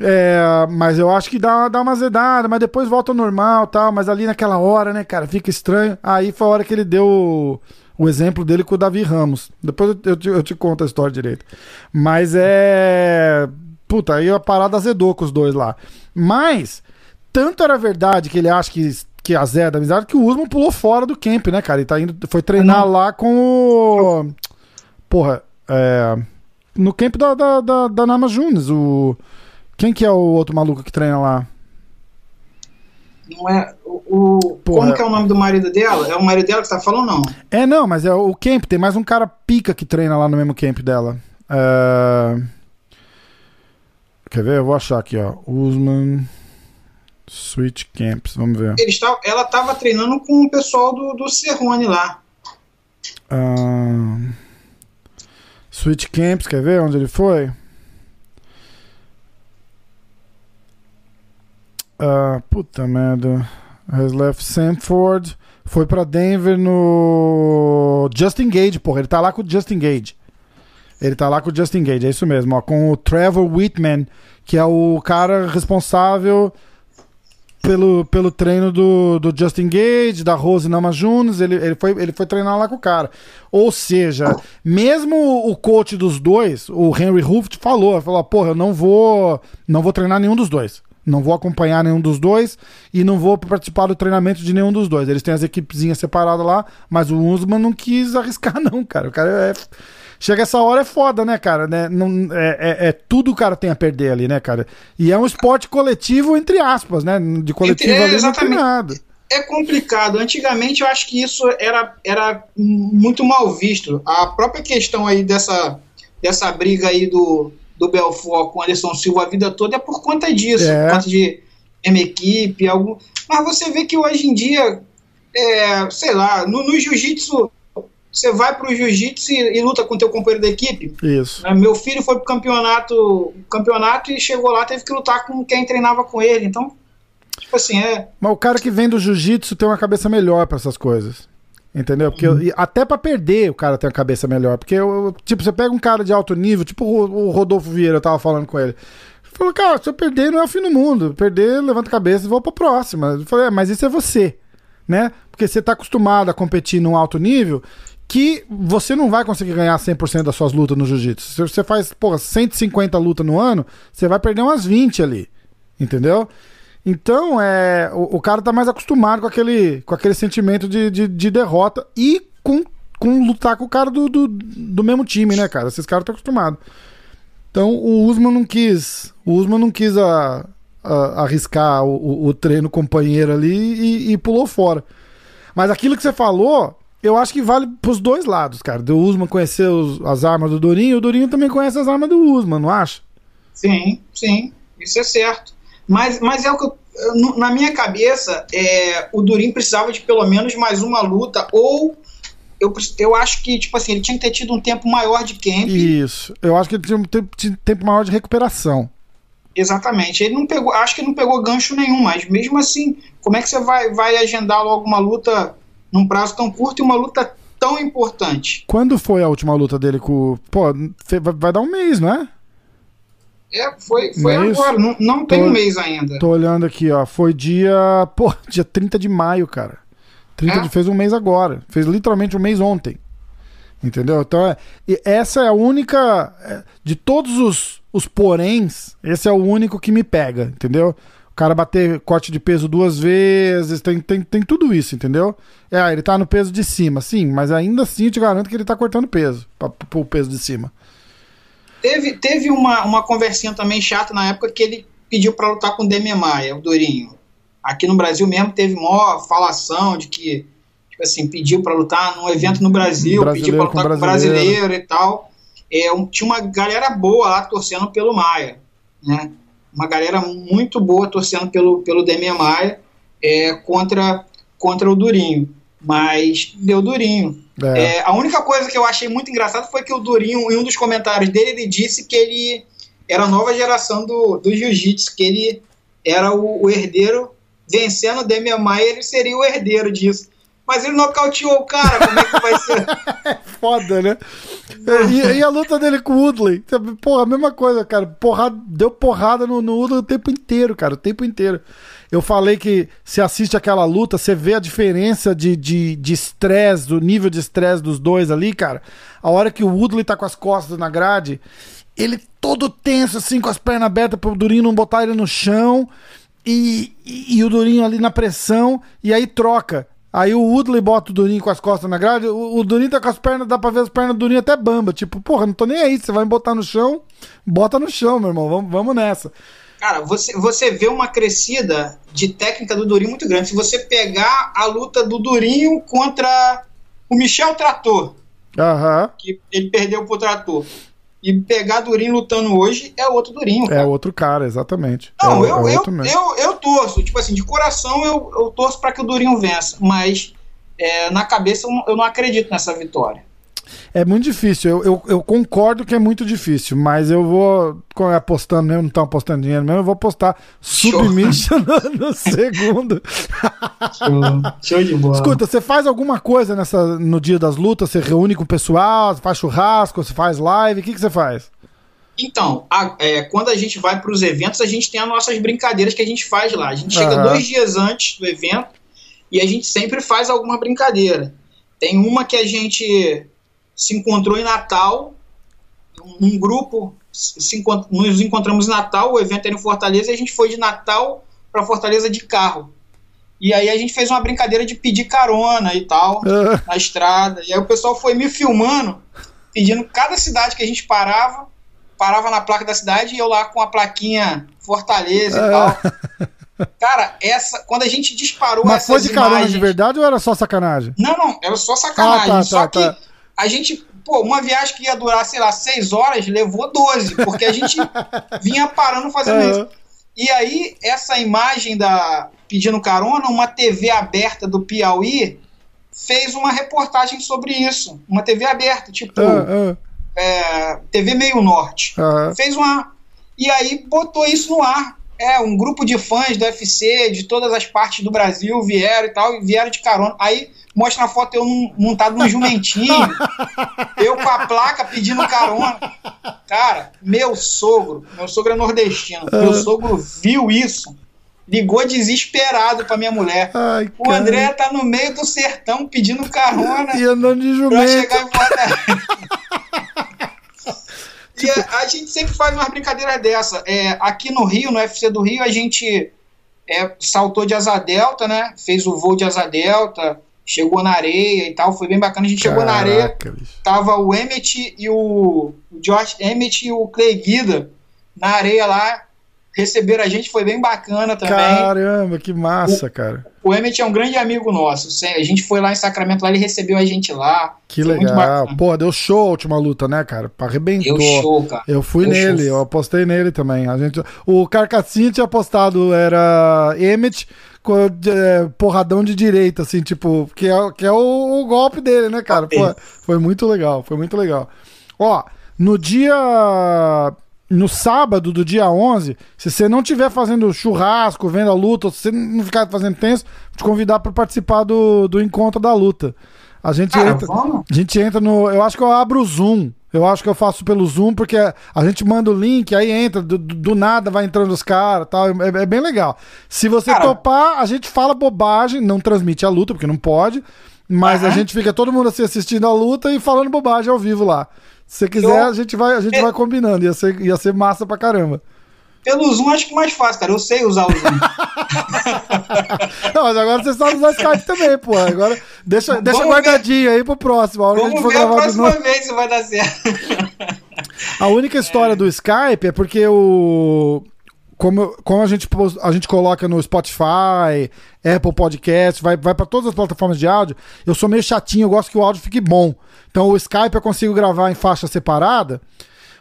Speaker 1: É, mas eu acho que dá, dá uma azedada, mas depois volta ao normal tal. Mas ali naquela hora, né, cara, fica estranho. Aí foi a hora que ele deu o, exemplo dele com o Davi Ramos. Depois eu, te, eu te conto a história direito. Mas é puta, aí a parada azedou com os dois lá. Mas, tanto era verdade que ele acha que, que a Zé é da amizade, que o Usman pulou fora do camp, né, cara? Ele tá indo, foi treinar lá com o. Porra, é. No camp da, da, da, da Nama Junes, o. Quem que é o outro maluco que treina lá?
Speaker 2: Não é. O, o como que é o nome do marido dela? É o marido dela que você tá falando, não?
Speaker 1: É, não, mas é o camp. Tem mais um cara pica que treina lá no mesmo camp dela. É. Quer ver? Eu vou achar aqui, ó. Usman Switch Camps. Vamos ver.
Speaker 2: Eles tavam, ela tava treinando com o pessoal do, do Cerrone lá.
Speaker 1: Uh, Switch Camps, quer ver onde ele foi? Uh, puta merda. Has left Sanford. Foi pra Denver no Justin Gage, porra. Ele tá lá com o Justin Gage. Ele tá lá com o Justin Gage, é isso mesmo, ó, com o Trevor Whitman, que é o cara responsável pelo, pelo treino do, do Justin Gage, da Rose Namajunas, ele, ele, foi, ele foi treinar lá com o cara. Ou seja, mesmo o coach dos dois, o Henry Ruft, falou, falou, porra, eu não vou, não vou treinar nenhum dos dois. Não vou acompanhar nenhum dos dois e não vou participar do treinamento de nenhum dos dois. Eles têm as equipezinhas separadas lá, mas o Usman não quis arriscar, não, cara. O cara é Chega essa hora é foda, né, cara? Né? Não, é, é, é, tudo o cara tem a perder ali, né, cara? E é um esporte coletivo, entre aspas, né? De coletivo é, ali exatamente. não tem nada.
Speaker 2: É complicado. Antigamente eu acho que isso era, era muito mal visto. A própria questão aí dessa, dessa briga aí do, do Belfort com o Anderson Silva a vida toda é por conta disso, é. por conta de uma equipe, algum. Mas você vê que hoje em dia, é, sei lá, no, no jiu-jitsu você vai para o jiu-jitsu e, e, luta com o teu companheiro da equipe.
Speaker 1: Isso.
Speaker 2: É, meu filho foi pro campeonato, campeonato e chegou lá, teve que lutar com quem treinava com ele. Então, tipo assim, é.
Speaker 1: Mas o cara que vem do jiu-jitsu tem uma cabeça melhor para essas coisas. Entendeu? Porque uhum. até para perder o cara tem uma cabeça melhor. Porque, tipo, você pega um cara de alto nível, tipo o Rodolfo Vieira, eu tava falando com ele. Ele falou, cara, se eu perder não é o fim do mundo. Perder, levanta a cabeça e vou pra próxima. Eu falei, é, mas isso é você. Né? Porque você tá acostumado a competir num alto nível que você não vai conseguir ganhar 100% das suas lutas no jiu-jitsu. Se você faz, porra, 150 lutas no ano, você vai perder umas 20 ali. Entendeu? Então, é, o, o cara tá mais acostumado com aquele, com aquele sentimento de, de, de derrota e com, com lutar com o cara do, do, do mesmo time, né, cara? Esses caras estão acostumados. Então, o Usman não quis. O Usman não quis a, a, arriscar o, o, o, treino companheiro ali e, e pulou fora. Mas aquilo que você falou eu acho que vale pros dois lados, cara. Do Usman conhecer os, as armas do Durinho e o Durinho também conhece as armas do Usman, não acha?
Speaker 2: Sim, sim. Isso é certo. Mas, mas é o que eu, na minha cabeça, é, o Durinho precisava de pelo menos mais uma luta, ou eu, eu acho que, tipo assim, ele tinha que ter tido um tempo maior de camp.
Speaker 1: Isso. Eu acho que ele tinha um tempo, tempo maior de recuperação.
Speaker 2: Exatamente. Ele não pegou, acho que não pegou gancho nenhum, mas mesmo assim, como é que você vai, vai agendar logo uma luta num prazo tão curto e uma luta tão importante.
Speaker 1: Quando foi a última luta dele com. Pô, vai dar um mês, não é?
Speaker 2: É, foi, foi não agora, não, não tem um mês ainda.
Speaker 1: Tô olhando aqui, ó. Foi dia. Pô, dia 30 de maio, cara. 30 é? de, fez um mês agora. Fez literalmente um mês ontem. Entendeu? Então, é, essa é a única. É, de todos os, os poréns, esse é o único que me pega, entendeu? O cara bater corte de peso duas vezes, tem, tem, tem tudo isso, entendeu? É, ele tá no peso de cima, sim, mas ainda assim eu te garanto que ele tá cortando peso, pra, pro peso de cima.
Speaker 2: Teve, teve uma, uma conversinha também chata na época que ele pediu para lutar com o Demian Maia, o Durinho. Aqui no Brasil mesmo teve maior falação de que, tipo assim, pediu para lutar num evento no Brasil, pediu para lutar com, com brasileiro e tal. É, um, tinha uma galera boa lá torcendo pelo Maia, né? Uma galera muito boa torcendo pelo, pelo Demian Maia é, contra, contra o Durinho. Mas deu Durinho. É. É, a única coisa que eu achei muito engraçado foi que o Durinho, em um dos comentários dele, ele disse que ele era a nova geração do, do jiu-jitsu, que ele era o, o herdeiro, vencendo o Demian Maia, ele seria o herdeiro disso mas ele nocauteou o cara, como é que vai ser?
Speaker 1: Foda, né? E, e, a luta dele com o Woodley? Porra, a mesma coisa, cara. Porrada, deu porrada no, no Woodley o tempo inteiro, cara, o tempo inteiro. Eu falei que se assiste aquela luta, você vê a diferença de estresse, de, de do nível de estresse dos dois ali, cara. A hora que o Woodley tá com as costas na grade, ele todo tenso, assim, com as pernas abertas pro Durinho não botar ele no chão. E, e, e, o Durinho ali na pressão, e aí troca. Aí o Woodley bota o Durinho com as costas na grade, o, o Durinho tá com as pernas, dá pra ver as pernas do Durinho até bamba. Tipo, porra, não tô nem aí, você vai me botar no chão, bota no chão, meu irmão, vamos, vamos nessa.
Speaker 2: Cara, você, você vê uma crescida de técnica do Durinho muito grande. Se você pegar a luta do Durinho contra o Michel Trator,
Speaker 1: uhum.
Speaker 2: que ele perdeu pro Trator, e pegar Durinho lutando hoje é outro Durinho. É
Speaker 1: cara. É outro cara, exatamente.
Speaker 2: Não,
Speaker 1: é,
Speaker 2: eu, é eu, eu, eu, torço, tipo assim, de coração eu, eu torço para que o Durinho vença, mas é, na cabeça eu não acredito nessa vitória.
Speaker 1: É muito difícil. Eu, eu, eu, concordo que é muito difícil, mas eu vou apostando mesmo, não estão apostando dinheiro mesmo, eu vou apostar submission no, no, segundo.
Speaker 2: Show. Show de bola.
Speaker 1: Escuta, você faz alguma coisa nessa, no dia das lutas? Você reúne com o pessoal, faz churrasco, você faz live? O que, que você faz?
Speaker 2: Então, a, é, quando a gente vai para os eventos, a gente tem as nossas brincadeiras que a gente faz lá. A gente chega uhum. dois dias antes do evento e a gente sempre faz alguma brincadeira. Tem uma que a gente se encontrou em Natal, um grupo, encont nos encontramos em Natal, o evento era em Fortaleza, e a gente foi de Natal para Fortaleza de carro. E aí a gente fez uma brincadeira de pedir carona e tal, na estrada. E aí o pessoal foi me filmando, pedindo cada cidade que a gente parava, parava na placa da cidade e eu lá com a plaquinha Fortaleza e tal. Cara, essa, quando a gente disparou
Speaker 1: Mas foi de carona imagens, de verdade ou era só sacanagem?
Speaker 2: Não, não, era só sacanagem. Ah, tá, só tá, que tá a gente, pô, uma viagem que ia durar, sei lá, seis horas, levou 12, porque a gente vinha parando fazendo isso. E aí, essa imagem da pedindo carona, uma TV aberta do Piauí fez uma reportagem sobre isso. Uma TV aberta, tipo uh, uh. É, TV Meio Norte. Uh. Fez uma. E aí botou isso no ar. É, um grupo de fãs do UFC, de todas as partes do Brasil, vieram e tal, e vieram de carona. Aí mostra a foto eu montado num jumentinho, eu com a placa pedindo carona. Cara, meu sogro, meu sogro é nordestino, meu ah. sogro viu isso, ligou desesperado pra minha mulher. Ai, o André tá no meio do sertão pedindo carona.
Speaker 1: E andando de jumento. Pra chegar em
Speaker 2: E a, a, gente sempre faz uma brincadeira dessa. É, aqui no Rio, no UFC do Rio, a gente é, saltou de asa delta, né? Fez o voo de asa delta, chegou na areia e tal, foi bem bacana. A gente Caraca, chegou na areia, bicho. tava o Emmett e o, o Josh Emmett e o Clay Guida na areia lá, receberam a gente, foi bem bacana também.
Speaker 1: Caramba, que massa,
Speaker 2: o,
Speaker 1: cara.
Speaker 2: O Emmett é um grande amigo nosso. A gente foi lá em Sacramento, lá ele recebeu a gente lá.
Speaker 1: Que legal. Pô, deu show a última luta, né, cara? Arrebentou. Deu show, cara. Eu fui deu nele, show. eu apostei nele também. A gente, o Carcassinha tinha apostado, era Emmett é, porradão de direita, assim, tipo, que é, que é o, o golpe dele, né, cara? Pô, foi muito legal, foi muito legal. Ó, no dia. No sábado do dia 11, se você não estiver fazendo churrasco, vendo a luta, se você não ficar fazendo tenso, te convidar para participar do, do encontro da luta. A gente, entra, a gente entra no. Eu acho que eu abro o Zoom. Eu acho que eu faço pelo Zoom, porque a gente manda o link, aí entra, do, do nada vai entrando os caras tal. É, é, bem legal. Se você Cara, topar, a gente fala bobagem, não transmite a luta, porque não pode. Mas a gente fica todo mundo assim assistindo a luta e falando bobagem ao vivo lá. Se você quiser, eu... a gente vai, a gente é... vai combinando. Ia ser, ia ser massa pra caramba.
Speaker 2: Pelo Zoom acho que mais fácil, cara. Eu sei usar o Zoom.
Speaker 1: não, mas agora você sabe usar Skype também, pô. Agora deixa, deixa guardadinho ver. aí pro próximo. A hora
Speaker 2: Vamos que a gente for ver gravar a próxima vez se vai dar certo.
Speaker 1: a única história é. do Skype é porque o. Como, como a, gente, a gente coloca no Spotify, Apple Podcast, vai, vai para todas as plataformas de áudio, eu sou meio chatinho, eu gosto que o áudio fique bom. Então o Skype eu consigo gravar em faixa separada.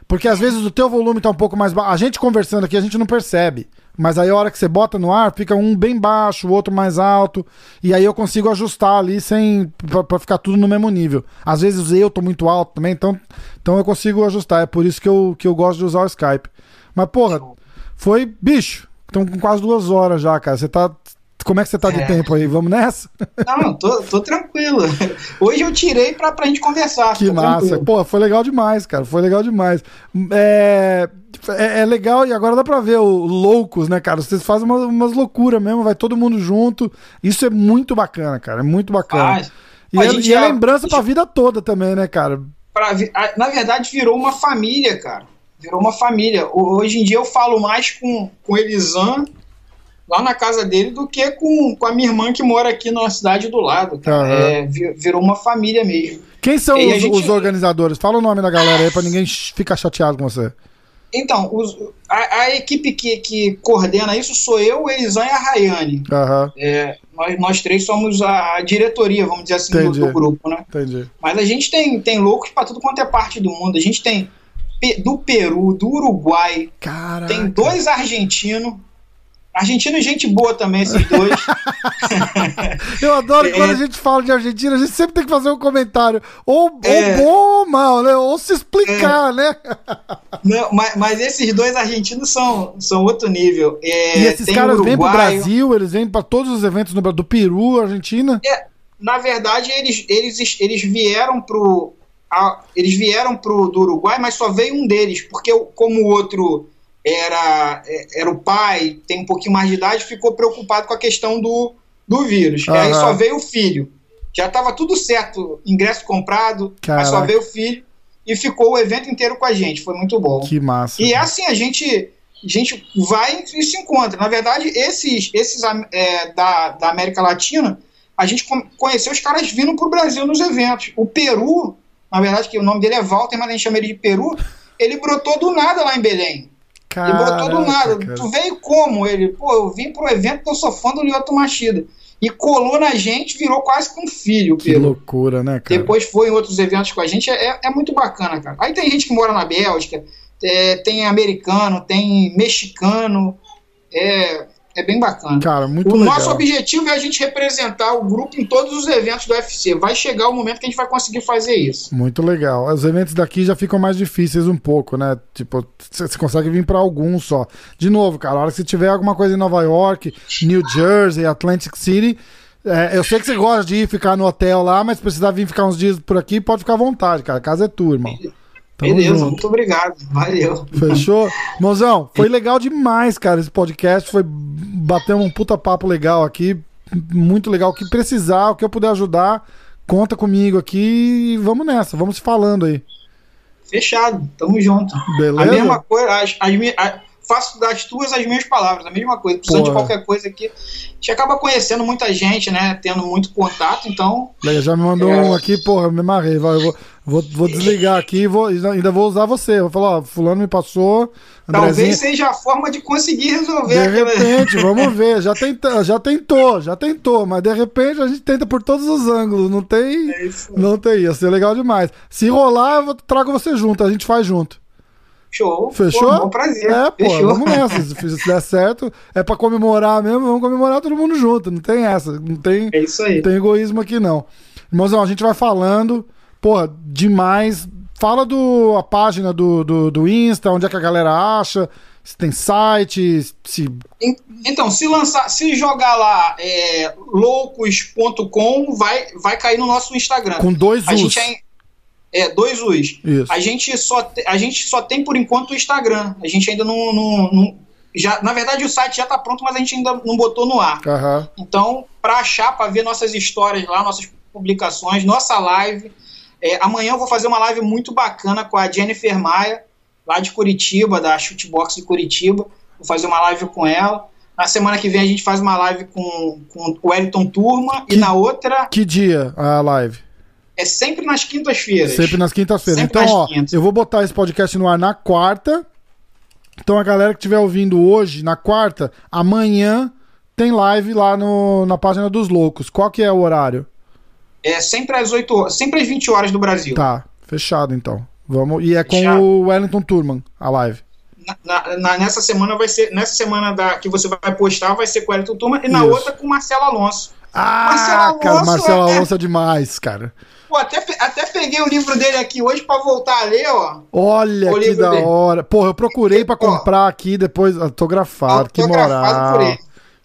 Speaker 1: Porque às vezes o teu volume tá um pouco mais baixo. A gente conversando aqui, a gente não percebe. Mas aí a hora que você bota no ar, fica um bem baixo, o outro mais alto. E aí eu consigo ajustar ali sem. Pra, pra, ficar tudo no mesmo nível. Às vezes eu tô muito alto também, então, então eu consigo ajustar. É por isso que eu, que eu gosto de usar o Skype. Mas, porra, foi bicho. Estão com quase duas horas já, cara. Você tá, como é que você tá de é. tempo aí? Vamos nessa?
Speaker 2: Não, tô, tô tranquilo. Hoje eu tirei pra, pra gente conversar.
Speaker 1: Que massa. Tranquilo. Pô, foi legal demais, cara. Foi legal demais. É, é, é, legal e agora dá pra ver o Loucos, né, cara? Vocês fazem umas, umas loucuras mesmo, vai todo mundo junto. Isso é muito bacana, cara. É muito bacana. e, é, e é lembrança pra vida toda também, né, cara?
Speaker 2: Pra, na verdade, virou uma família, cara. Virou uma família. Hoje em dia eu falo mais com, com Elisan lá na casa dele do que com, com a minha irmã que mora aqui na cidade do lado. Uhum. É, virou uma família mesmo.
Speaker 1: Quem são os, gente... os, organizadores? Fala o nome da galera aí para ninguém ficar chateado com você.
Speaker 2: Então, os, a, a, equipe que, que coordena isso sou eu, o Elisan e a Rayane.
Speaker 1: Uhum.
Speaker 2: É, nós, nós três somos a, a diretoria, vamos dizer assim, do, do, grupo, né?
Speaker 1: Entendi.
Speaker 2: Mas a gente tem, tem loucos para tudo quanto é parte do mundo. A gente tem do Peru, do Uruguai,
Speaker 1: Caraca.
Speaker 2: tem dois argentinos, Argentina é gente boa também, esses dois.
Speaker 1: Eu adoro é, quando a gente fala de Argentina, a gente sempre tem que fazer um comentário. Ou, é, ou bom ou mal, né? Ou se explicar, é, né?
Speaker 2: Não, mas, mas, esses dois argentinos são, são outro nível.
Speaker 1: É, e esses caras vêm pro Brasil, eles vêm para todos os eventos no, do Peru, Argentina?
Speaker 2: É, na verdade, eles, eles, eles vieram pro. A, eles vieram pro do Uruguai, mas só veio um deles, porque como o outro era, era o pai, tem um pouquinho mais de idade, ficou preocupado com a questão do, do vírus. Uhum. Aí só veio o filho. Já estava tudo certo, ingresso comprado, Caraca. mas só veio o filho e ficou o evento inteiro com a gente. Foi muito bom.
Speaker 1: Que massa.
Speaker 2: E é assim, a gente, a gente vai e se encontra. Na verdade, esses, esses é, da, da América Latina, a gente conheceu os caras vindo para o Brasil nos eventos. O Peru, na verdade, que o nome dele é Walter, mas a gente chama ele de Peru, ele brotou do nada lá em Belém. Caraca, e brotou do nada. Cara. Tu veio como? Ele, pô, eu vim pro evento que eu sou fã do Lyoto Machida. E colou na gente, virou quase com um filho.
Speaker 1: Que Pedro. loucura, né, cara?
Speaker 2: Depois foi em outros eventos com a gente. É, é muito bacana, cara. Aí tem gente que mora na Bélgica, é, tem americano, tem mexicano. É, é bem bacana.
Speaker 1: Cara, muito
Speaker 2: o
Speaker 1: legal.
Speaker 2: nosso objetivo é a gente representar o grupo em todos os eventos do UFC. Vai chegar o momento que a gente vai conseguir fazer isso.
Speaker 1: Muito legal. Os eventos daqui já ficam mais difíceis um pouco, né? Tipo, você consegue vir para alguns só. De novo, cara, a hora que você tiver alguma coisa em Nova York, New Jersey, Atlantic City, é, eu sei que você gosta de ir ficar no hotel lá, mas se precisar vir ficar uns dias por aqui, pode ficar à vontade, cara. A casa é tua, irmão.
Speaker 2: Tamo Beleza, junto. muito obrigado. Valeu.
Speaker 1: Fechou? Mãozão, foi legal demais, cara, esse podcast. Foi. Batemos um puta papo legal aqui. Muito legal. O que precisar, o que eu puder ajudar, conta comigo aqui e vamos nessa. Vamos se falando aí.
Speaker 2: Fechado, tamo junto.
Speaker 1: Beleza.
Speaker 2: A mesma coisa, as, as, as, faço das tuas as minhas palavras, a mesma coisa. Precisando de qualquer coisa aqui. A gente acaba conhecendo muita gente, né? Tendo muito contato, então.
Speaker 1: Já me mandou é... um aqui, porra, me. Vai, eu vou, vou, vou desligar aqui e vou, ainda vou usar você. Vou falar, ó, fulano me passou.
Speaker 2: Talvez seja a forma de conseguir resolver.
Speaker 1: De repente, vamos ver. Já, tenta, já tentou, já tentou, mas de repente a gente tenta por todos os ângulos. Não tem. É não tem. Ia ser legal demais. Se rolar, eu trago você junto, a gente faz junto.
Speaker 2: Show.
Speaker 1: Fechou?
Speaker 2: Pô, prazer.
Speaker 1: É, pô, Fechou. vamos nessa. Se der certo, é pra comemorar mesmo, vamos comemorar todo mundo junto. Não tem essa. Não tem,
Speaker 2: é isso aí.
Speaker 1: Não tem egoísmo aqui, não. Irmãozão, a gente vai falando. Porra, demais. Fala do a página do, do, do Insta, onde é que a galera acha, se tem site, se.
Speaker 2: Então, se lançar, se jogar lá é, loucos.com, vai, vai cair no nosso Instagram.
Speaker 1: Com dois
Speaker 2: a Gente é, É, dois U's. Isso. A gente, só te, a gente só tem por enquanto o Instagram. A gente ainda não. não, não já, na verdade, o site já está pronto, mas a gente ainda não botou no ar.
Speaker 1: Uhum.
Speaker 2: Então, para achar, para ver nossas histórias lá, nossas publicações, nossa live. É, amanhã eu vou fazer uma live muito bacana com a Jennifer Maia, lá de Curitiba, da Shootbox de Curitiba. Vou fazer uma live com ela. Na semana que vem a gente faz uma live com, com o Wellington Turma que, e na outra.
Speaker 1: Que dia a live?
Speaker 2: É sempre nas quintas-feiras.
Speaker 1: Sempre nas quintas-feiras. Então, ó, quintas. eu vou botar esse podcast no ar na quarta. Então, a galera que estiver ouvindo hoje, na quarta, amanhã tem live lá no, na página dos loucos. Qual que é o horário?
Speaker 2: É sempre às 8 sempre às 20 horas do Brasil.
Speaker 1: Tá, fechado então. Vamos. E é fechado. com o Wellington Turman, a live.
Speaker 2: Na, na, nessa semana vai ser. Nessa semana da, que você vai postar vai ser com o Wellington Turman e na Isso. outra com o Marcelo Alonso.
Speaker 1: Ah, Marcelo Alonso, cara, Marcelo é... Alonso é demais, cara.
Speaker 2: Pô, até, até peguei o livro dele aqui hoje pra voltar a ler, ó.
Speaker 1: Olha que da dele. hora. Porra, eu procurei pra comprar aqui depois autografado. autografado que moral.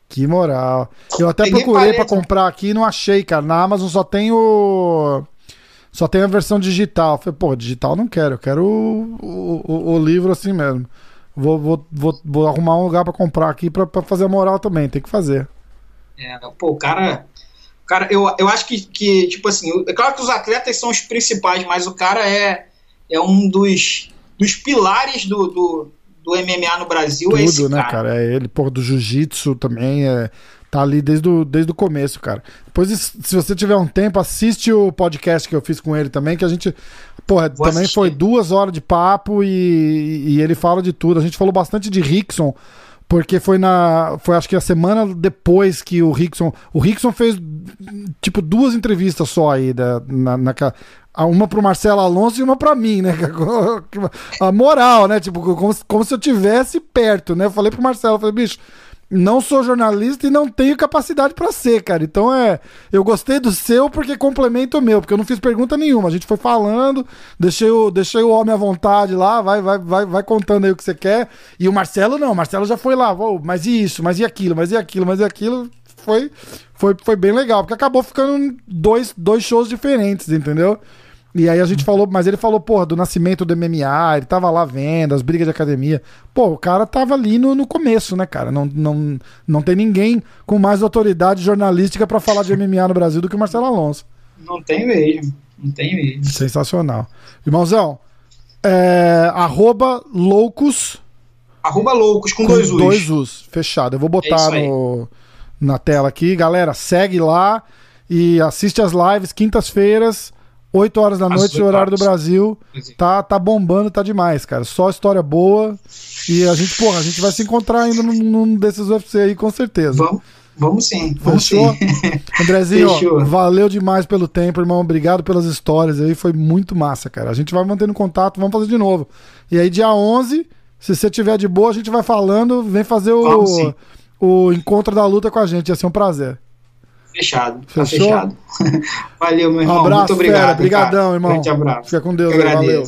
Speaker 1: Que moral. Eu até peguei procurei para comprar aqui e não achei, cara. Na Amazon só tem o. Só tem a versão digital. falei, pô, digital não quero, eu quero o, o, o livro assim mesmo. Vou, vou, vou, vou arrumar um lugar para comprar aqui para fazer a moral também, tem que fazer.
Speaker 2: É, pô, o cara. Cara, eu, eu acho que, que, tipo assim, é claro que os atletas são os principais, mas o cara é, é um dos, dos pilares do, do, do MMA no Brasil.
Speaker 1: Tudo,
Speaker 2: é esse
Speaker 1: né,
Speaker 2: cara.
Speaker 1: cara? É ele, porra, do jiu-jitsu também. É, tá ali desde o, desde o começo, cara. Depois, se você tiver um tempo, assiste o podcast que eu fiz com ele também, que a gente. Porra, Vou também assistir. foi duas horas de papo e, e ele fala de tudo. A gente falou bastante de Rickson porque foi na. Foi acho que a semana depois que o Rickson. O Rickson fez tipo duas entrevistas só aí da, na, na, uma pro Marcelo Alonso e uma pra mim, né? A moral, né? Tipo, como, como se eu tivesse perto, né? Eu falei pro Marcelo, falei, bicho, não sou jornalista e não tenho capacidade para ser, cara. Então é. Eu gostei do seu porque complementa o meu, porque eu não fiz pergunta nenhuma. A gente foi falando, deixei o, deixei o homem à vontade lá, vai, vai, vai, vai contando aí o que você quer. E o Marcelo não, o Marcelo já foi lá, oh, mas e isso, mas e aquilo, mas e aquilo, mas e aquilo. Foi, foi, foi bem legal, porque acabou ficando dois, dois shows diferentes, entendeu? E aí a gente falou, mas ele falou, porra, do nascimento do MMA, ele tava lá vendo, as brigas de academia. Pô, o cara tava ali no, no começo, né, cara? Não, não, não tem ninguém com mais autoridade jornalística para falar de MMA no Brasil do que o Marcelo Alonso.
Speaker 2: Não tem mesmo, não tem mesmo.
Speaker 1: Sensacional. Irmãozão, é, arroba loucos.
Speaker 2: Arroba loucos com, com dois U's.
Speaker 1: Dois U's, fechado. Eu vou botar é no, na tela aqui. Galera, segue lá e assiste as lives quintas-feiras 8 horas da noite, horário do Brasil. Tá, tá bombando, tá demais, cara. Só história boa. E a gente, porra, a gente vai se encontrar ainda num, num desses UFC aí, com certeza.
Speaker 2: Vamos. Vamos sim, vamos
Speaker 1: Fechou? sim. Andrezinho, Fechou. valeu demais pelo tempo, irmão. Obrigado pelas histórias aí. Foi muito massa, cara. A gente vai mantendo contato, vamos fazer de novo. E aí, dia 11, se você tiver de boa, a gente vai falando. Vem fazer o, o encontro da luta com a gente. Ia ser um prazer.
Speaker 2: Fechado. Tá fechado. Valeu, meu irmão.
Speaker 1: Um abraço,
Speaker 2: Muito obrigado.
Speaker 1: Obrigadão, irmão.
Speaker 2: Grande abraço.
Speaker 1: Fica com Deus. Aí, valeu.